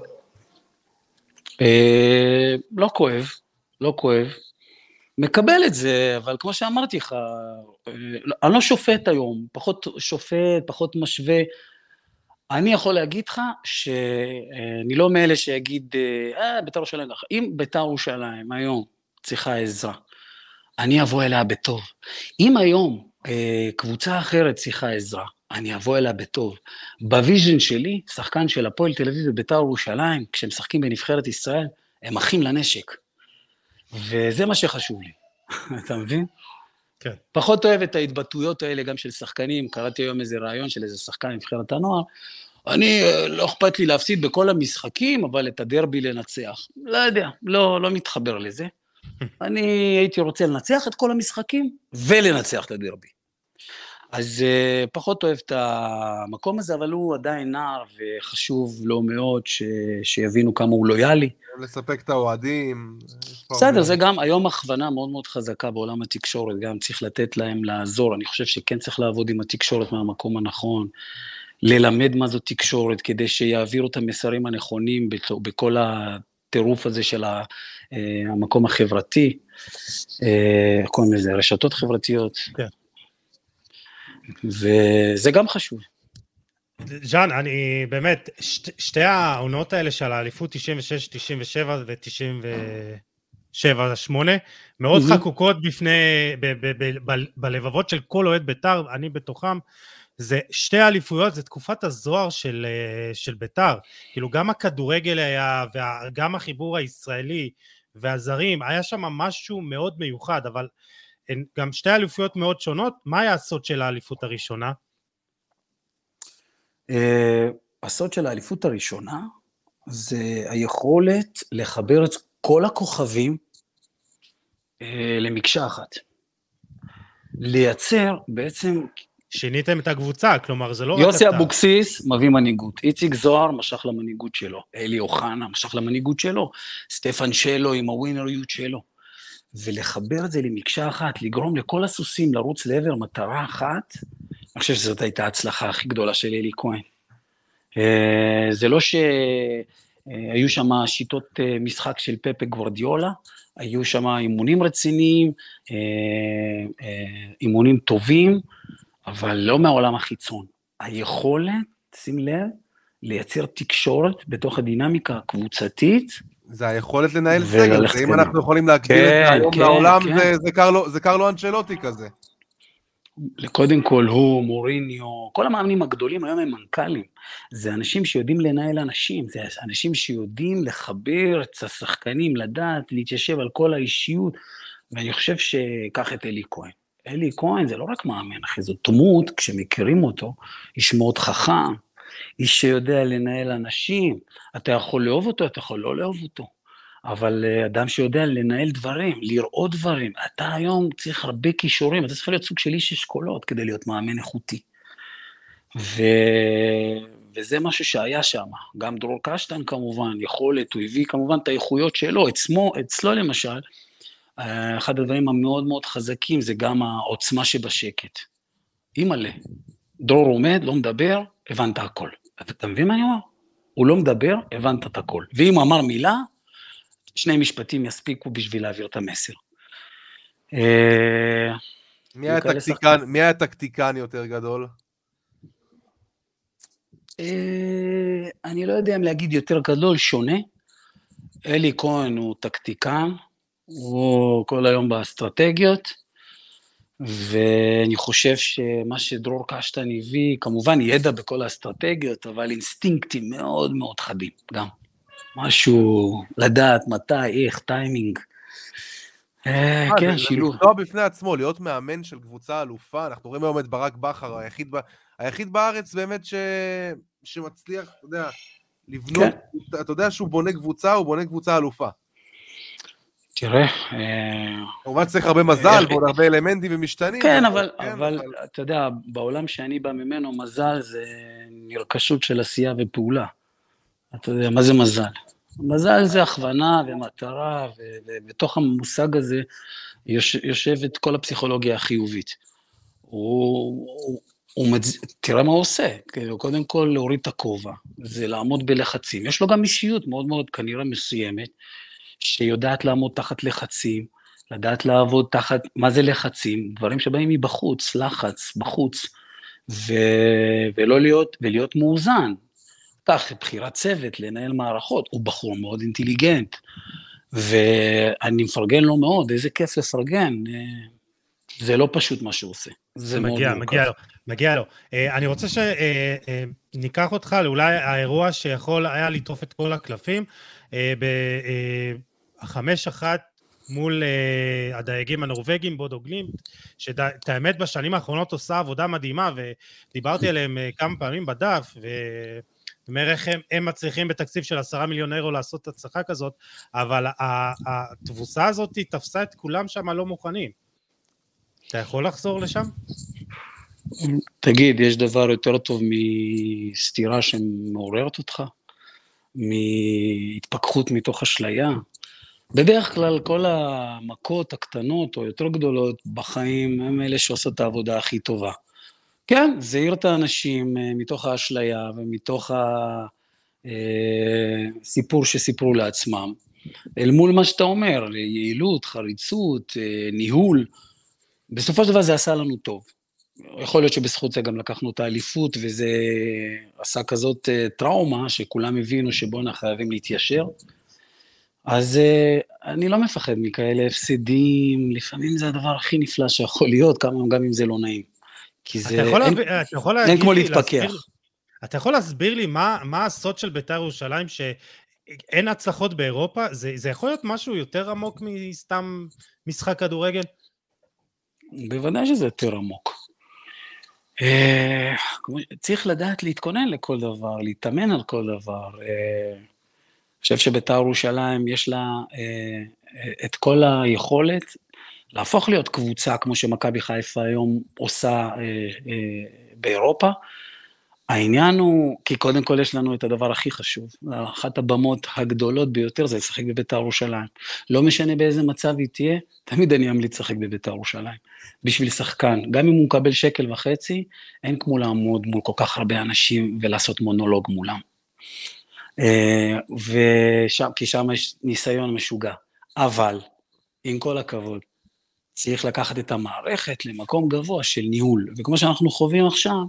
אה, לא כואב, לא כואב. מקבל את זה, אבל כמו שאמרתי לך, אה, אני לא שופט היום, פחות שופט, פחות משווה. אני יכול להגיד לך שאני לא מאלה שיגיד, אה, בית"ר ירושלים ככה. אם בית"ר ירושלים היום צריכה עזרה, אני אבוא אליה בטוב. אם היום אה, קבוצה אחרת צריכה עזרה, אני אבוא אליה בטוב. ב vision שלי, שחקן של הפועל תל אביב ובית"ר ירושלים, כשהם משחקים בנבחרת ישראל, הם אחים לנשק. וזה מה שחשוב לי, אתה מבין? כן. פחות אוהב את ההתבטאויות האלה גם של שחקנים, קראתי היום איזה ראיון של איזה שחקן נבחרת הנוער, אני, לא אכפת לי להפסיד בכל המשחקים, אבל את הדרבי לנצח. לא יודע, לא, לא מתחבר לזה. אני הייתי רוצה לנצח את כל המשחקים ולנצח את הדרבי. אז uh, פחות אוהב את המקום הזה, אבל הוא עדיין נער, וחשוב לו מאוד ש... שיבינו כמה הוא לויאלי. לספק את האוהדים. בסדר, זה גם היום הכוונה מאוד מאוד חזקה בעולם התקשורת, גם צריך לתת להם לעזור. אני חושב שכן צריך לעבוד עם התקשורת מהמקום הנכון, ללמד מה זו תקשורת, כדי שיעבירו את המסרים הנכונים בכל הטירוף הזה של אה, המקום החברתי. אה, איך קוראים לזה? רשתות חברתיות. כן. וזה גם חשוב. ז'אן, אני באמת, שת, שתי העונות האלה של האליפות 96, 97 ו-97, 8, מאוד mm-hmm. חקוקות בפני, ב, ב, ב, בלבבות של כל אוהד בית"ר, אני בתוכם. זה שתי האליפויות, זה תקופת הזוהר של, של בית"ר. כאילו גם הכדורגל היה, וגם החיבור הישראלי והזרים, היה שם משהו מאוד מיוחד, אבל הן גם שתי אליפויות מאוד שונות, מה היה הסוד של האליפות הראשונה? אה, הסוד של האליפות הראשונה זה היכולת לחבר את כל הכוכבים אה, למקשה אחת. לייצר בעצם... שיניתם את הקבוצה, כלומר זה לא רק אתה. יוסי אבוקסיס מביא מנהיגות, איציק זוהר משך למנהיגות שלו, אלי אוחנה משך למנהיגות שלו, סטפן שלו עם הווינריות שלו. ולחבר את זה למקשה אחת, לגרום לכל הסוסים לרוץ לעבר מטרה אחת, אני חושב שזאת הייתה ההצלחה הכי גדולה של אלי כהן. אה, זה לא שהיו שם שיטות אה, משחק של פפה גוורדיולה, היו שם אימונים רציניים, אה, אימונים טובים, אבל לא מהעולם החיצון. היכולת, שים לב, לייצר תקשורת בתוך הדינמיקה הקבוצתית, זה היכולת לנהל סגל, אם אנחנו יכולים את זה כן, היום כן, לעולם, כן. זה קרלו אנצ'לוטי כזה. קודם כל הוא, מוריניו, כל המאמנים הגדולים היום הם מנכ"לים. זה אנשים שיודעים לנהל אנשים, זה אנשים שיודעים לחבר את השחקנים, לדעת, להתיישב על כל האישיות, ואני חושב שקח את אלי כהן. אלי כהן זה לא רק מאמן, אחי, זו דמות, כשמכירים אותו, איש מאוד חכם, איש שיודע לנהל אנשים, אתה יכול לאהוב אותו, אתה יכול לא לאהוב אותו. אבל אה, אדם שיודע לנהל דברים, לראות דברים, אתה היום צריך הרבה כישורים, אתה צריך להיות סוג של איש אשכולות כדי להיות מאמן איכותי. ו... וזה משהו שהיה שם. גם דרור קשטן כמובן, יכולת, הוא הביא כמובן את האיכויות שלו. אצמו, אצלו למשל, אה, אחד הדברים המאוד מאוד חזקים זה גם העוצמה שבשקט. אימא'לה, דרור עומד, לא מדבר, הבנת הכל. אתה מבין מה אני אומר? הוא לא מדבר, הבנת את הכל. ואם הוא אמר מילה, שני משפטים יספיקו בשביל להעביר את המסר. אה, מי היה טקטיקן, מי היה טקטיקן יותר גדול? אה, אני לא יודע אם להגיד יותר גדול, שונה. אלי כהן הוא טקטיקן, הוא כל היום באסטרטגיות, ואני חושב שמה שדרור קשטן הביא, כמובן ידע בכל האסטרטגיות, אבל אינסטינקטים מאוד מאוד חדים, גם. משהו לדעת מתי, איך, טיימינג. אה, כן, שילוב. זה בפני עצמו, להיות מאמן של קבוצה אלופה, אנחנו רואים היום את ברק בכר, היחיד, היחיד בארץ באמת ש... שמצליח, אתה יודע, לבנות, כן. אתה יודע שהוא בונה קבוצה, הוא בונה קבוצה אלופה. תראה... אה, כמובן צריך הרבה מזל ועוד הרבה אלמנטים ומשתנים. כן, אבל, כן, אבל אתה יודע, בעולם שאני בא ממנו, מזל זה נרכשות של עשייה ופעולה. אתה יודע, מה זה מזל? מזל זה הכוונה ומטרה, ובתוך המושג הזה יושבת כל הפסיכולוגיה החיובית. הוא, הוא, הוא מצ... תראה מה הוא עושה, כאילו, קודם כל להוריד את הכובע, זה לעמוד בלחצים. יש לו גם אישיות מאוד מאוד כנראה מסוימת, שיודעת לעמוד תחת לחצים, לדעת לעבוד תחת, מה זה לחצים? דברים שבאים מבחוץ, לחץ, בחוץ, ו... ולא להיות, ולהיות מאוזן. כך, בחירת צוות, לנהל מערכות, הוא בחור מאוד אינטליגנט, ואני מפרגן לו מאוד, איזה כיף לפרגן. זה לא פשוט מה שהוא עושה. זה מגיע, מגיע לו, מגיע לו. Uh, אני רוצה שניקח אה, uh, אותך לאולי האירוע שיכול היה לטרוף את כל הקלפים. Uh, בחמש אחת מול uh, הדייגים הנורבגים, בודו גלימפ, שאת האמת בשנים האחרונות עושה עבודה מדהימה, ודיברתי עליהם uh, כמה פעמים בדף, ו... אומר איך הם, הם מצליחים בתקציב של עשרה מיליון אירו לעשות הצלחה כזאת, אבל התבוסה הזאת תפסה את כולם שם לא מוכנים. אתה יכול לחזור לשם? תגיד, יש דבר יותר טוב מסתירה שמעוררת אותך? מהתפכחות מתוך אשליה? בדרך כלל כל המכות הקטנות או יותר גדולות בחיים הם אלה שעושות את העבודה הכי טובה. כן, זה העיר את האנשים אה, מתוך האשליה ומתוך הסיפור אה, שסיפרו לעצמם, אל מול מה שאתה אומר, יעילות, חריצות, אה, ניהול. בסופו של דבר זה עשה לנו טוב. יכול להיות שבזכות זה גם לקחנו את האליפות, וזה עשה כזאת טראומה, שכולם הבינו שבואנה חייבים להתיישר. אז אני לא מפחד מכאלה הפסדים, לפעמים זה הדבר הכי נפלא שיכול להיות, גם אם זה לא נעים. כי זה... אתה יכול, אין, לה... אתה יכול אין כמו להתפכח. אתה יכול להסביר לי מה, מה הסוד של בית"ר ירושלים שאין הצלחות באירופה? זה, זה יכול להיות משהו יותר עמוק מסתם משחק כדורגל? בוודאי שזה יותר עמוק. אה, צריך לדעת להתכונן לכל דבר, להתאמן על כל דבר. אה, חושב שבית"ר ירושלים יש לה אה, את כל היכולת להפוך להיות קבוצה כמו שמכבי חיפה היום עושה אה, אה, באירופה. העניין הוא, כי קודם כל יש לנו את הדבר הכי חשוב, אחת הבמות הגדולות ביותר זה לשחק בבית"ר ירושלים. לא משנה באיזה מצב היא תהיה, תמיד אני אמליץ לשחק בבית"ר ירושלים. בשביל שחקן, גם אם הוא מקבל שקל וחצי, אין כמו לעמוד מול כל כך הרבה אנשים ולעשות מונולוג מולם. ושם, כי שם יש ניסיון משוגע. אבל, עם כל הכבוד, צריך לקחת את המערכת למקום גבוה של ניהול. וכמו שאנחנו חווים עכשיו,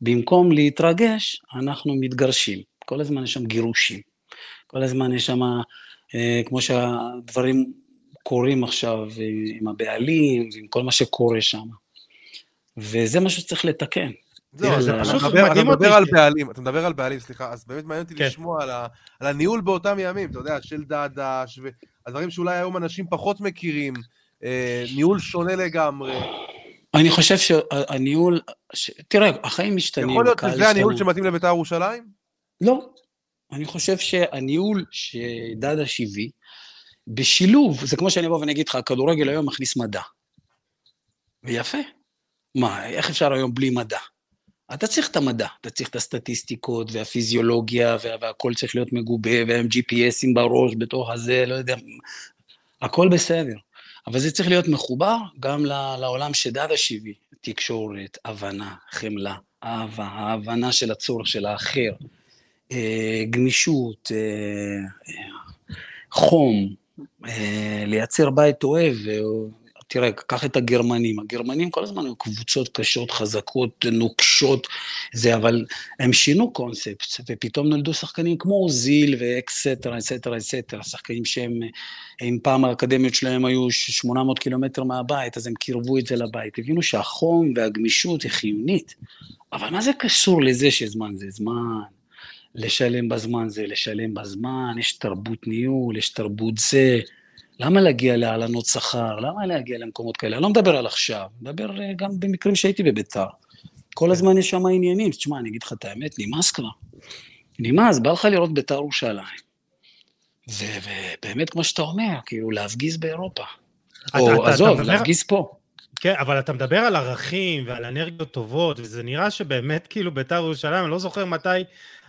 במקום להתרגש, אנחנו מתגרשים. כל הזמן יש שם גירושים. כל הזמן יש שם אה, כמו שהדברים קורים עכשיו עם הבעלים ועם כל מה שקורה שם. וזה מה שצריך לתקן. זהו, זה פשוט מדהים אותי. על בעלים, אתה מדבר על בעלים, סליחה, אז באמת מעניין אותי כן. לשמוע על, הניהול באותם ימים, אתה יודע, של דעדש, והדברים שאולי היום אנשים פחות מכירים, אה, ניהול שונה לגמרי. אני חושב שהניהול. תראה, החיים משתנים. יכול להיות שזה הניהול שמתאים לבית"ר ירושלים? לא. אני חושב שהניהול שדדש הביא, בשילוב, זה כמו שאני אבוא ואני אגיד לך, הכדורגל היום מכניס מדע. ויפה. מה, איך אפשר היום בלי מדע? אתה צריך את המדע, אתה צריך את הסטטיסטיקות והפיזיולוגיה וה, והכל צריך להיות מגובה, והם GPSים בראש בתוך הזה, לא יודע, הכל בסדר. אבל זה צריך להיות מחובר גם לעולם שדדה שיבי, תקשורת, הבנה, חמלה, אהבה, ההבנה של הצורך של האחר, אה, גמישות, אה, חום, אה, לייצר בית אוהב, תראה, קח את הגרמנים, הגרמנים כל הזמן היו קבוצות קשות, חזקות, נוקשות, זה, אבל הם שינו קונספט, ופתאום נולדו שחקנים כמו זיל ואקסטרה, אקסטרה, אקסטרה, שחקנים שהם, אם פעם האקדמיות שלהם היו 800 קילומטר מהבית, אז הם קירבו את זה לבית, הבינו שהחום והגמישות היא חיונית, אבל מה זה קשור לזה שזמן זה זמן? לשלם בזמן זה לשלם בזמן, יש תרבות ניהול, יש תרבות זה, למה להגיע להעלנות שכר? למה להגיע למקומות כאלה? אני לא מדבר על עכשיו, מדבר אה, גם במקרים שהייתי בביתר. כל הזמן יש שם עניינים. תשמע, אני אגיד לך את האמת, נמאס כבר. נמאס, בא לך לראות ביתר ירושלים. ובאמת, כמו שאתה אומר, כאילו, להפגיז באירופה. או, עזוב, להפגיז פה. כן, אבל אתה מדבר על ערכים ועל אנרגיות טובות, וזה נראה שבאמת כאילו ביתר ירושלים, אני לא זוכר מתי,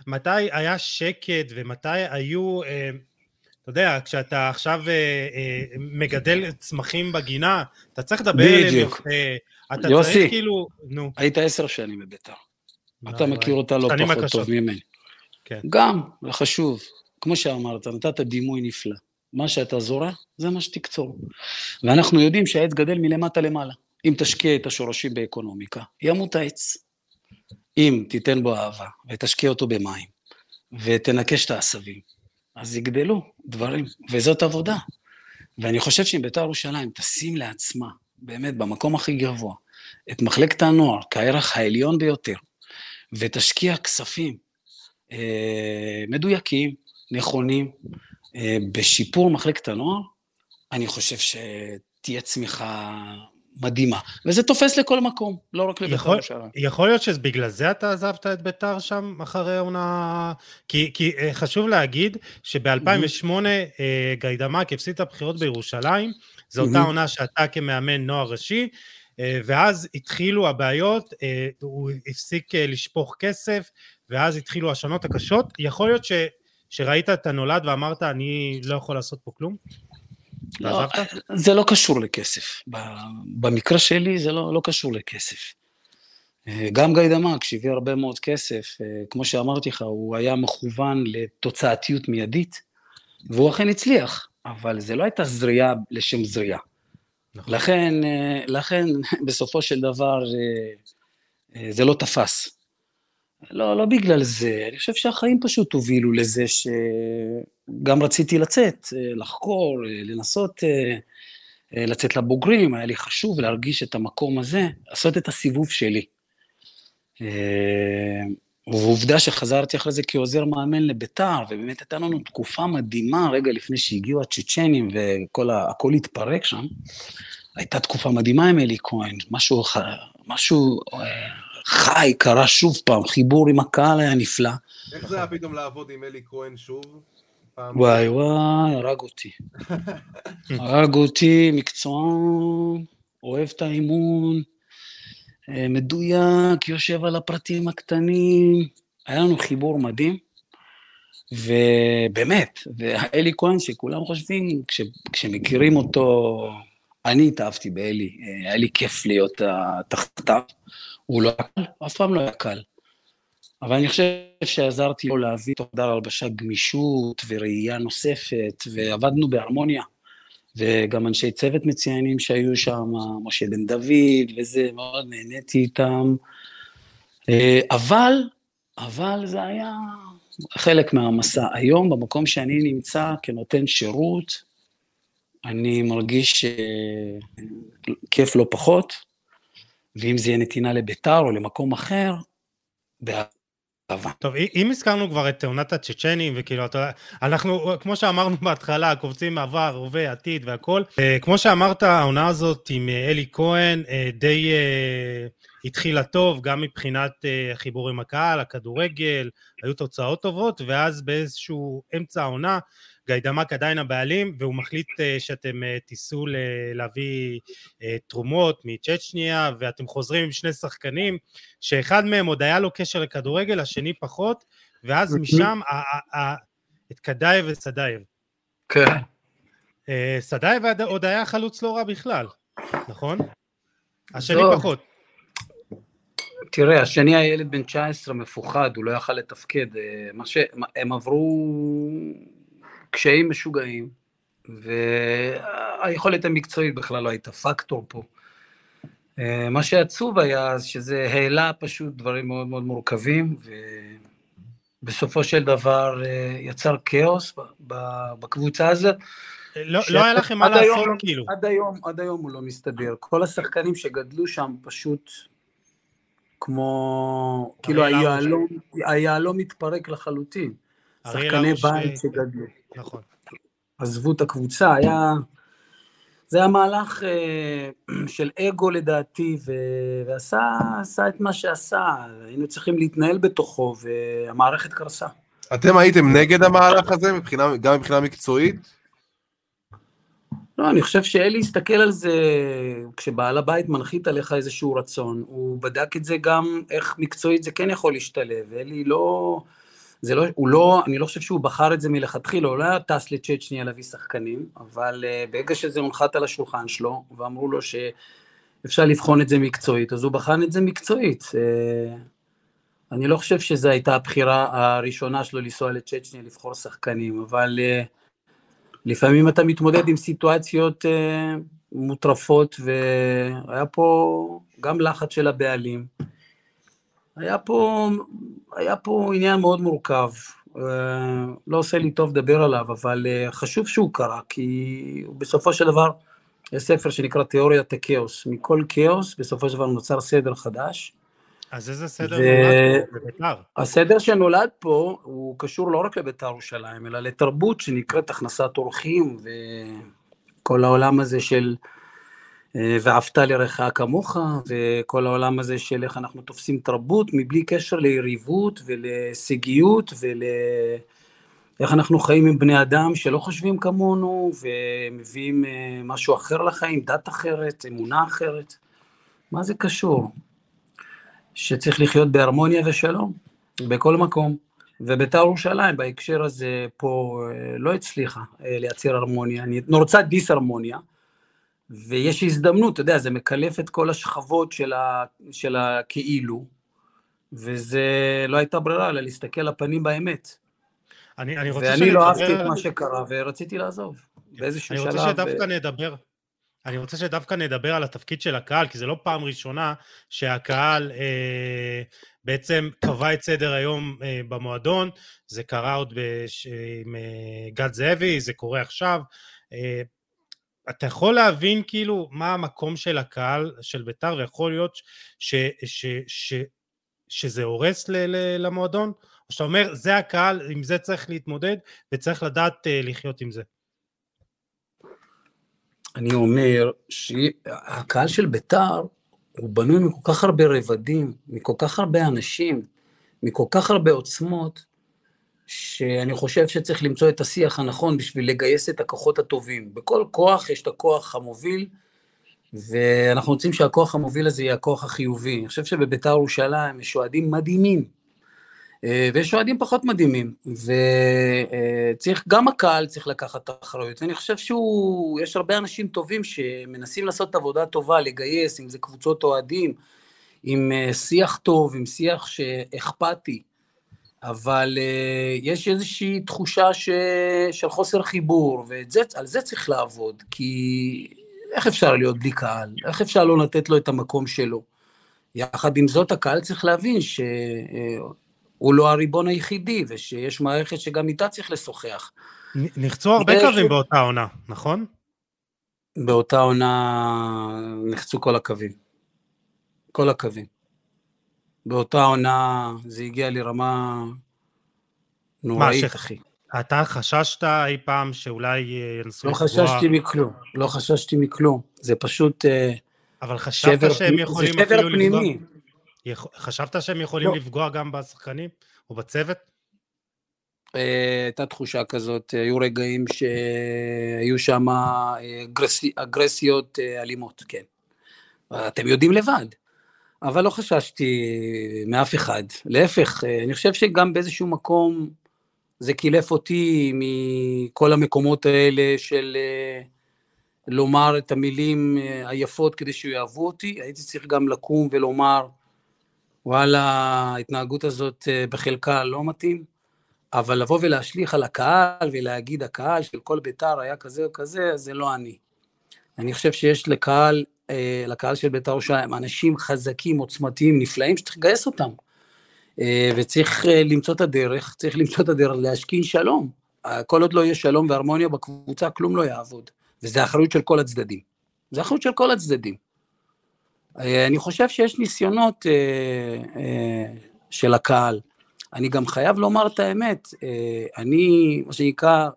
מתי היה שקט ומתי היו... אה, אתה יודע, כשאתה עכשיו אה, אה, מגדל צמחים בגינה, אתה צריך לדבר אליהם יפה. אתה יוסי, צריך כאילו, נו. היית עשר שנים בביתר. אתה מכיר אותה לא פחות מקשות. טוב ממני. כן. גם, זה חשוב. כמו שאמרת, נתת דימוי נפלא. מה שאתה זורע, זה מה שתקצור. ואנחנו יודעים שהעץ גדל מלמטה למעלה. אם תשקיע את השורשים באקונומיקה, ימות העץ. אם תיתן בו אהבה, ותשקיע אותו במים, ותנקש את העשבים, אז יגדלו דברים, וזאת עבודה. ואני חושב שאם בית"ר ירושלים תשים לעצמה, באמת, במקום הכי גבוה, את מחלקת הנוער כערך העליון ביותר, ותשקיע כספים אה, מדויקים, נכונים, אה, בשיפור מחלקת הנוער, אני חושב שתהיה צמיחה מדהימה. וזה תופס לכל מקום, לא רק לביתר ירושלים. יכול להיות שבגלל זה אתה עזבת את ביתר שם אחרי עונה... כי, כי אה, חשוב להגיד שב-2008 אה, גיידמק הפסיד את הבחירות בירושלים, זו אותה עונה שאתה כמאמן נוער ראשי, אה, ואז התחילו הבעיות, הוא הפסיק לשפוך כסף, ואז התחילו השנות הקשות. יכול להיות ש, שראית את הנולד ואמרת, אני לא יכול לעשות פה כלום? לא, זה לא קשור לכסף. במקרה שלי זה לא, לא קשור לכסף. אה, גם גיא דמק, שהביא הרבה מאוד כסף, אה, כמו שאמרתי לך, הוא היה מכוון לתוצאתיות מיידית, והוא אכן הצליח, אבל זה לא הייתה זריעה לשם זריעה. נכון. לכן, אה, לכן, בסופו של דבר, זה לא תפס. לא, לא בגלל זה, אני חושב שהחיים פשוט הובילו לזה שגם רציתי לצאת, אה, לחקור, אה, לנסות אה, לצאת לבוגרים, היה לי חשוב להרגיש את המקום הזה, לעשות את הסיבוב שלי. ועובדה שחזרתי אחרי זה כעוזר מאמן לביתר, ובאמת הייתה לנו תקופה מדהימה רגע לפני שהגיעו הצ'צ'נים והכל התפרק שם. הייתה תקופה מדהימה עם אלי כהן, משהו, משהו חי, קרה שוב פעם, חיבור עם הקהל היה נפלא. איך זה היה פתאום לעבוד עם אלי כהן שוב? וואי וואי, הרג אותי. הרג אותי, מקצוען, אוהב את האימון, אה, מדויק, יושב על הפרטים הקטנים. היה לנו חיבור מדהים, ובאמת, ואלי כהן, שכולם חושבים, כש, כשמכירים אותו, אני התאהבתי באלי, אה, היה לי כיף להיות תחתיו. הוא לא היה קל, אף פעם לא היה קל. אבל אני חושב שעזרתי לו להביא תוך חדר הלבשה גמישות וראייה נוספת, ועבדנו בהרמוניה. וגם אנשי צוות מצוינים שהיו שם, משה בן דוד וזה, מאוד נהניתי איתם. אה, אבל, אבל זה היה חלק מהמסע. היום, במקום שאני נמצא כנותן שירות, אני מרגיש כיף לא פחות, ואם זה יהיה נתינה לביתר או למקום אחר, באהבה. טוב, אם הזכרנו כבר את עונת הצ'צ'נים, וכאילו, אתה, אנחנו, כמו שאמרנו בהתחלה, קובצים עבר, הווה, עתיד והכל. אה, כמו שאמרת, העונה הזאת עם אה, אלי כהן אה, די התחילה טוב, גם מבחינת החיבור עם הקהל, הכדורגל, היו תוצאות טובות, ואז באיזשהו אמצע העונה, גיידמק עדיין הבעלים, והוא מחליט uh, שאתם uh, תיסעו להביא uh, תרומות מצ'צ'ניה, ואתם חוזרים עם שני שחקנים, שאחד מהם עוד היה לו קשר לכדורגל, השני פחות, ואז משם את קדאייב וסדאייב. כן. סדאייב עוד היה חלוץ לא רע בכלל, נכון? השני פחות. תראה, השני היה ילד בן 19 מפוחד, הוא לא יכל לתפקד. מה שהם עברו קשיים משוגעים, והיכולת המקצועית בכלל לא הייתה פקטור פה. אה, מה שעצוב היה, שזה העלה פשוט דברים מאוד מאוד מורכבים, ובסופו של דבר אה, יצר כאוס בקבוצה הזאת. לא, לא היה לכם מה לעשות, היום, כאילו. עד היום, עד היום הוא לא מסתדר. כל השחקנים שגדלו שם פשוט כמו, כאילו היהלום, היהלום מתפרק לחלוטין. שחקני בית שגדלו. נכון. עזבו את הקבוצה, היה... זה היה מהלך אה, של אגו לדעתי, ו... ועשה את מה שעשה, היינו צריכים להתנהל בתוכו, והמערכת קרסה. אתם הייתם נגד המהלך הזה, מבחינה, גם מבחינה מקצועית? לא, אני חושב שאלי הסתכל על זה, כשבעל הבית מנחית עליך איזשהו רצון, הוא בדק את זה גם, איך מקצועית זה כן יכול להשתלב, אלי לא... זה לא, הוא לא, אני לא חושב שהוא בחר את זה מלכתחילה, הוא לא היה טס לצ'צ'ניה להביא שחקנים, אבל uh, ברגע שזה הונחת על השולחן שלו, ואמרו לו שאפשר לבחון את זה מקצועית, אז הוא בחן את זה מקצועית. Uh, אני לא חושב שזו הייתה הבחירה הראשונה שלו לנסוע לצ'צ'ניה לבחור שחקנים, אבל uh, לפעמים אתה מתמודד עם סיטואציות uh, מוטרפות, והיה פה גם לחץ של הבעלים. היה פה, היה פה עניין מאוד מורכב, אה, לא עושה לי טוב לדבר עליו, אבל אה, חשוב שהוא קרה, כי בסופו של דבר, יש ספר שנקרא תיאוריית הכאוס. מכל כאוס, בסופו של דבר נוצר סדר חדש. אז איזה סדר ו... נולד פה בביתר? הסדר שנולד פה, הוא קשור לא רק לביתר ירושלים, אלא לתרבות שנקראת הכנסת אורחים, וכל העולם הזה של... אה, ואהבת לרעך כמוך, וכל העולם הזה של איך אנחנו תופסים תרבות מבלי קשר ליריבות ולהישגיות ולאיך אנחנו חיים עם בני אדם שלא חושבים כמונו ומביאים אה, משהו אחר לחיים, דת אחרת, אמונה אחרת. מה זה קשור? שצריך לחיות בהרמוניה ושלום בכל מקום. ובית"ר ירושלים בהקשר הזה פה אה, לא הצליחה לייצר הרמוניה, רוצה דיסהרמוניה. ויש הזדמנות, אתה יודע, זה מקלף את כל השכבות של, ה, של הכאילו, וזה לא הייתה ברירה, אלא להסתכל לפנים באמת. אני, אני רוצה ואני לא אהבתי את מה שקרה, ורציתי לעזוב באיזשהו שלב. אני רוצה שדווקא ו... נדבר, אני רוצה שדווקא נדבר על התפקיד של הקהל, כי זה לא פעם ראשונה שהקהל אה, בעצם קבע את סדר היום אה, במועדון, זה קרה עוד בש, עם אה, גד זאבי, זה קורה עכשיו. אה, אתה יכול להבין כאילו מה המקום של הקהל של בית"ר, ויכול להיות ש, ש, ש, ש, שזה הורס ל, ל, למועדון, או שאתה אומר, זה הקהל, עם זה צריך להתמודד, וצריך לדעת uh, לחיות עם זה. אני אומר שהקהל של בית"ר הוא בנוי מכל כך הרבה רבדים, מכל כך הרבה אנשים, מכל כך הרבה עוצמות, שאני חושב שצריך למצוא את השיח הנכון בשביל לגייס את הכוחות הטובים. בכל כוח יש את הכוח המוביל, ואנחנו רוצים שהכוח המוביל הזה יהיה הכוח החיובי. אני חושב שבביתר ירושלים יש אוהדים מדהימים, אה, ויש אוהדים פחות מדהימים, וצריך, גם הקהל צריך לקחת את האחריות, ואני חושב שיש הרבה אנשים טובים שמנסים לעשות עבודה טובה, לגייס, אם זה קבוצות אוהדים, עם אה, שיח טוב, עם שיח שאכפתי, אבל uh, יש איזושהי תחושה ש... של חוסר חיבור, ועל זה צריך לעבוד, כי איך אפשר להיות בלי קהל? איך אפשר לא לתת לו את המקום שלו? יחד עם זאת, הקהל צריך להבין שהוא הוא לא הריבון היחידי, ושיש מערכת שגם איתה צריך לשוחח. נחצו הרבה קווים באותה עונה, נכון? באותה עונה נחצו כל הקווים. כל הקווים. באותה עונה זה הגיע לרמה נוראית, אחי. אתה חששת אי פעם שאולי ינסו לא לפגוע? לא חששתי מכלום, לא חששתי מכלום. זה פשוט אה, אבל חשבת שבר, שהם יכולים זה שבר פנימי. לפגוע? חשבת שהם יכולים לא. לפגוע גם בשחקנים או בצוות? אה, הייתה תחושה כזאת, היו רגעים שהיו שם אה, אגרסיות אלימות, כן. אתם יודעים לבד. אבל לא חששתי מאף אחד. להפך, אני חושב שגם באיזשהו מקום זה קילף אותי מכל המקומות האלה של אה, לומר את המילים אה, היפות כדי שיאהבו אותי, הייתי צריך גם לקום ולומר, וואלה, ההתנהגות הזאת אה, בחלקה לא מתאים, אבל לבוא ולהשליך על הקהל ולהגיד הקהל של כל בית"ר היה כזה או כזה, זה לא אני. אני חושב שיש לקהל, לקהל של בית"ר ירושלים אנשים חזקים, עוצמתיים, נפלאים, שצריך לגייס אותם. אה, וצריך אה, למצוא את הדרך, צריך למצוא את הדרך להשכין שלום. אה, כל עוד לא יהיה שלום והרמוניה בקבוצה, כלום לא יעבוד. וזה אחריות של כל הצדדים. זה אחריות של כל הצדדים. אני חושב שיש ניסיונות של הקהל. אני גם חייב לומר את האמת, אני, מה שנקרא,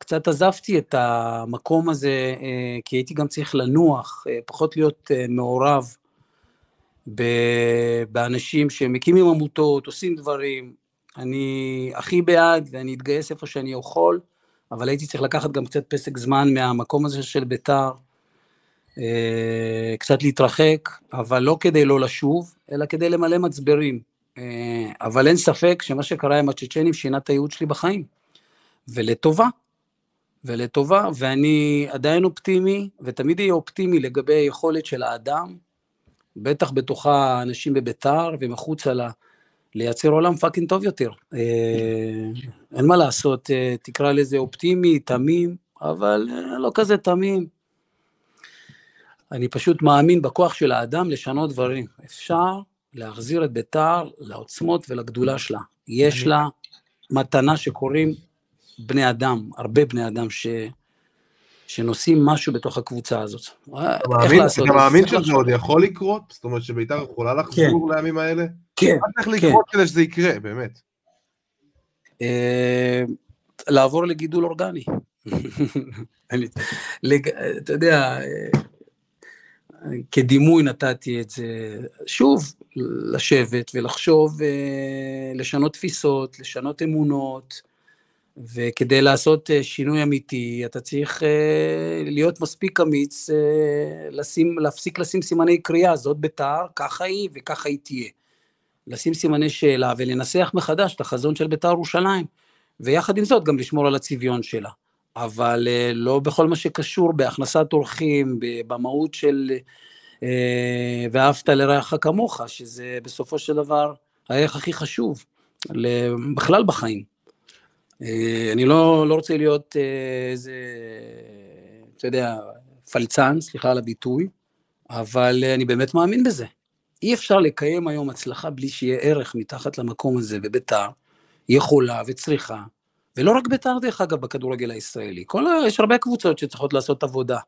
קצת עזבתי את המקום הזה, כי הייתי גם צריך לנוח, פחות להיות מעורב באנשים שמקימים עמותות, עושים דברים. אני הכי בעד ואני אתגייס איפה שאני יכול, אבל הייתי צריך לקחת גם קצת פסק זמן מהמקום הזה של בית"ר, אה, קצת להתרחק, אבל לא כדי לא לשוב, אלא כדי למלא מצברים. אה, אבל אין ספק שמה שקרה עם הצ'צ'נים שינה את הייעוד שלי בחיים, ולטובה. ולטובה, ואני עדיין אופטימי, ותמיד אהיה אופטימי לגבי היכולת של האדם בטח בתוכה אנשים בביתר ומחוצה לה, לייצר עולם פאקינג טוב יותר. אה, אין מה לעשות, אה, תקרא לזה אופטימי, תמים, אבל אה, לא כזה תמים. אני פשוט מאמין בכוח של האדם לשנות דברים. אפשר להחזיר את ביתר לעוצמות ולגדולה שלה. יש לה מתנה שקוראים בני אדם, הרבה בני אדם ש... שנושאים משהו בתוך הקבוצה הזאת. אתה מאמין שזה עוד יכול לקרות? זאת אומרת שביתר יכולה לחזור כן. לימים האלה? כן, מה צריך כן. לקרות כדי שזה יקרה, באמת? אה, לעבור לגידול אורגני. אתה יודע, אה, כדימוי נתתי את זה, שוב, לשבת ולחשוב, אה, לשנות תפיסות, לשנות אמונות, וכדי לעשות אה, שינוי אמיתי, אתה צריך אה, להיות מספיק אמיץ, אה, לשים, להפסיק לשים סימני קריאה, זאת בית"ר, ככה היא וככה היא תהיה. לשים סימני שאלה ולנסח מחדש את החזון של בית"ר ירושלים, ויחד עם זאת גם לשמור על הצביון שלה. אבל לא בכל מה שקשור בהכנסת אורחים, במהות של ואהבת לרעך כמוך, שזה בסופו של דבר הערך הכי חשוב, בכלל בחיים. אה, אני לא, לא רוצה להיות אה, איזה, אתה יודע, פלצן, סליחה על הביטוי, אבל אה, אני באמת מאמין בזה. אי אפשר לקיים היום הצלחה בלי שיהיה ערך מתחת למקום הזה, וביתר יכולה וצריכה, ולא רק ביתר דרך אגב בכדורגל הישראלי, כל, יש הרבה קבוצות שצריכות לעשות עבודה.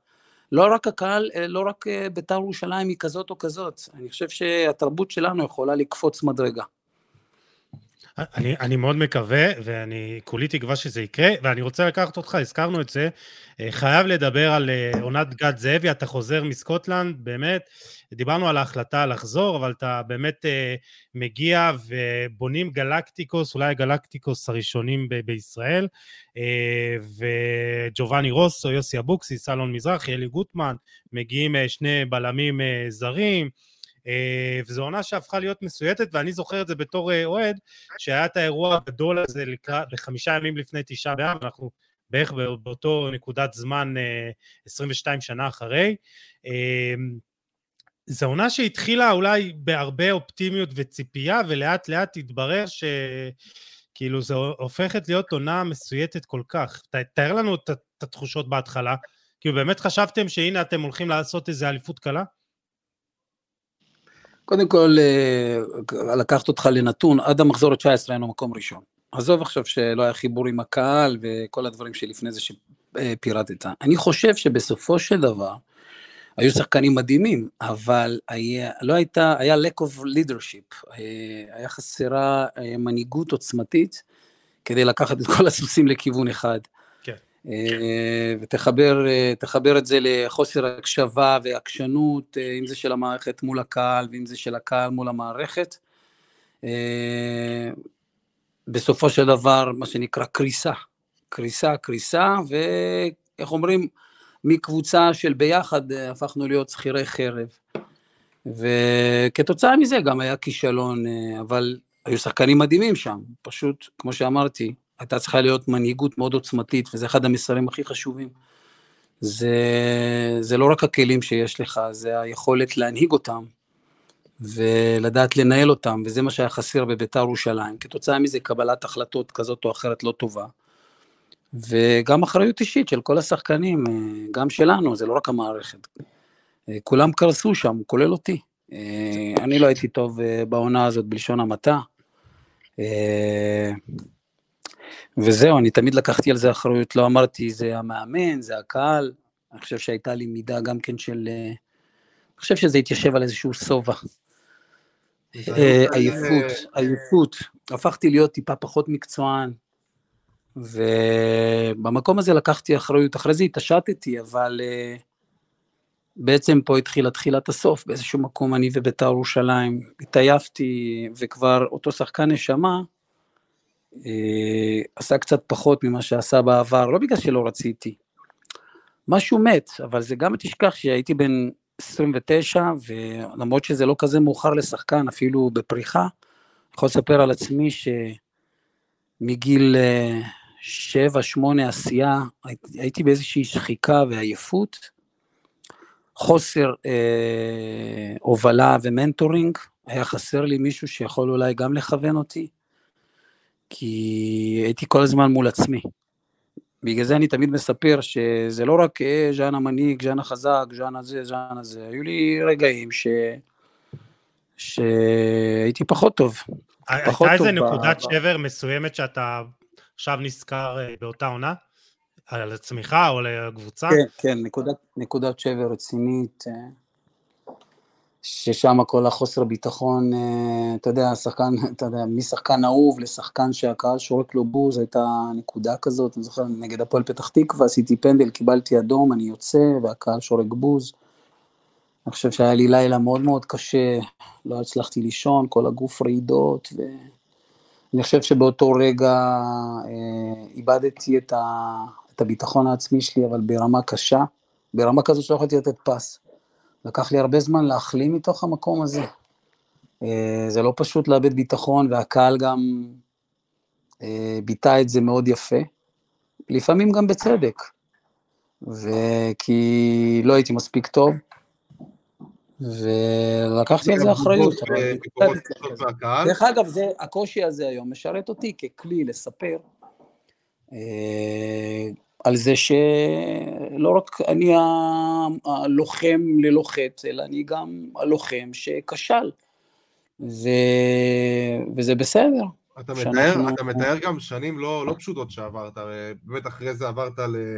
לא רק הקהל, לא רק ביתר ירושלים היא כזאת או כזאת, אני חושב שהתרבות שלנו יכולה לקפוץ מדרגה. אני, אני מאוד מקווה, ואני כולי תקווה שזה יקרה, ואני רוצה לקחת אותך, הזכרנו את זה, אה, חייב לדבר על אה, עונת גד זאבי, אתה חוזר מסקוטלנד, באמת, דיברנו על ההחלטה לחזור, אבל אתה באמת אה, מגיע ובונים גלקטיקוס, אולי הגלקטיקוס הראשונים ב- בישראל, וג'ובאני רוסו, יוסי אבוקסיס, סלון מזרחי, אלי גוטמן, מגיעים שני בלמים זרים, וזו עונה שהפכה להיות מסויטת, ואני זוכר את זה בתור אה, אוהד, שהיה את האירוע הגדול הזה לקראת, בחמישה ימים לפני תשעה באב, אנחנו בערך באותו נקודת זמן 22 אה, שנה אחרי. זו עונה שהתחילה אולי בהרבה אופטימיות וציפייה, ולאט לאט התברר ש... כאילו זו הופכת להיות עונה מסויטת כל כך. תאר לנו את התחושות בהתחלה. כאילו באמת חשבתם שהנה אתם הולכים לעשות איזה אליפות קלה? קודם כל, אה, לקחת אותך לנתון, עד המחזור ה-19 היינו מקום ראשון. עזוב עכשיו שלא היה חיבור עם הקהל וכל הדברים שלפני זה שפירטת. אני חושב שבסופו של דבר, היו שחקנים מדהימים, אבל היה, לא הייתה, היה lack of leadership, היה, היה חסרה אה, מנהיגות עוצמתית כדי לקחת את כל הסוסים לכיוון אחד. כן. אה, ותחבר אה, את זה לחוסר הקשבה ועקשנות, אם זה של המערכת מול הקהל ואם זה של הקהל מול המערכת. בסופו של דבר, מה שנקרא קריסה. קריסה, קריסה, ואיך אומרים, מקבוצה של ביחד אה, הפכנו להיות שכירי חרב. וכתוצאה מזה גם היה כישלון, אה, אבל היו שחקנים מדהימים שם, פשוט, כמו שאמרתי, הייתה צריכה להיות מנהיגות מאוד עוצמתית, וזה אחד המסרים הכי חשובים. זה, זה לא רק הכלים שיש לך, זה היכולת להנהיג אותם, ולדעת לנהל אותם, וזה מה שהיה חסר בביתר ירושלים. כתוצאה מזה קבלת החלטות כזאת או אחרת לא טובה. וגם אחריות אישית של כל השחקנים, אה, גם שלנו, זה לא רק המערכת. אה, כולם קרסו שם, כולל אותי. אה, אני לא הייתי טוב בעונה הזאת בלשון המעטה. וזהו, אני תמיד לקחתי על זה אחריות, לא אמרתי זה המאמן, זה הקהל. אני חושב שהייתה לי מידה גם כן של... אני חושב שזה התיישב על איזשהו שובע. עייפות, עייפות. הפכתי להיות טיפה פחות מקצוען, ובמקום הזה לקחתי אחריות, אחרי זה התעשתתי, אבל בעצם פה התחילה תחילת הסוף, באיזשהו מקום אני ובית"ר ירושלים, התעייפתי, וכבר אותו שחקן נשמה, עשה קצת פחות ממה שעשה בעבר, לא בגלל שלא רציתי. משהו מת, אבל זה גם תשכח שהייתי בן 29, ולמרות שזה לא כזה מאוחר לשחקן, אפילו בפריחה, אני יכול לספר על עצמי שמגיל uh, שבע, שמונה עשייה, הייתי באיזושהי שחיקה ועייפות, חוסר אה, הובלה ו mentoring, היה חסר לי מישהו שיכול אולי גם לכוון אותי, כי הייתי כל הזמן מול עצמי. בגלל זה אני תמיד מספר שזה לא רק אה, ז'אן המנהיג, ז'אן החזק, ז'אן הזה, ז'אן הזה, היו לי רגעים ש... שהייתי פחות טוב. הייתה איזה נקודת שבר מסוימת שאתה עכשיו נזכר אה, באותה עונה? על הצמיחה או על הקבוצה? כן, כן, נקודת, נקודת שבר רצינית, אה, ששם כל החוסר ביטחון, אה, אתה יודע, שחקן, אתה יודע, משחקן אהוב לשחקן שהקהל שורק לו בוז, הייתה נקודה כזאת, אני זוכר, נגד הפועל פתח תקווה, עשיתי פנדל, קיבלתי אדום, אני יוצא, והקהל שורק בוז. אני חושב שהיה לי לילה מאוד מאוד קשה, לא הצלחתי לישון, כל הגוף רעידות, ו... אני חושב שבאותו רגע אה, איבדתי את, ה, את הביטחון העצמי שלי, אבל ברמה קשה, ברמה כזו שלא יכולתי לתת פס. לקח לי הרבה זמן להחלים מתוך המקום הזה. אה, זה לא פשוט לאבד ביטחון, והקהל גם אה, ביטא את זה מאוד יפה, לפעמים גם בצדק. וכי לא הייתי מספיק טוב, ולקחתי על זה אחריות. דרך אגב, זה, הקושי הזה היום משרת אותי ככלי לספר אה, על זה שלא רק אני הלוחם ללא חטא, אלא אני גם הלוחם שכשל, ו... וזה בסדר. אתה מתאר, אתה מתאר גם שנים לא, לא פשוטות שעברת, באמת אחרי זה עברת ל...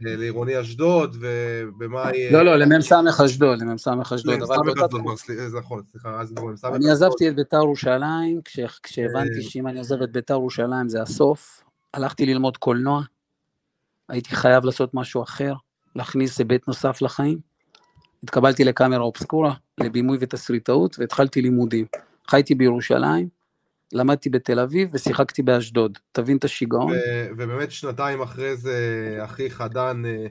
לעירוני אשדוד, ובמאי... לא, לא, למ"ס אשדוד, למ"ס אשדוד, אבל באותה תקופה. נכון, סליחה, אז כבר מ"ס אני עזבתי את ביתר ירושלים, כשהבנתי אה. שאם אני עוזב את ביתר ירושלים זה הסוף, הלכתי ללמוד קולנוע, הייתי חייב לעשות משהו אחר, להכניס היבט נוסף לחיים. התקבלתי לקאמרה אובסקורה, לבימוי ותסריטאות, והתחלתי לימודים. חייתי בירושלים, למדתי בתל אביב ושיחקתי באשדוד, תבין את השיגעון. ובאמת שנתיים אחרי זה, אחיך דן, אה,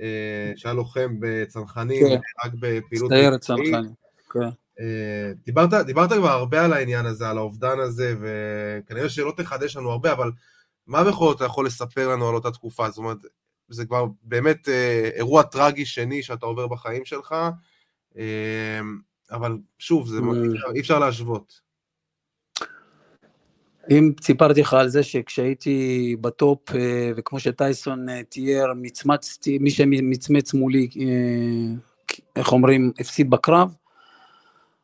אה, שהיה לוחם בצנחנים, כן. רק בפעילות... סיירת צנחנים, כן. אה, דיברת, דיברת כבר הרבה על העניין הזה, על האובדן הזה, וכנראה שלא תחדש לנו הרבה, אבל מה בכל זאת אתה יכול לספר לנו על אותה תקופה? זאת אומרת, זה כבר באמת אירוע טרגי שני שאתה עובר בחיים שלך, אבל שוב, זה, mm. אי אפשר להשוות. אם סיפרתי לך על זה שכשהייתי בטופ, אה, וכמו שטייסון אה, תיאר, מצמצתי, מי שמצמץ מולי, אה, איך אומרים, הפסיד בקרב,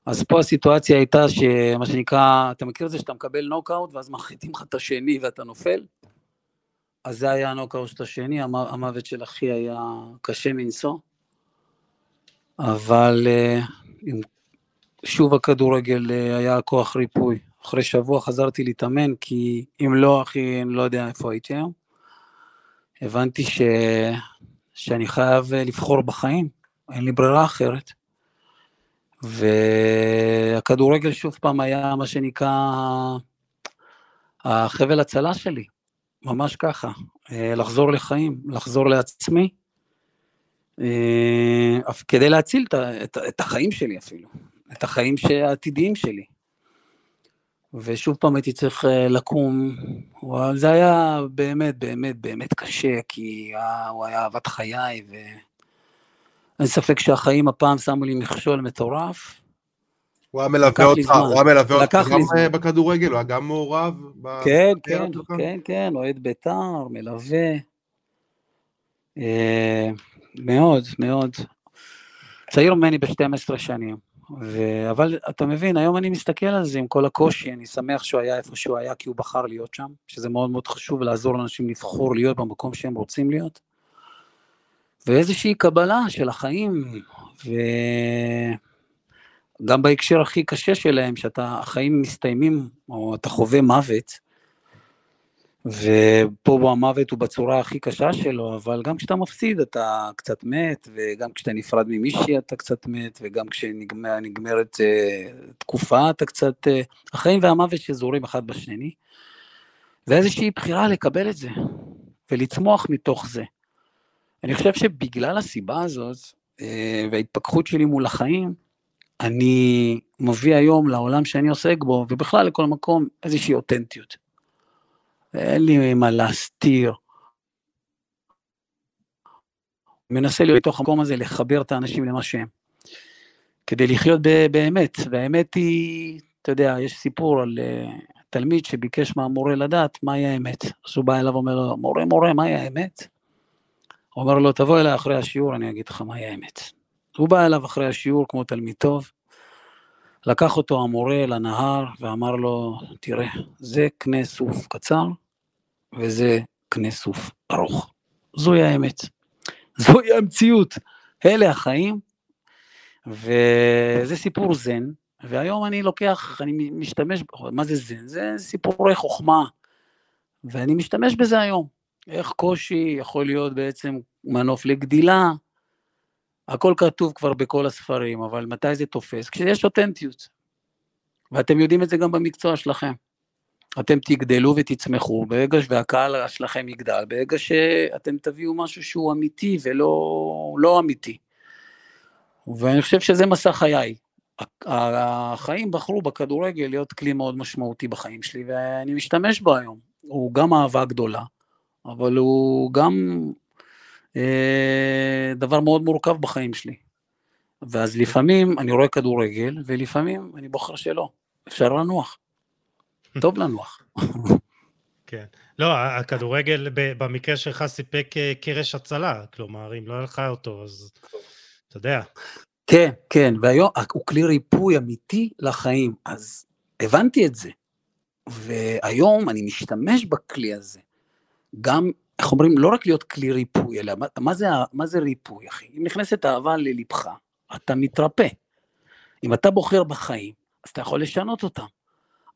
אז פה הסיטואציה הייתה שמה שנקרא, אתה מכיר את זה שאתה מקבל נוקאוט ואז מחליטים לך את השני ואתה נופל? אז זה היה הנוקאוט השני, המוות של אחי היה קשה מנשוא. אבל אה, שוב הכדורגל אה, היה כוח ריפוי. אחרי שבוע חזרתי להתאמן, כי אם לא, אחי, אני לא יודע איפה הייתי היום. הבנתי ש... שאני חייב אה, לבחור בחיים, אין לי ברירה אחרת. והכדורגל שוב פעם היה מה שנקרא החבל הצלה שלי, ממש ככה, לחזור לחיים, לחזור לעצמי, אה, כדי להציל את, את, את החיים שלי אפילו, את החיים העתידיים שלי. ושוב פעם הייתי צריך אה, לקום, זה היה באמת באמת באמת קשה, כי הוא היה אהבת חיי, ואין ספק שהחיים הפעם שמו לי מכשול מטורף. הוא היה מלווה אותך, הוא היה מלווה אותך גם אה, בכדורגל, הוא היה גם מעורב? כן, כן, כן, כן, אוהד בית"ר, מלווה. מאוד, מאוד. צעיר ממני ב-12 שנים. ו... אבל אתה מבין, היום אני מסתכל על זה עם כל הקושי, אני שמח שהוא היה איפה שהוא היה כי הוא בחר להיות שם, שזה מאוד מאוד חשוב לעזור לאנשים לבחור להיות במקום שהם רוצים להיות. ואיזושהי קבלה של החיים, וגם בהקשר הכי קשה שלהם, שהחיים מסתיימים, או אתה חווה מוות, ופה המוות הוא בצורה הכי קשה שלו, אבל גם כשאתה מפסיד אתה קצת מת, וגם כשאתה נפרד ממישהי אתה קצת מת, וגם כשנגמרת uh, תקופה אתה קצת... Uh, החיים והמוות שזורים אחד בשני, ואיזושהי בחירה לקבל את זה, ולצמוח מתוך זה. אני חושב שבגלל הסיבה הזאת, uh, וההתפכחות שלי מול החיים, אני מביא היום לעולם שאני עוסק בו, ובכלל לכל מקום, איזושהי אותנטיות. אין לי מה להסתיר. מנסה להיות בתוך המקום הזה, לחבר את האנשים למה שהם. כדי לחיות באמת, והאמת היא, אתה יודע, יש סיפור על uh, תלמיד שביקש מהמורה לדעת מהי האמת. אז הוא בא אליו ואומר לו, מורה, מורה, מהי האמת? הוא אומר לו, תבוא אליי אחרי השיעור, אני אגיד לך מהי האמת. הוא בא אליו אחרי השיעור כמו תלמיד טוב, לקח אותו המורה לנהר ואמר לו, תראה, זה קנה סוף קצר, וזה קנה סוף ארוך. זוהי האמת. זוהי המציאות. אלה החיים, וזה סיפור זן, והיום אני לוקח, אני משתמש, מה זה זן? זה סיפורי חוכמה, ואני משתמש בזה היום. איך קושי יכול להיות בעצם מנוף לגדילה. הכל כתוב כבר בכל הספרים, אבל מתי זה תופס? כשיש אותנטיות. ואתם יודעים את זה גם במקצוע שלכם. אתם תגדלו ותצמחו, ברגע והקהל שלכם יגדל, ברגע שאתם תביאו משהו שהוא אמיתי ולא לא אמיתי. ואני חושב שזה מסע חיי. החיים בחרו בכדורגל להיות כלי מאוד משמעותי בחיים שלי, ואני משתמש בו היום. הוא גם אהבה גדולה, אבל הוא גם אה, דבר מאוד מורכב בחיים שלי. ואז לפעמים אני רואה כדורגל, ולפעמים אני בוחר שלא. אפשר לנוח. טוב לנוח. כן. לא, הכדורגל במקרה שלך סיפק אה, קרש הצלה, כלומר, אם לא היה לך אותו, אז אתה יודע. כן, כן, והיום הוא כלי ריפוי אמיתי לחיים, אז הבנתי את זה. והיום אני משתמש בכלי הזה. גם, איך אומרים, לא רק להיות כלי ריפוי, אלא מה, מה, זה, מה זה ריפוי, אחי? אם נכנסת אהבה ללבך, אתה מתרפא. אם אתה בוחר בחיים, אז אתה יכול לשנות אותם.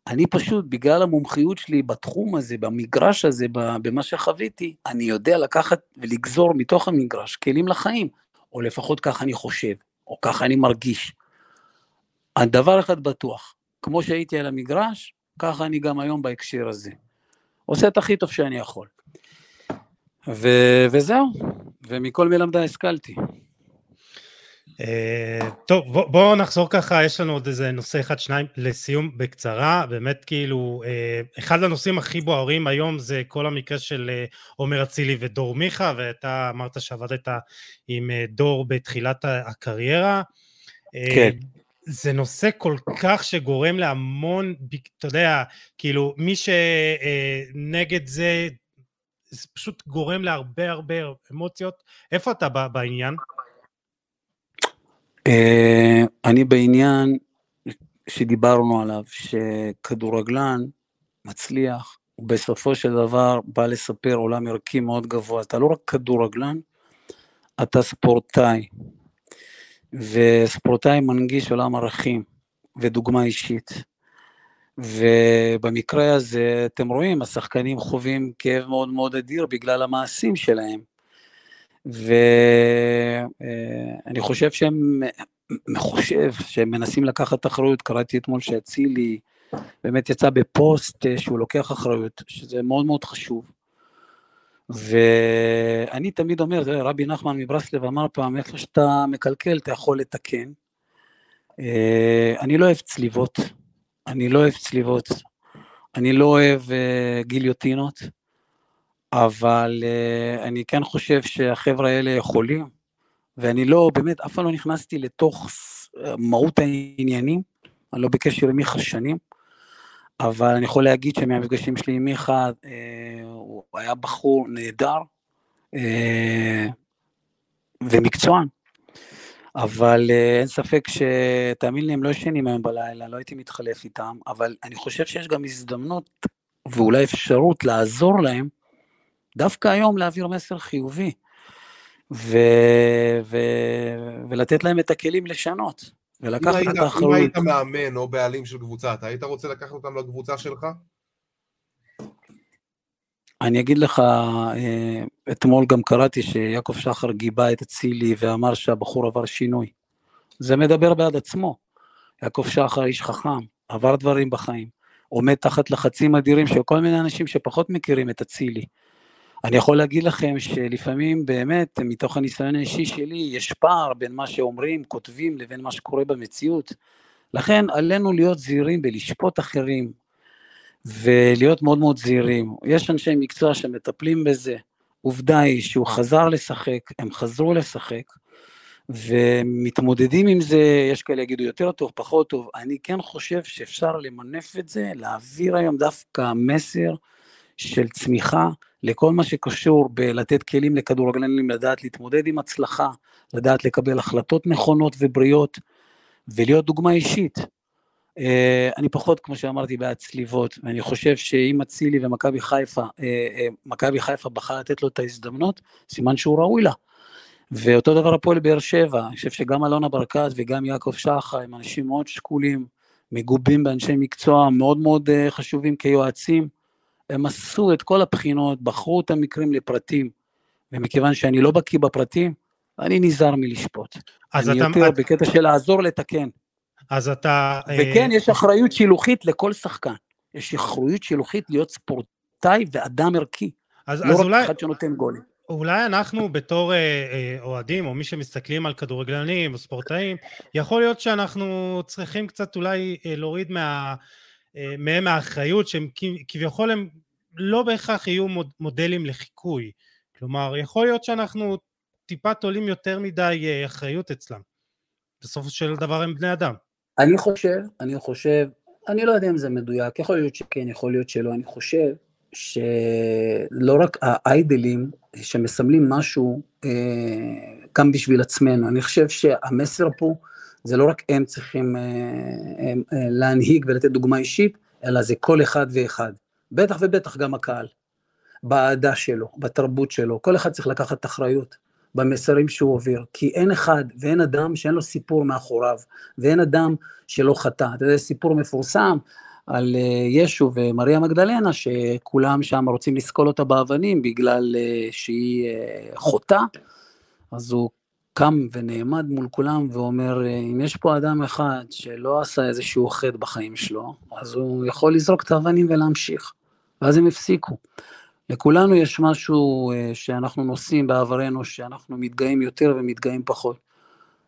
אני פשוט, בגלל המומחיות שלי בתחום הזה, במגרש הזה, במה שחוויתי, אני יודע לקחת ולגזור מתוך המגרש כלים לחיים, או לפחות ככה אני חושב, או ככה אני מרגיש. הדבר אחד בטוח, כמו שהייתי על המגרש, ככה אני גם היום בהקשר הזה. עושה את הכי טוב שאני יכול. ו- וזהו, ומכל מלמדה השכלתי. Uh, טוב, בואו בוא נחזור ככה, יש לנו עוד איזה נושא אחד, שניים, לסיום בקצרה, באמת כאילו, uh, אחד הנושאים הכי בוערים היום זה כל המקרה של uh, עומר אצילי ודור מיכה, ואתה אמרת שעבדת עם uh, דור בתחילת הקריירה. כן. Uh, זה נושא כל כך שגורם להמון, אתה יודע, כאילו, מי שנגד זה, זה פשוט גורם להרבה הרבה אמוציות. איפה אתה בעניין? Uh, אני בעניין שדיברנו עליו, שכדורגלן מצליח, ובסופו של דבר בא לספר עולם ערכי מאוד גבוה. אתה לא רק כדורגלן, אתה ספורטאי, וספורטאי מנגיש עולם ערכים ודוגמה אישית. ובמקרה הזה, אתם רואים, השחקנים חווים כאב מאוד מאוד אדיר בגלל המעשים שלהם. ואני חושב שהם, חושב שהם מנסים לקחת אחריות, קראתי אתמול שאצילי באמת יצא בפוסט שהוא לוקח אחריות, שזה מאוד מאוד חשוב. ואני תמיד אומר, רבי נחמן מברסלב אמר פעם, איפה שאתה מקלקל אתה יכול לתקן. אה, אני לא אוהב צליבות, אני לא אוהב צליבות, אני לא אוהב uh, גיליוטינות, אבל uh, אני כן חושב שהחבר'ה האלה יכולים, ואני לא, באמת, אף פעם לא נכנסתי לתוך מהות העניינים, אני לא בקשר עם מיכה שנים, אבל אני יכול להגיד שמהמפגשים שלי עם מיכה, אה, הוא היה בחור נהדר אה, ומקצוען. אבל אה, אין ספק שתאמין לי, הם לא ישנים היום בלילה, לא הייתי מתחלף איתם, אבל אני חושב שיש גם הזדמנות ואולי אפשרות לעזור להם, דווקא היום להעביר מסר חיובי, ו... ו... ולתת להם את הכלים לשנות, ולקחת את האחריות. אם היית מאמן או בעלים של קבוצה, אתה היית רוצה לקחת אותם לקבוצה שלך? אני אגיד לך, אה, אתמול גם קראתי שיעקב שחר גיבה את אצילי ואמר שהבחור עבר שינוי. זה מדבר בעד עצמו. יעקב שחר איש חכם, עבר דברים בחיים, עומד תחת לחצים אדירים של כל מיני אנשים שפחות מכירים את אצילי. אני יכול להגיד לכם שלפעמים באמת, מתוך הניסיון האישי שלי, יש פער בין מה שאומרים, כותבים, לבין מה שקורה במציאות. לכן עלינו להיות זהירים בלשפוט אחרים, ולהיות מאוד מאוד זהירים. יש אנשי מקצוע שמטפלים בזה, עובדה היא שהוא חזר לשחק, הם חזרו לשחק, ומתמודדים עם זה, יש כאלה יגידו יותר טוב, פחות טוב, אני כן חושב שאפשר למנף את זה, להעביר היום דווקא מסר של צמיחה לכל מה שקשור בלתת כלים לכדורגלנים לדעת להתמודד עם הצלחה, לדעת לקבל החלטות נכונות ובריאות, ולהיות דוגמה אישית. אה, אני פחות, כמו שאמרתי, בעד צליבות, ואני חושב שאם אצילי ומכבי חיפה, אה, אה, מכבי חיפה בחר לתת לו את ההזדמנות, סימן שהוא ראוי לה. ואותו דבר הפועל באר שבע, אני חושב שגם אלונה ברקת וגם יעקב שחר הם אנשים מאוד שקולים, מגובים באנשי מקצוע מאוד מאוד חשובים כיועצים. הם עשו את כל הבחינות, בחרו את המקרים לפרטים, ומכיוון שאני לא בקיא בפרטים, אני נזהר מלשפוט. אז אני אתה... יותר בקטע של לעזור לתקן. אז אתה... אה, וכן, יש אחריות שילוחית לכל שחקן. יש אחריות שילוחית להיות ספורטאי ואדם ערכי. אז, לא אז רק אולי... אחד שנותן גולים. אולי אנחנו בתור אה, אה, אוהדים, או מי שמסתכלים על כדורגלנים או ספורטאים, יכול להיות שאנחנו צריכים קצת אולי אה, להוריד מה, אה, מהם מהאחריות, שהם כביכול הם לא בהכרח יהיו מוד, מודלים לחיקוי. כלומר, יכול להיות שאנחנו טיפה תולים יותר מדי אה, אחריות אצלם. בסופו של דבר הם בני אדם. אני חושב, אני חושב, אני לא יודע אם זה מדויק, יכול להיות שכן, יכול להיות שלא, אני חושב שלא רק האיידלים שמסמלים משהו אה, גם בשביל עצמנו, אני חושב שהמסר פה זה לא רק הם צריכים אה, אה, להנהיג ולתת דוגמה אישית, אלא זה כל אחד ואחד, בטח ובטח גם הקהל, באהדה שלו, בתרבות שלו, כל אחד צריך לקחת אחריות. במסרים שהוא עובר, כי אין אחד ואין אדם שאין לו סיפור מאחוריו, ואין אדם שלא חטא. אתה יודע, סיפור מפורסם על אה, ישו ומריה מגדלנה, שכולם שם רוצים לסקול אותה באבנים בגלל אה, שהיא אה, חוטאה, אז הוא קם ונעמד מול כולם ואומר, אם יש פה אדם אחד שלא עשה איזשהו חטא בחיים שלו, אז הוא יכול לזרוק את האבנים ולהמשיך. ואז הם הפסיקו. לכולנו יש משהו אה, שאנחנו נושאים בעברנו, שאנחנו מתגאים יותר ומתגאים פחות.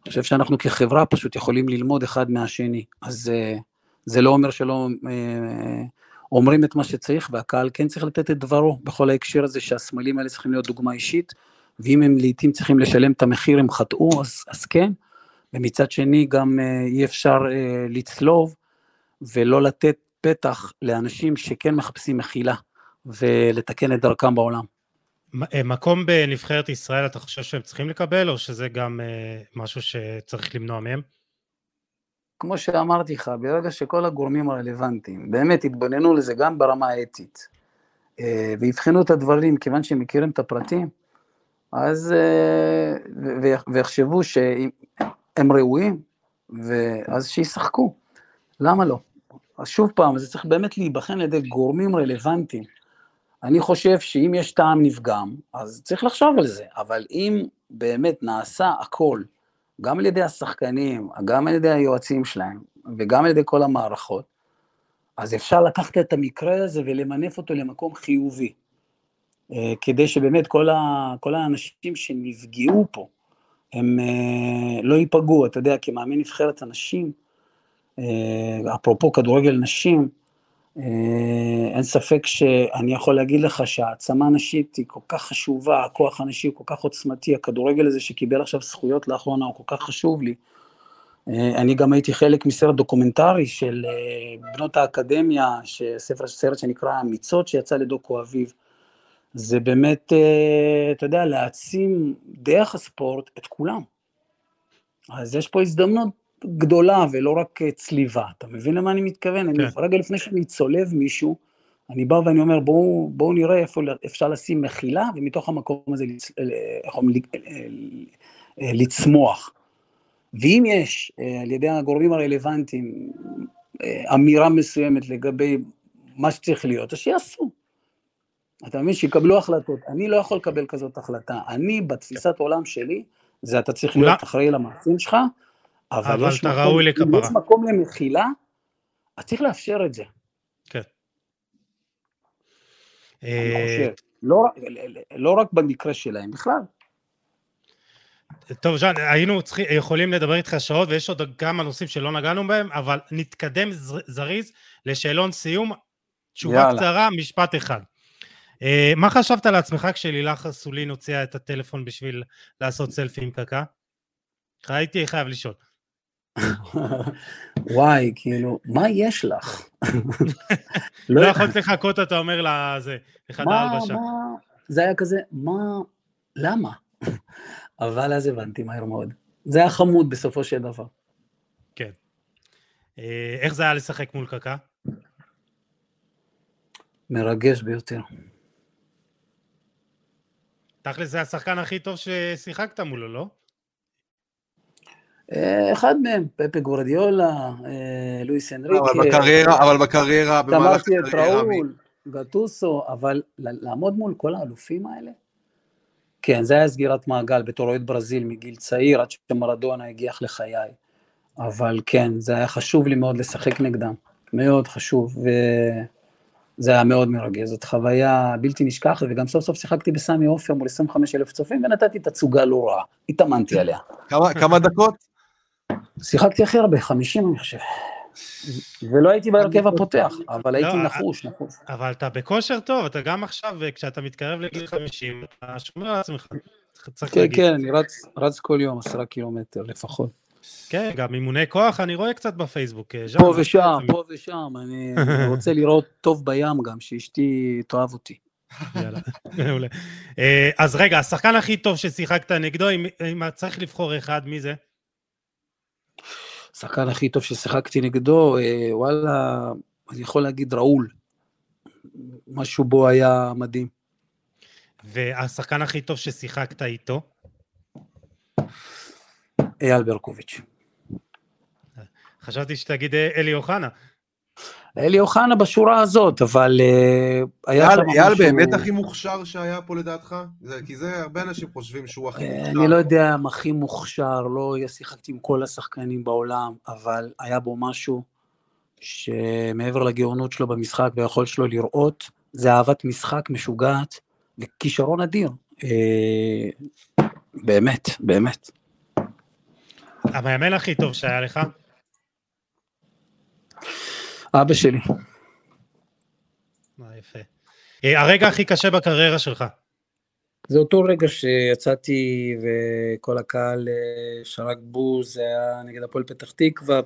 אני חושב שאנחנו כחברה פשוט יכולים ללמוד אחד מהשני, אז אה, זה לא אומר שלא אה, אומרים את מה שצריך, והקהל כן צריך לתת את דברו בכל ההקשר הזה שהסמלים האלה צריכים להיות דוגמה אישית, ואם הם לעיתים צריכים לשלם את המחיר הם חטאו, אז, אז כן, ומצד שני גם אי אפשר לצלוב ולא לתת פתח לאנשים שכן מחפשים מחילה. ולתקן את דרכם בעולם. אה, מקום בנבחרת ישראל אתה חושב שהם צריכים לקבל, או שזה גם אה, משהו שצריך למנוע מהם? כמו שאמרתי לך, ברגע שכל הגורמים הרלוונטיים באמת יתבוננו לזה גם ברמה האתית, אה, ויבחנו את הדברים כיוון שהם מכירים את הפרטים, אז, ויחשבו שהם ראויים, ואז שישחקו. למה לא? אז שוב פעם, זה צריך באמת להיבחן על ידי גורמים רלוונטיים. אני חושב שאם יש טעם נפגם, אז צריך לחשוב על זה, אבל אם באמת נעשה הכל, גם על ידי השחקנים, גם על ידי היועצים שלהם, וגם על ידי כל המערכות, אז אפשר לקחת את המקרה הזה ולמנף אותו למקום חיובי, אה, כדי שבאמת כל, ה, כל האנשים שנפגעו פה, הם אה, לא ייפגעו, אתה יודע, כמאמין נבחרת הנשים, אה, אפרופו כדורגל נשים, אין ספק שאני יכול להגיד לך שהעצמה הנשית היא כל כך חשובה, הכוח הנשי הוא כל כך עוצמתי, הכדורגל הזה שקיבל עכשיו זכויות לאחרונה הוא כל כך חשוב לי. אני גם הייתי חלק מסרט דוקומנטרי של בנות האקדמיה, ספר, סרט שנקרא אמיצות שיצא לדוקו אביב. זה באמת, אה, אתה יודע, להעצים דרך הספורט את כולם. אז יש פה הזדמנות גדולה ולא רק אה, צליבה, אתה מבין למה אני מתכוון? כן. אני, רגע לפני שאני צולב מישהו, אני בא ואני אומר, בואו בוא נראה איפה אפשר לשים מחילה, ומתוך המקום הזה אה, איך אומרים, לצמוח. ואם יש על ידי הגורמים הרלוונטיים אמירה מסוימת לגבי מה שצריך להיות, אז שיעשו. אתה מבין? שיקבלו החלטות. אני לא יכול לקבל כזאת החלטה. אני, בתפיסת עולם שלי, זה אתה צריך להיות אחראי למעשים שלך, אבל, אבל יש, מקום, ראוי לכפרה. יש מקום למחילה, אז צריך לאפשר את זה. כן. אני אה, חושב. לא, לא רק במקרה שלהם, בכלל. טוב, ז'אן, היינו צריכים, יכולים לדבר איתך שעות, ויש עוד כמה נושאים שלא נגענו בהם, אבל נתקדם זריז לשאלון סיום. תשובה יאללה. קצרה, משפט אחד. Uh, מה חשבת לעצמך כשלילך אסולין הוציאה את הטלפון בשביל לעשות סלפי עם קקה? הייתי חייב לשאול. וואי, כאילו, מה יש לך? לא יכולת לחכות, אתה אומר לזה, לחדר הלבשה. זה היה כזה, מה, למה? אבל אז הבנתי מהר מאוד. זה היה חמוד בסופו של דבר. כן. אה, איך זה היה לשחק מול קקה? מרגש ביותר. תכל'ס זה השחקן הכי טוב ששיחקת מולו, לא? אה, אחד מהם, פפה גורדיולה, אה, לואיס אנריקה. אבל בקריירה, אבל בקריירה, במהלך הקריירה. את ראול, גטוסו, אבל לעמוד מול כל האלופים האלה? כן, זה היה סגירת מעגל בתור אוהד ברזיל מגיל צעיר, עד שמרדונה הגיח לחיי. אבל כן, זה היה חשוב לי מאוד לשחק נגדם, מאוד חשוב. ו... זה היה מאוד מרגש, זאת חוויה בלתי נשכחת, וגם סוף סוף שיחקתי בסמי עופר מול 25 אלף צופים, ונתתי תצוגה לא רעה, התאמנתי עליה. כמה, כמה דקות? שיחקתי הכי הרבה, 50 אני חושב. ולא הייתי בהרכב הפותח, אבל הייתי לא, נחוש, נחוש. אבל אתה בכושר טוב, אתה גם עכשיו, כשאתה מתקרב לגיל 50, אתה שומר על עצמך, כן, כן, אני רץ כל יום עשרה קילומטר לפחות. כן, גם אימוני כוח אני רואה קצת בפייסבוק. אה, פה ושם, פה ושם, אני רוצה לראות טוב בים גם, שאשתי תאהב אותי. יאללה, מעולה. אה, אז רגע, השחקן הכי טוב ששיחקת נגדו, אם צריך לבחור אחד, מי זה? השחקן הכי טוב ששיחקתי נגדו, אה, וואלה, אני יכול להגיד ראול. משהו בו היה מדהים. והשחקן הכי טוב ששיחקת איתו? אייל ברקוביץ'. חשבתי שתגיד אה, אלי אוחנה. אלי אוחנה בשורה הזאת, אבל uh, היה שם משהו... אייל באמת הכי מוכשר שהיה פה לדעתך? כי זה, הרבה אנשים חושבים שהוא הכי מוכשר. אני לא יודע אם הכי מוכשר, לא שיחקתי עם כל השחקנים בעולם, אבל היה בו משהו שמעבר לגאונות שלו במשחק והיכולת שלו לראות, זה אהבת משחק משוגעת וכישרון אדיר. אה, באמת, באמת. המאמן הכי טוב שהיה לך? אבא שלי. מה יפה. אה, הרגע הכי קשה בקריירה שלך? זה אותו רגע שיצאתי וכל הקהל אה, שרק בוז, זה היה נגד הפועל פתח תקווה,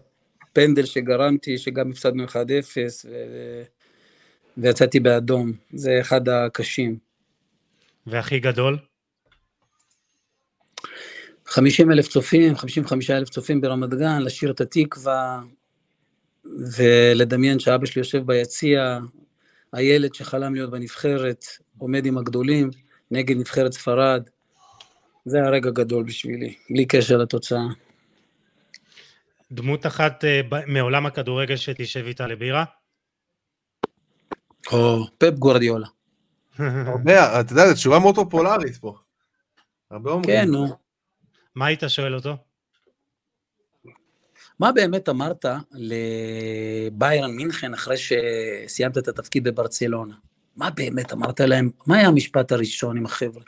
פנדל שגרמתי, שגם הפסדנו 1-0, ו... ויצאתי באדום, זה אחד הקשים. והכי גדול? 50 אלף צופים, 55 אלף צופים ברמת גן, לשיר את התקווה, ולדמיין שאבא שלי יושב ביציע, הילד שחלם להיות בנבחרת, עומד עם הגדולים, נגד נבחרת ספרד. זה היה רגע גדול בשבילי, בלי קשר לתוצאה. דמות אחת אה, מעולם הכדורגל שתשב איתה לבירה? או, פפ גורדיולה. הרבה, אתה יודע, זו תשובה מאוד פופולרית פה. הרבה אומרים. כן, נו. מה היית שואל אותו? מה באמת אמרת לביירן מינכן אחרי שסיימת את התפקיד בברצלונה? מה באמת אמרת להם? מה היה המשפט הראשון עם החבר'ה?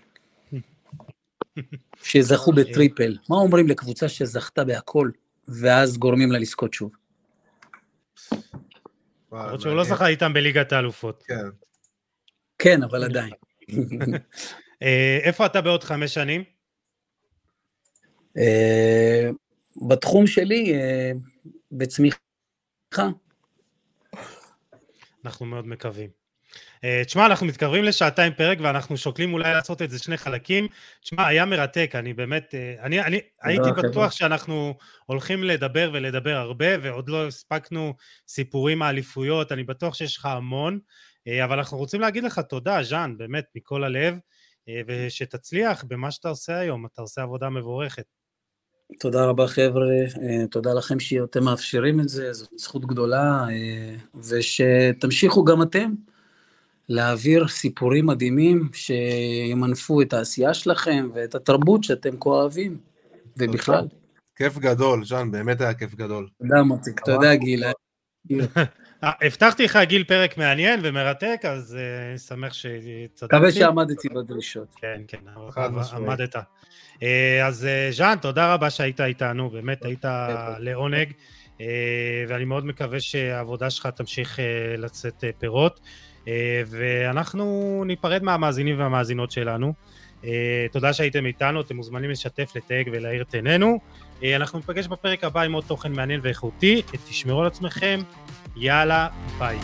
שזכו בטריפל. מה אומרים לקבוצה שזכתה בהכל, ואז גורמים לה לזכות שוב? למרות שהוא לא זכה איתם בליגת האלופות. כן. כן, אבל עדיין. אה, איפה אתה בעוד חמש שנים? אה, בתחום שלי, אה, בצמיחה. אנחנו מאוד מקווים. Uh, תשמע, אנחנו מתקרבים לשעתיים פרק ואנחנו שוקלים אולי לעשות את זה שני חלקים. תשמע, היה מרתק, אני באמת, uh, אני, אני הייתי בטוח שאנחנו הולכים לדבר ולדבר הרבה, ועוד לא הספקנו סיפורים מאליפויות, אני בטוח שיש לך המון, אבל אנחנו רוצים להגיד לך תודה, ז'אן, באמת, מכל הלב, ושתצליח במה שאתה עושה היום, אתה עושה עבודה מבורכת. תודה רבה חבר'ה, תודה לכם שאתם מאפשרים את זה, זאת זכות גדולה, ושתמשיכו גם אתם. להעביר סיפורים מדהימים שימנפו את העשייה שלכם ואת התרבות שאתם כה אוהבים, ובכלל. כיף גדול, ז'אן, באמת היה כיף גדול. תודה מוציק, תודה גיל. אה, הבטחתי לך גיל פרק מעניין ומרתק, אז אני שמח שצדקתי. מקווה שעמדתי בדרישות. כן, כן, עמדת. אה, אז אה, ז'אן, תודה רבה שהיית איתנו, באמת היית לעונג, ואני מאוד מקווה שהעבודה שלך תמשיך לצאת פירות. אה, ואנחנו ניפרד מהמאזינים והמאזינות שלנו. אה, תודה שהייתם איתנו, אתם מוזמנים לשתף, לתייג ולהאיר את עינינו. אה, אנחנו ניפגש בפרק הבא עם עוד תוכן מעניין ואיכותי. תשמרו על עצמכם, יאללה, ביי.